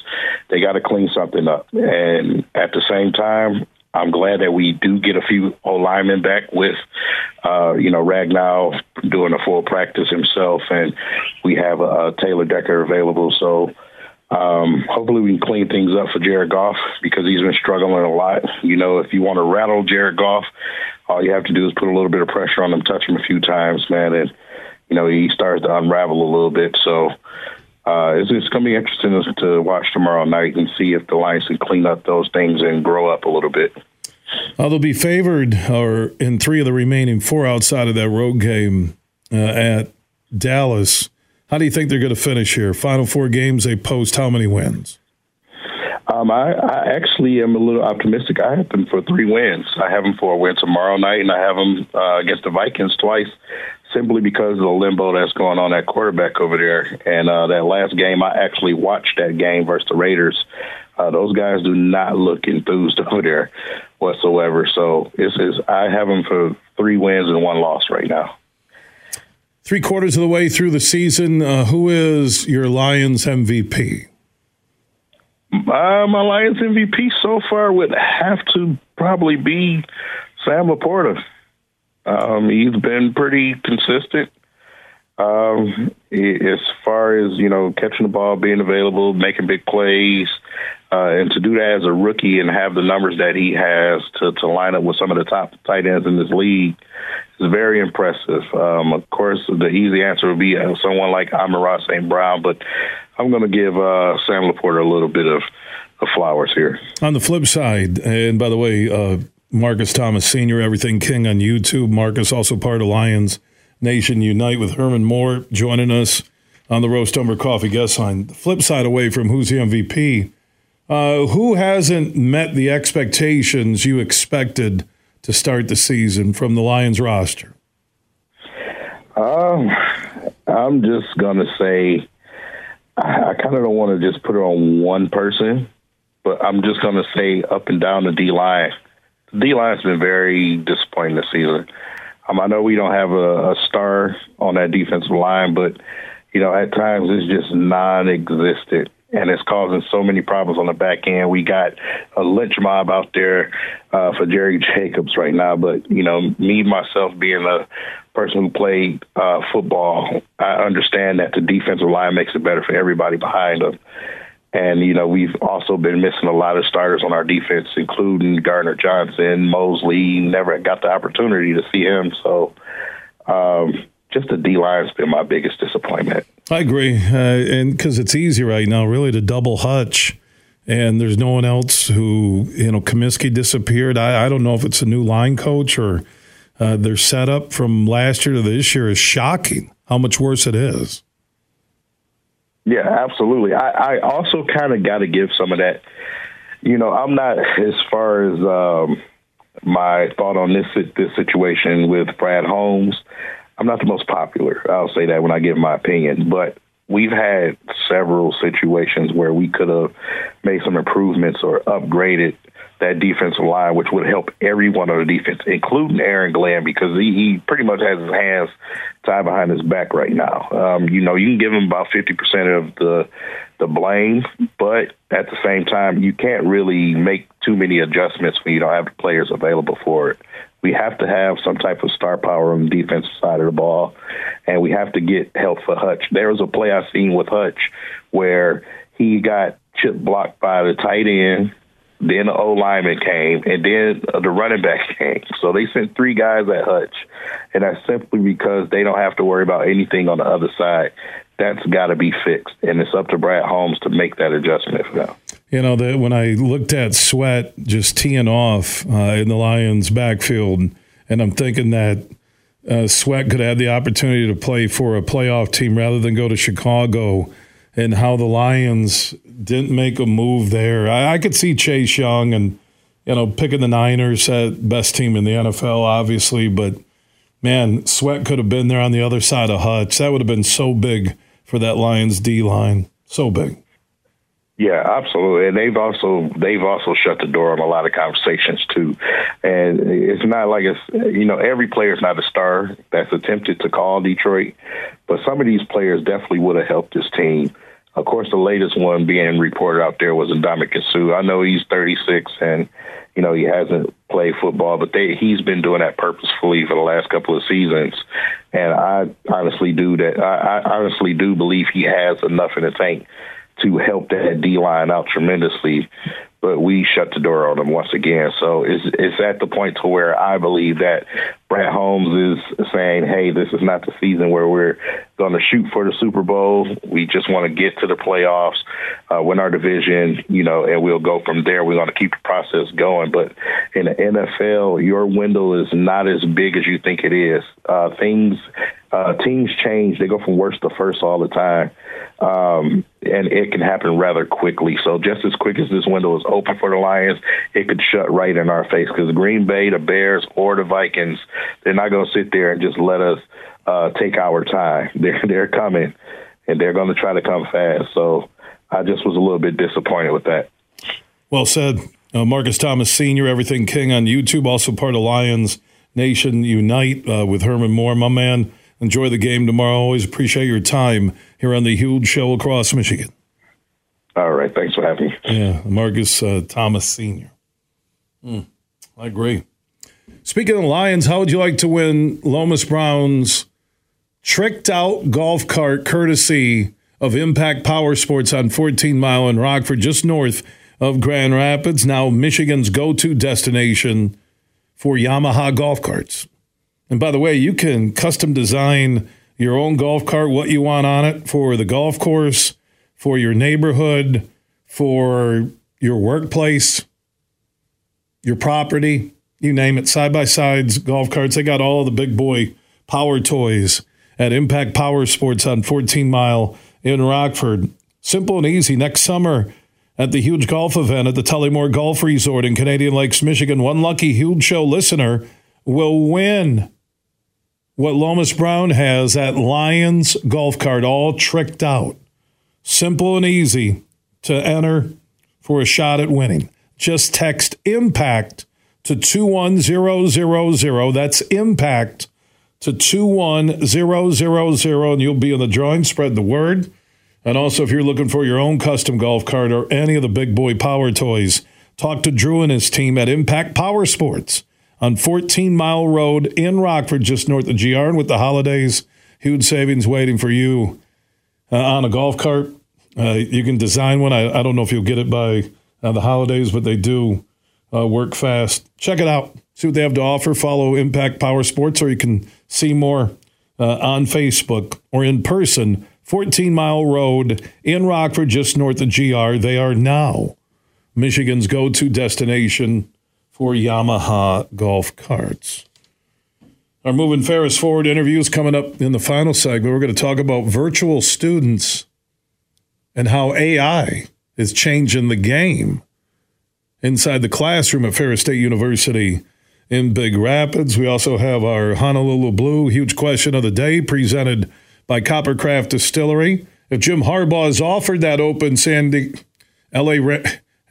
they got to clean something up. And at the same time, I'm glad that we do get a few old linemen back with, uh, you know, Ragnow doing a full practice himself, and we have uh, Taylor Decker available. So um, hopefully, we can clean things up for Jared Goff because he's been struggling a lot. You know, if you want to rattle Jared Goff, all you have to do is put a little bit of pressure on him, touch him a few times, man, and you know he starts to unravel a little bit. So uh, it's, it's going to be interesting to watch tomorrow night and see if the Lions can clean up those things and grow up a little bit. Uh, they'll be favored or in three of the remaining four outside of that road game uh, at Dallas. How do you think they're going to finish here? Final four games, they post how many wins? Um, I, I actually am a little optimistic. I have them for three wins. I have them for a win tomorrow night, and I have them uh, against the Vikings twice, simply because of the limbo that's going on at quarterback over there. And uh, that last game, I actually watched that game versus the Raiders. Uh, those guys do not look enthused over there whatsoever. So it's, it's I have them for three wins and one loss right now. Three quarters of the way through the season, uh, who is your Lions MVP? Uh, my Lions MVP so far would have to probably be Sam Laporta. Um, he's been pretty consistent. Um, as far as you know, catching the ball, being available, making big plays, uh, and to do that as a rookie and have the numbers that he has to to line up with some of the top tight ends in this league is very impressive. Um, of course, the easy answer would be uh, someone like Amon-Ra St. Brown, but I'm going to give uh, Sam Laporta a little bit of, of, flowers here. On the flip side, and by the way, uh, Marcus Thomas Sr., Everything King on YouTube. Marcus, also part of Lions Nation Unite with Herman Moore joining us on the Roast Umber Coffee guest line. The flip side away from who's the MVP, uh, who hasn't met the expectations you expected to start the season from the Lions roster? Um, I'm just to say I, kind of don't want to just put it on one person, but I'm just to say up and down the D line. The D line's been very disappointing this season. Um, I know we don't have a, a star on that defensive line, but you know at times it's just non-existent and it's causing so many problems on the back end. We got a lynch mob out there uh, for Jerry Jacobs right now, but you know, me myself being a person who played uh, football, I understand that the defensive line makes it better for everybody behind them. And you know, we've also been missing a lot of starters on our defense, including Gardner Johnson, Moseley. Never got the opportunity to see him, so. Um, just the D line's been my biggest disappointment. I agree, uh, and because it's easy right now, really, to double hutch, and there's no one else who you know. Cominsky disappeared. I, I don't know if it's a new line coach or uh, their setup from last year to this year is shocking. How much worse it is. Yeah, absolutely. I, I also kind of got to give some of that. You know, I'm not as far as um, my thought on this this situation with Brad Holmes. I'm not the most popular. I'll say that when I give my opinion, but we've had several situations where we could have made some improvements or upgraded that defensive line, which would help everyone on the defense, including Aaron Glenn, because he, he pretty much has his hands tied behind his back right now. Um, you know, you can give him about 50% of the the blame, but at the same time, you can't really make too many adjustments when you don't have the players available for it. We have to have some type of star power on the defensive side of the ball, and we have to get help for Hutch. There was a play I seen with Hutch where he got chip blocked by the tight end, then the O lineman came, and then the running back came. So they sent three guys at Hutch, and that's simply because they don't have to worry about anything on the other side. That's got to be fixed, and it's up to Brad Holmes to make that adjustment for them. You know, that when I looked at Sweat just teeing off uh, in the Lions' backfield, and I'm thinking that uh, Sweat could have the opportunity to play for a playoff team rather than go to Chicago, and how the Lions didn't make a move there. I, I could see Chase Young and you know picking the Niners at best team in the NFL, obviously, but man, Sweat could have been there on the other side of Hutch. That would have been so big for that Lions D line, so big. Yeah, absolutely. And they've also they've also shut the door on a lot of conversations too. And it's not like it's you know every player is not a star that's attempted to call Detroit, but some of these players definitely would have helped this team. Of course, the latest one being reported out there was Ndamukong Suh. I know he's 36 and you know he hasn't played football, but they, he's been doing that purposefully for the last couple of seasons. And I honestly do that. I, I honestly do believe he has enough in the tank to help that D line out tremendously. But we shut the door on them once again. So it's it's at the point to where I believe that Brad Holmes is saying, "Hey, this is not the season where we're going to shoot for the Super Bowl. We just want to get to the playoffs, uh, win our division, you know, and we'll go from there. We're going to keep the process going." But in the NFL, your window is not as big as you think it is. Uh, things, uh, teams change; they go from worst to first all the time, um, and it can happen rather quickly. So, just as quick as this window is open for the Lions, it could shut right in our face because Green Bay, the Bears, or the Vikings they're not going to sit there and just let us uh, take our time. They're they're coming, and they're going to try to come fast. So I just was a little bit disappointed with that. Well said, uh, Marcus Thomas Senior, Everything King on YouTube, also part of Lions Nation Unite uh, with Herman Moore, my man. Enjoy the game tomorrow. Always appreciate your time here on the huge show across Michigan. All right, thanks for having me. Yeah, Marcus uh, Thomas Senior. Mm, I agree. Speaking of Lions, how would you like to win Lomas Brown's tricked out golf cart courtesy of Impact Power Sports on 14 Mile in Rockford, just north of Grand Rapids, now Michigan's go to destination for Yamaha golf carts. And by the way, you can custom design your own golf cart, what you want on it for the golf course, for your neighborhood, for your workplace, your property you name it, side by sides, golf carts. They got all the big boy power toys at Impact Power Sports on 14 Mile in Rockford. Simple and easy. Next summer at the huge golf event at the Tullymore Golf Resort in Canadian Lakes, Michigan, one lucky Huge Show listener will win what Lomas Brown has at Lions Golf Cart, all tricked out. Simple and easy to enter for a shot at winning. Just text IMPACT to 21000. That's impact to 21000 and you'll be in the drawing. Spread the word. And also, if you're looking for your own custom golf cart or any of the big boy power toys, talk to Drew and his team at Impact Power Sports on 14 Mile Road in Rockford, just north of GR. And with the holidays, huge savings waiting for you uh, on a golf cart. Uh, you can design one. I, I, don't know if you'll get it by uh, the holidays, but they do uh, work fast. Check it out. See what they have to offer. Follow Impact Power Sports, or you can see more uh, on Facebook or in person. 14 Mile Road in Rockford, just north of GR. They are now Michigan's go to destination for Yamaha golf carts. Our moving Ferris forward interview is coming up in the final segment. We're going to talk about virtual students and how AI is changing the game inside the classroom at Ferris State University in Big Rapids. We also have our Honolulu Blue huge question of the day presented by Coppercraft Distillery. If Jim Harbaugh is offered that open Sandy, LA,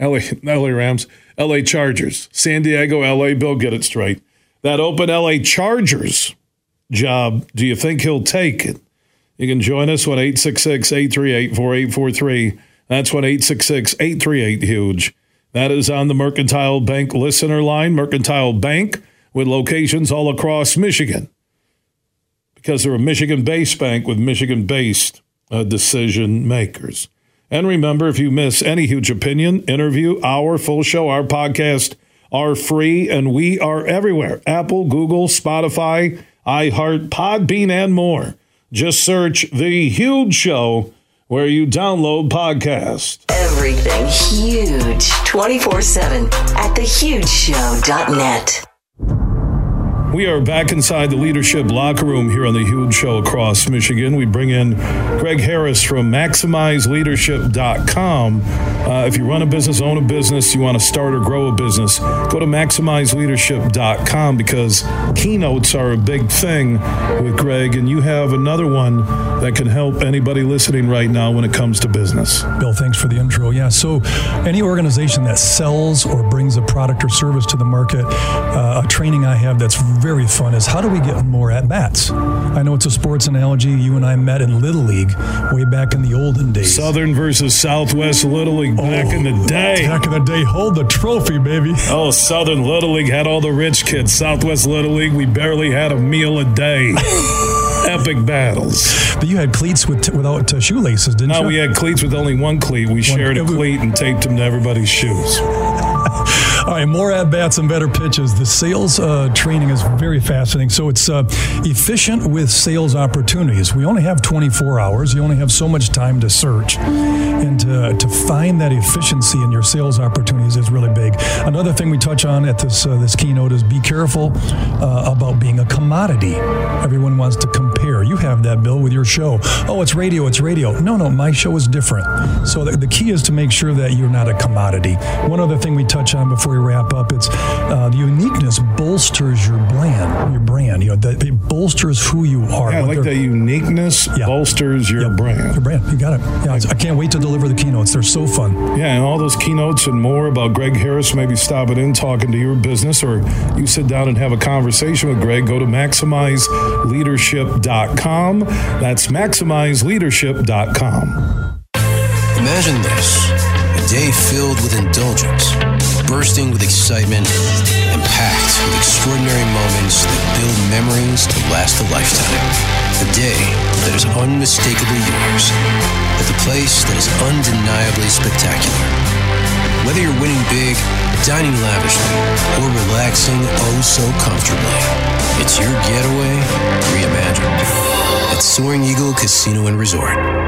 LA, LA Rams, LA Chargers, San Diego, LA, Bill, get it straight. That open LA Chargers job, do you think he'll take it? You can join us on 866 838 4843. That's 1 866 838 Huge. That is on the Mercantile Bank listener line. Mercantile Bank with locations all across Michigan because they're a Michigan based bank with Michigan based uh, decision makers. And remember, if you miss any huge opinion, interview, our full show, our podcast are free, and we are everywhere Apple, Google, Spotify, iHeart, Podbean, and more. Just search The Huge Show where you download podcasts. Everything huge 24 7 at thehugeshow.net. We are back inside the leadership locker room here on the Huge Show across Michigan. We bring in Greg Harris from MaximizeLeadership.com. Uh, if you run a business, own a business, you want to start or grow a business, go to MaximizeLeadership.com because keynotes are a big thing with Greg, and you have another one that can help anybody listening right now when it comes to business. Bill, thanks for the intro. Yeah, so any organization that sells or brings a product or service to the market, uh, a training I have that's very fun is how do we get more at bats? I know it's a sports analogy. You and I met in Little League way back in the olden days. Southern versus Southwest Little League back oh, in the day. Back in the day, hold the trophy, baby. Oh, Southern Little League had all the rich kids. Southwest Little League, we barely had a meal a day. Epic battles. But you had cleats with t- without uh, shoelaces, didn't no, you? No, we had cleats with only one cleat. We one, shared a cleat and taped them to everybody's shoes. All right, more at bats and better pitches. The sales uh, training is very fascinating. So it's uh, efficient with sales opportunities. We only have 24 hours. You only have so much time to search, and to, to find that efficiency in your sales opportunities is really big. Another thing we touch on at this uh, this keynote is be careful uh, about being a commodity. Everyone wants to compare. You have that, Bill, with your show. Oh, it's radio. It's radio. No, no, my show is different. So the, the key is to make sure that you're not a commodity. One other thing we touch on before we wrap up, it's uh, the uniqueness bolsters your brand. Your brand, you know, that it bolsters who you are. Yeah, I like they're- that uniqueness bolsters your brand. Your brand, you got it. Yeah, I can't wait to deliver the keynotes. They're so fun. Yeah, and all those keynotes and more about Greg Harris, maybe stopping in, talking to your business, or you sit down and have a conversation with Greg, go to maximizeleadership.com. That's maximizeleadership.com. Imagine this a day filled with indulgence, bursting with excitement, and packed with extraordinary moments that build memories to last a lifetime. A day that is unmistakably yours, at the place that is undeniably spectacular. Whether you're winning big, dining lavishly, or relaxing oh so comfortably, it's your getaway reimagined at Soaring Eagle Casino and Resort.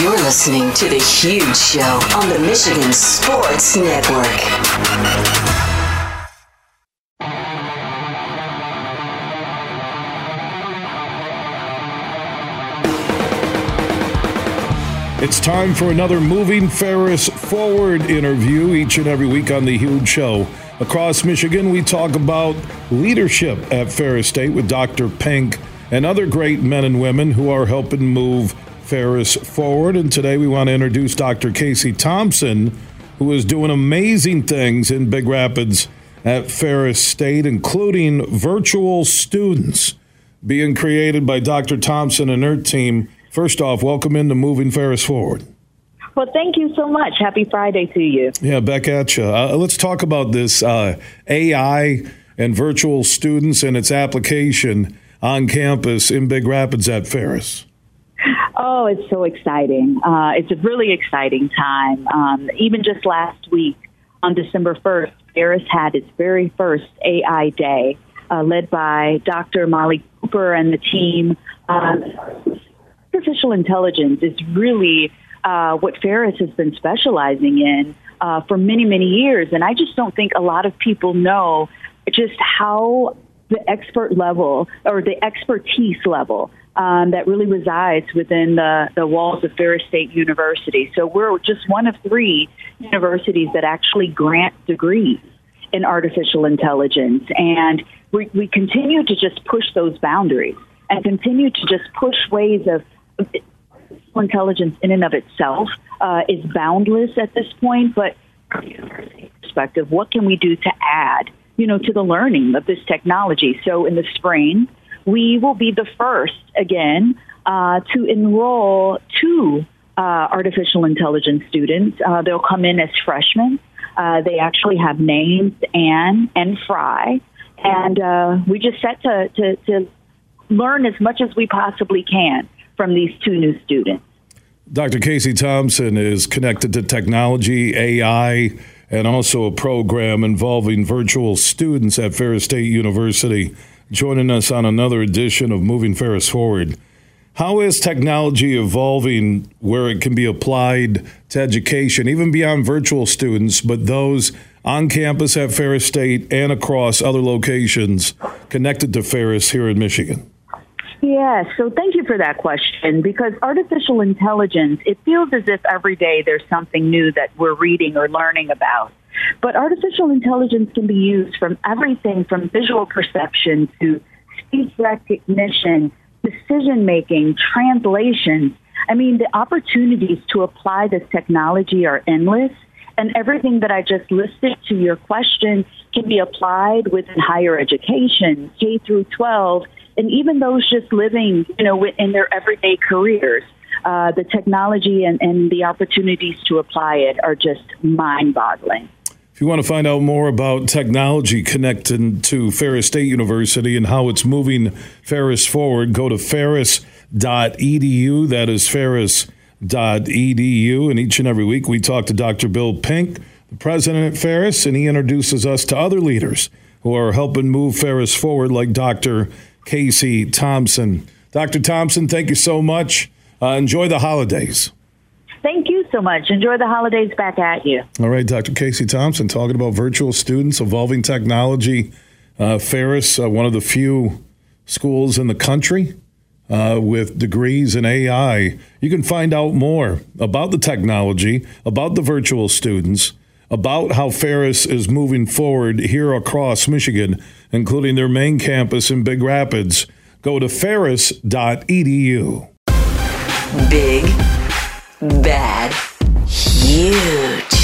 You're listening to The Huge Show on the Michigan Sports Network. It's time for another Moving Ferris Forward interview each and every week on The Huge Show. Across Michigan, we talk about leadership at Ferris State with Dr. Pink and other great men and women who are helping move Ferris forward. And today we want to introduce Dr. Casey Thompson, who is doing amazing things in Big Rapids at Ferris State, including virtual students being created by Dr. Thompson and her team. First off, welcome into Moving Ferris Forward. Well, thank you so much. Happy Friday to you. Yeah, back at you. Uh, let's talk about this uh, AI and virtual students and its application on campus in Big Rapids at Ferris. Oh, it's so exciting. Uh, it's a really exciting time. Um, even just last week, on December 1st, Ferris had its very first AI Day, uh, led by Dr. Molly Cooper and the team. Um, artificial intelligence is really uh, what Ferris has been specializing in uh, for many, many years. And I just don't think a lot of people know just how the expert level or the expertise level um, that really resides within the, the walls of Ferris State University. So we're just one of three universities that actually grant degrees in artificial intelligence. And we, we continue to just push those boundaries and continue to just push ways of artificial intelligence in and of itself uh, is boundless at this point, but from a university perspective, what can we do to add, you know, to the learning of this technology? So in the spring, we will be the first again uh, to enroll two uh, artificial intelligence students. Uh, they'll come in as freshmen. Uh, they actually have names Anne and Fry, and uh, we just set to, to, to learn as much as we possibly can from these two new students. Dr. Casey Thompson is connected to technology, AI, and also a program involving virtual students at Ferris State University, joining us on another edition of Moving Ferris Forward. How is technology evolving where it can be applied to education, even beyond virtual students, but those on campus at Ferris State and across other locations connected to Ferris here in Michigan? Yeah, so thank you for that question because artificial intelligence, it feels as if every day there's something new that we're reading or learning about. But artificial intelligence can be used from everything from visual perception to speech recognition, decision making, translation. I mean, the opportunities to apply this technology are endless. And everything that I just listed to your question can be applied within higher education, K through 12, and even those just living, you know, in their everyday careers. Uh, the technology and, and the opportunities to apply it are just mind boggling. If you want to find out more about technology connected to Ferris State University and how it's moving Ferris forward, go to ferris.edu. That is ferris.edu. And each and every week we talk to Dr. Bill Pink, the president at Ferris, and he introduces us to other leaders who are helping move Ferris forward, like Dr. Casey Thompson. Dr. Thompson, thank you so much. Uh, enjoy the holidays. Thank you so much. Enjoy the holidays back at you. All right, Dr. Casey Thompson talking about virtual students, evolving technology. Uh, Ferris, uh, one of the few schools in the country uh, with degrees in AI. You can find out more about the technology, about the virtual students, about how Ferris is moving forward here across Michigan, including their main campus in Big Rapids. Go to ferris.edu. Big, bad, huge.